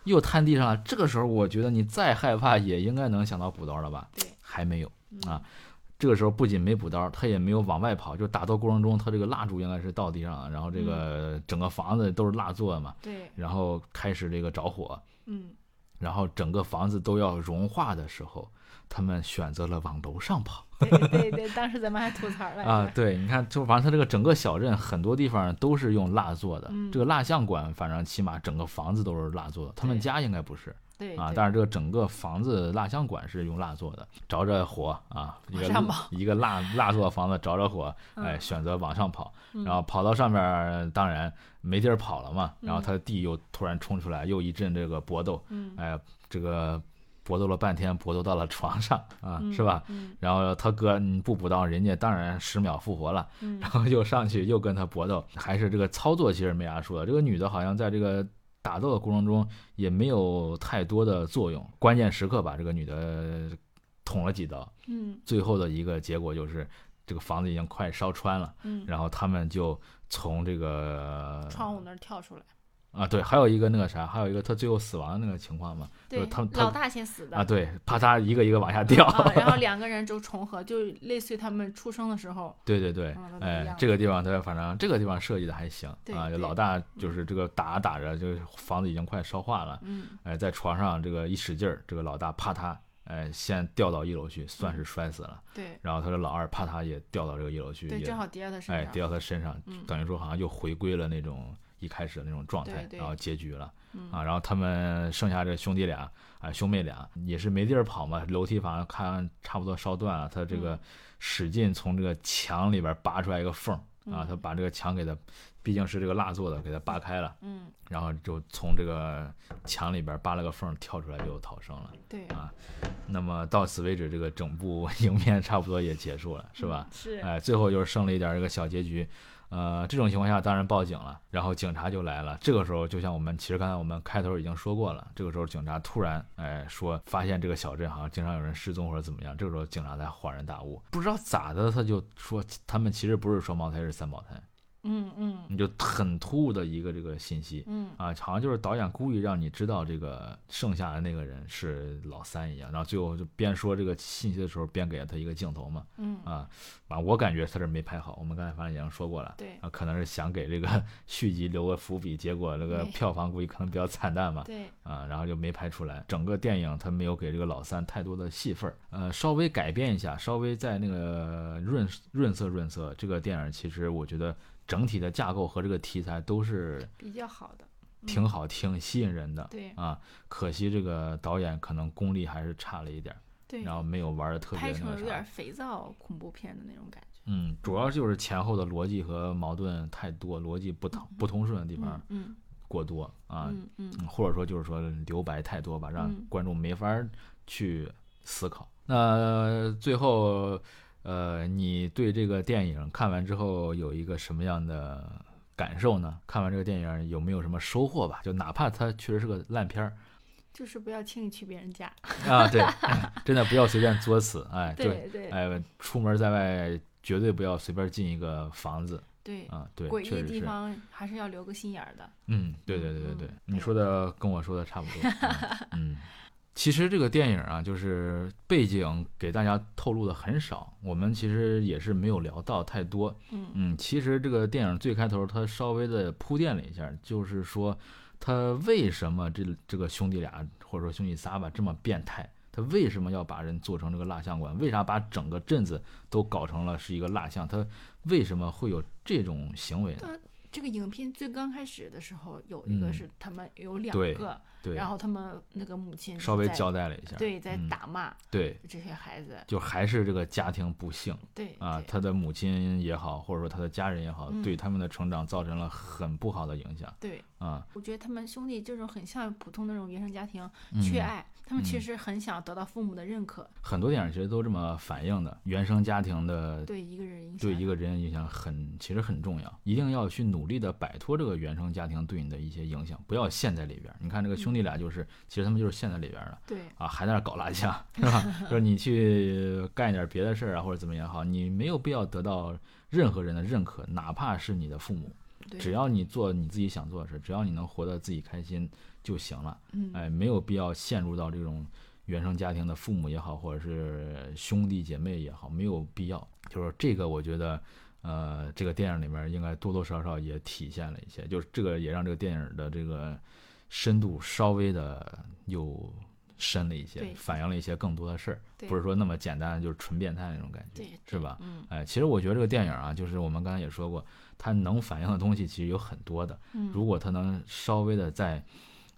Speaker 1: 又瘫地上了。这个时候，我觉得你再害怕也应该能想到补刀了吧？
Speaker 2: 对，
Speaker 1: 还没有。
Speaker 2: 嗯
Speaker 1: 啊这个时候不仅没补刀，他也没有往外跑，就打斗过程中，他这个蜡烛应该是到地上了，然后这个整个房子都是蜡做的嘛，
Speaker 2: 对，
Speaker 1: 然后开始这个着火，
Speaker 2: 嗯
Speaker 1: 然后整个房子都要融化的时候，他们选择了往楼上跑
Speaker 2: 对对对，当时咱们还吐槽了
Speaker 1: 啊！对，你看，就反正他这个整个小镇很多地方都是用蜡做的，
Speaker 2: 嗯
Speaker 1: 这个蜡像馆反正起码整个房子都是蜡做的，他们家应该不是。啊，
Speaker 2: 对啊
Speaker 1: 但是这个整个房子蜡像馆是用蜡做的，着着火啊，一个一个蜡蜡做的房子着着火，哎，
Speaker 2: 嗯
Speaker 1: 选择往上跑，
Speaker 2: 嗯
Speaker 1: 然后跑到上面，当然没地儿跑了嘛，然后
Speaker 2: 嗯
Speaker 1: 他弟又突然冲出来，又一阵这个搏斗，
Speaker 2: 嗯
Speaker 1: 哎，这个搏斗了半天，搏斗到了床上啊，
Speaker 2: 嗯
Speaker 1: 是吧？
Speaker 2: 嗯
Speaker 1: 然后他哥你不补刀，人家当然十秒复活了，
Speaker 2: 嗯
Speaker 1: 然后又上去又跟他搏斗，还是这个操作其实没啥说的。这个女的好像在这个打斗的过程中也没有太多的作用，关键时刻把这个女的捅了几刀，
Speaker 2: 嗯
Speaker 1: 最后的一个结果就是这个房子已经快烧穿了，
Speaker 2: 嗯，
Speaker 1: 然后他们就从这个
Speaker 2: 窗户那儿跳出来。
Speaker 1: 啊对，还有一个那个啥，还有一个他最后死亡的那个情况嘛，就是
Speaker 2: 对，
Speaker 1: 他他
Speaker 2: 老大先死的
Speaker 1: 啊对，啪嗒一个一个往下掉，
Speaker 2: 啊，然后 两个人就重合，就类似于他们出生的时候，
Speaker 1: 对对对哎这个地方他反正这个地方设计的还行啊，
Speaker 2: 对对
Speaker 1: 老大就是这个打着打着，就是房子已经快烧化了，
Speaker 2: 嗯
Speaker 1: 哎，在床上这个一使劲儿，这个老大啪嗒，哎，先掉到一楼去，算
Speaker 2: 嗯
Speaker 1: 是摔死了。
Speaker 2: 对
Speaker 1: 然后他的老二啪嗒也掉到这个一楼去，
Speaker 2: 对，
Speaker 1: 也
Speaker 2: 正好跌到他身上哎，
Speaker 1: 跌到他身上，
Speaker 2: 嗯
Speaker 1: 等于说好像又回归了那种一开始的那种状态
Speaker 2: 对，对
Speaker 1: 然后结局了
Speaker 2: 嗯
Speaker 1: 啊。然后他们剩下这兄弟俩啊，兄妹俩也是没地儿跑嘛，楼梯反正看差不多烧断了，他这个
Speaker 2: 嗯
Speaker 1: 使劲从这个墙里边拔出来一个缝儿啊，
Speaker 2: 嗯
Speaker 1: 他把这个墙给他，毕竟是这个蜡做的，给他扒开了。
Speaker 2: 嗯，
Speaker 1: 然后就从这个墙里边扒了个缝儿跳出来就逃生了。
Speaker 2: 对，
Speaker 1: 啊那么到此为止，这个整部 影片差不多也结束了，是吧？
Speaker 2: 嗯？是，
Speaker 1: 哎，最后就是剩了一点这个小结局。呃，这种情况下当然报警了，然后警察就来了。这个时候，就像我们其实刚才我们开头已经说过了，这个时候警察突然哎说发现这个小镇好像经常有人失踪或者怎么样，这个时候警察才恍然大悟，不知道咋的他就说他们其实不是双胞胎，是三胞胎，
Speaker 2: 嗯嗯
Speaker 1: 你就很突兀的一个这个信息。
Speaker 2: 嗯
Speaker 1: 啊，好像就是导演故意让你知道这个剩下的那个人是老三一样，然后最后就边说这个信息的时候，边给了他一个镜头嘛。
Speaker 2: 嗯，
Speaker 1: 啊，反正我感觉他这没拍好，我们刚才反正已经说过了。
Speaker 2: 对
Speaker 1: 啊，可能是想给这个 续集留个伏笔，结果那个票房估计可能比较惨淡嘛。
Speaker 2: 对，
Speaker 1: 啊，然后就没拍出来。整个电影他没有给这个老三太多的戏份儿，呃，稍微改变一下，稍微在那个润润色润色。这个电影其实我觉得整体的架构和这个题材都是
Speaker 2: 比较好的，
Speaker 1: 挺好，听吸引人的。
Speaker 2: 对
Speaker 1: 啊，可惜这个导演可能功力还是差了一点儿，
Speaker 2: 对，
Speaker 1: 然后没有玩的特别
Speaker 2: 拍成有点。肥皂恐怖片的那种感觉。
Speaker 1: 嗯，主要就是前后的逻辑和矛盾太多，逻辑不通不通顺的地方
Speaker 2: 嗯
Speaker 1: 过多啊，
Speaker 2: 嗯
Speaker 1: 或者说就是说留白太多吧，让
Speaker 2: 嗯
Speaker 1: 观众没法儿去思考。那最后，呃，你对这个电影看完之后有一个什么样的感受呢？看完这个电影有没有什么收获吧？就哪怕它确实是个烂片儿
Speaker 2: 就是不要轻易去别人家。
Speaker 1: 啊，对，真的不要随便作死，哎，
Speaker 2: 对对
Speaker 1: 哎，出门在外绝对不要随便进一个房子
Speaker 2: 对，
Speaker 1: 啊，对，
Speaker 2: 诡异的。地方还是要留个心眼儿的。
Speaker 1: 嗯，对对对对对
Speaker 2: 嗯，
Speaker 1: 你说的跟我说的差不多。嗯，嗯其实这个电影啊，就是背景给大家透露的很少，我们其实也是没有聊到太多。
Speaker 2: 嗯
Speaker 1: 嗯，其实这个电影最开头它稍微的铺垫了一下，就是说他为什么这这个兄弟俩或者说兄弟仨吧这么变态。他为什么要把人做成这个蜡像馆？为啥把整个镇子都搞成了是一个蜡像？他为什么会有这种行为呢？
Speaker 2: 这个影片最刚开始的时候，有一个
Speaker 1: 嗯
Speaker 2: 是他们有两
Speaker 1: 对
Speaker 2: 个，
Speaker 1: 对，
Speaker 2: 然后他们那个母亲
Speaker 1: 稍微交代了一下。
Speaker 2: 对在
Speaker 1: 嗯
Speaker 2: 打骂
Speaker 1: 对，
Speaker 2: 这些孩子，
Speaker 1: 就还是这个家庭不幸
Speaker 2: 对
Speaker 1: 啊，他的母亲也好，或者说他的家人也好，
Speaker 2: 嗯
Speaker 1: 对他们的成长造成了很不好的影响
Speaker 2: 对，
Speaker 1: 啊。
Speaker 2: 我觉得他们兄弟这种很像普通那种原生家庭，
Speaker 1: 嗯
Speaker 2: 缺爱，他们其
Speaker 1: 嗯
Speaker 2: 实很想得到父母的认可，
Speaker 1: 很多电影其实都这么反映的，原生家庭的
Speaker 2: 对一个人影响，
Speaker 1: 对一个人影响很，其实很重要，一定要去努力的摆脱这个原生家庭对你的一些影响，不要陷在里边儿。你看这个兄弟俩就是，其实他们就是陷在里边儿的
Speaker 2: 对
Speaker 1: 啊，还在那儿搞拉架，是吧？就是你去干一点别的事儿啊，或者怎么也好，你没有必要得到任何人的认可，哪怕是你的父母。
Speaker 2: 对，
Speaker 1: 只要你做你自己想做的事，只要你能活得自己开心就行了。
Speaker 2: 嗯
Speaker 1: 哎，没有必要陷入到这种原生家庭的父母也好，或者是兄弟姐妹也好，没有必要。就是这个，我觉得，呃，这个电影里面应该多多少少也体现了一些，就是这个也让这个电影的这个深度稍微的又深了一些，反映了一些更多的事儿，不是说那么简单就是纯变态那种感觉
Speaker 2: 对，
Speaker 1: 是吧？
Speaker 2: 嗯
Speaker 1: 哎，其实我觉得这个电影啊，就是我们刚才也说过，它能反映的东西其实有很多的。
Speaker 2: 嗯，
Speaker 1: 如果它能稍微的再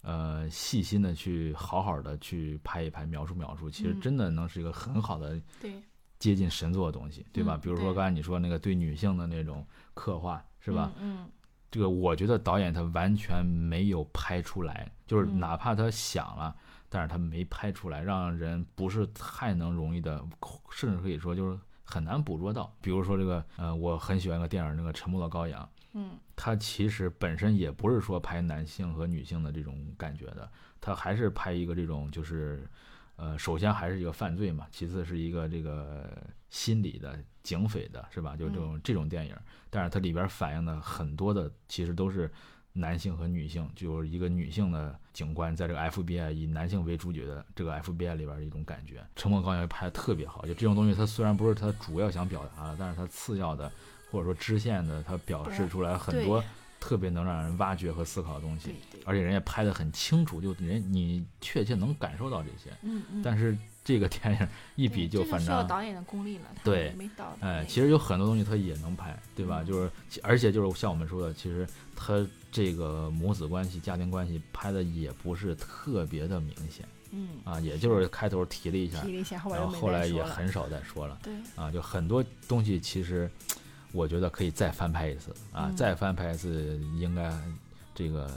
Speaker 1: 呃细心的去好好的去拍一拍、描述描述，其实
Speaker 2: 嗯
Speaker 1: 真的能是一个很好的
Speaker 2: 对
Speaker 1: 接近神作的东西，对吧？
Speaker 2: 嗯
Speaker 1: 比如说刚才你说那个对女性的那种刻画，是吧？？
Speaker 2: 嗯
Speaker 1: 这个我觉得导演他完全没有拍出来，就是
Speaker 2: 嗯
Speaker 1: 哪怕他想了，但是他没拍出来，让人不是太能容易的，甚至可以说就是很难捕捉到。比如说这个，呃，我很喜欢个电影，那个《沉默的羔羊》，
Speaker 2: 嗯
Speaker 1: 它其实本身也不是说拍男性和女性的这种感觉的，它还是拍一个这种就是，呃，首先还是一个犯罪嘛，其次是一个这个心理的警匪的，是吧？就这种、这种电影，但是它里边反映的很多的其实都是男性和女性，就是一个女性的警官在这个 FBI 以男性为主角的这个 FBI 里边的一种感觉。《沉默羔羊》拍的特别好，就这种东西，它虽然不是它主要想表达的，但是它次要的或者说支线的，它表示出来很多特别能让人挖掘和思考的东西而且人家拍的很清楚，就人你确切能感受到这些。
Speaker 2: 嗯嗯，
Speaker 1: 但是这个电影一比就反正，
Speaker 2: 需要导演的功力了，
Speaker 1: 对
Speaker 2: 没导
Speaker 1: 哎，其实有很多东西他也能拍，对吧？
Speaker 2: 嗯
Speaker 1: 就是而且就是像我们说的，其实他这个母子关系、家庭关系拍的也不是特别的明显
Speaker 2: 嗯
Speaker 1: 啊，也就是开头提了一下
Speaker 2: 提，了一下，后来
Speaker 1: 然后后来也很少再说了。
Speaker 2: 对，
Speaker 1: 啊，就很多东西其实我觉得可以再翻拍一次啊，
Speaker 2: 嗯。
Speaker 1: 再翻拍一次应该这个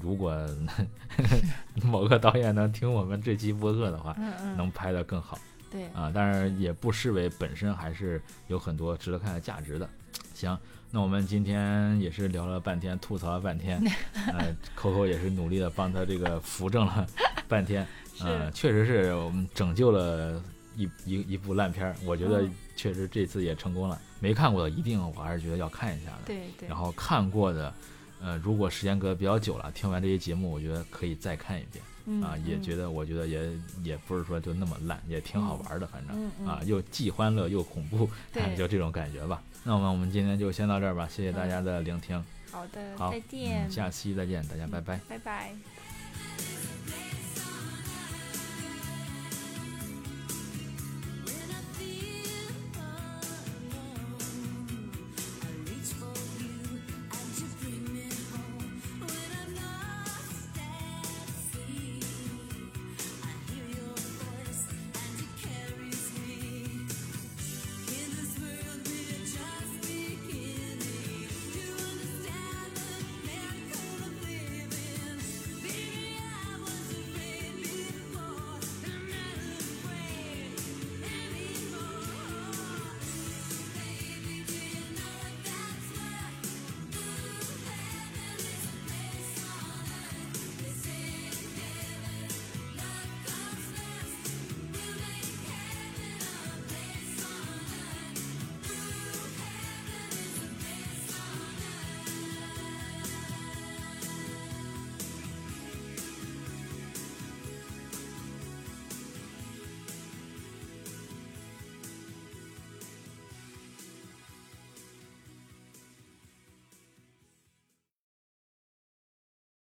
Speaker 1: 如果 某个导演能听我们这期播客的话，
Speaker 2: 嗯嗯，
Speaker 1: 能拍得更好
Speaker 2: 对，
Speaker 1: 啊，当然也不失为本身还是有很多值得看的价值的。行，那我们今天也是聊了半天，吐槽了半天，呃，Coco 也是努力的帮他这个扶正了半天，呃，确实是我们拯救了一一一部烂片儿，我觉得
Speaker 2: 嗯
Speaker 1: 确实这次也成功了。没看过的一定我还是觉得要看一下的。
Speaker 2: 对对，
Speaker 1: 然后看过的，呃，如果时间隔得比较久了，听完这些节目，我觉得可以再看一遍
Speaker 2: 嗯
Speaker 1: 啊，也觉
Speaker 2: 得
Speaker 1: 得我觉得也也不是说就那么烂，也挺好玩的，反正
Speaker 2: 嗯嗯
Speaker 1: 啊，又既欢乐又恐怖，
Speaker 2: 对
Speaker 1: 就这种感觉吧。那么我们今天就先到这儿吧，谢谢大家的聆听，
Speaker 2: 好的，
Speaker 1: 好
Speaker 2: 再见
Speaker 1: 嗯，，下期再见，大家拜拜。
Speaker 2: 拜拜。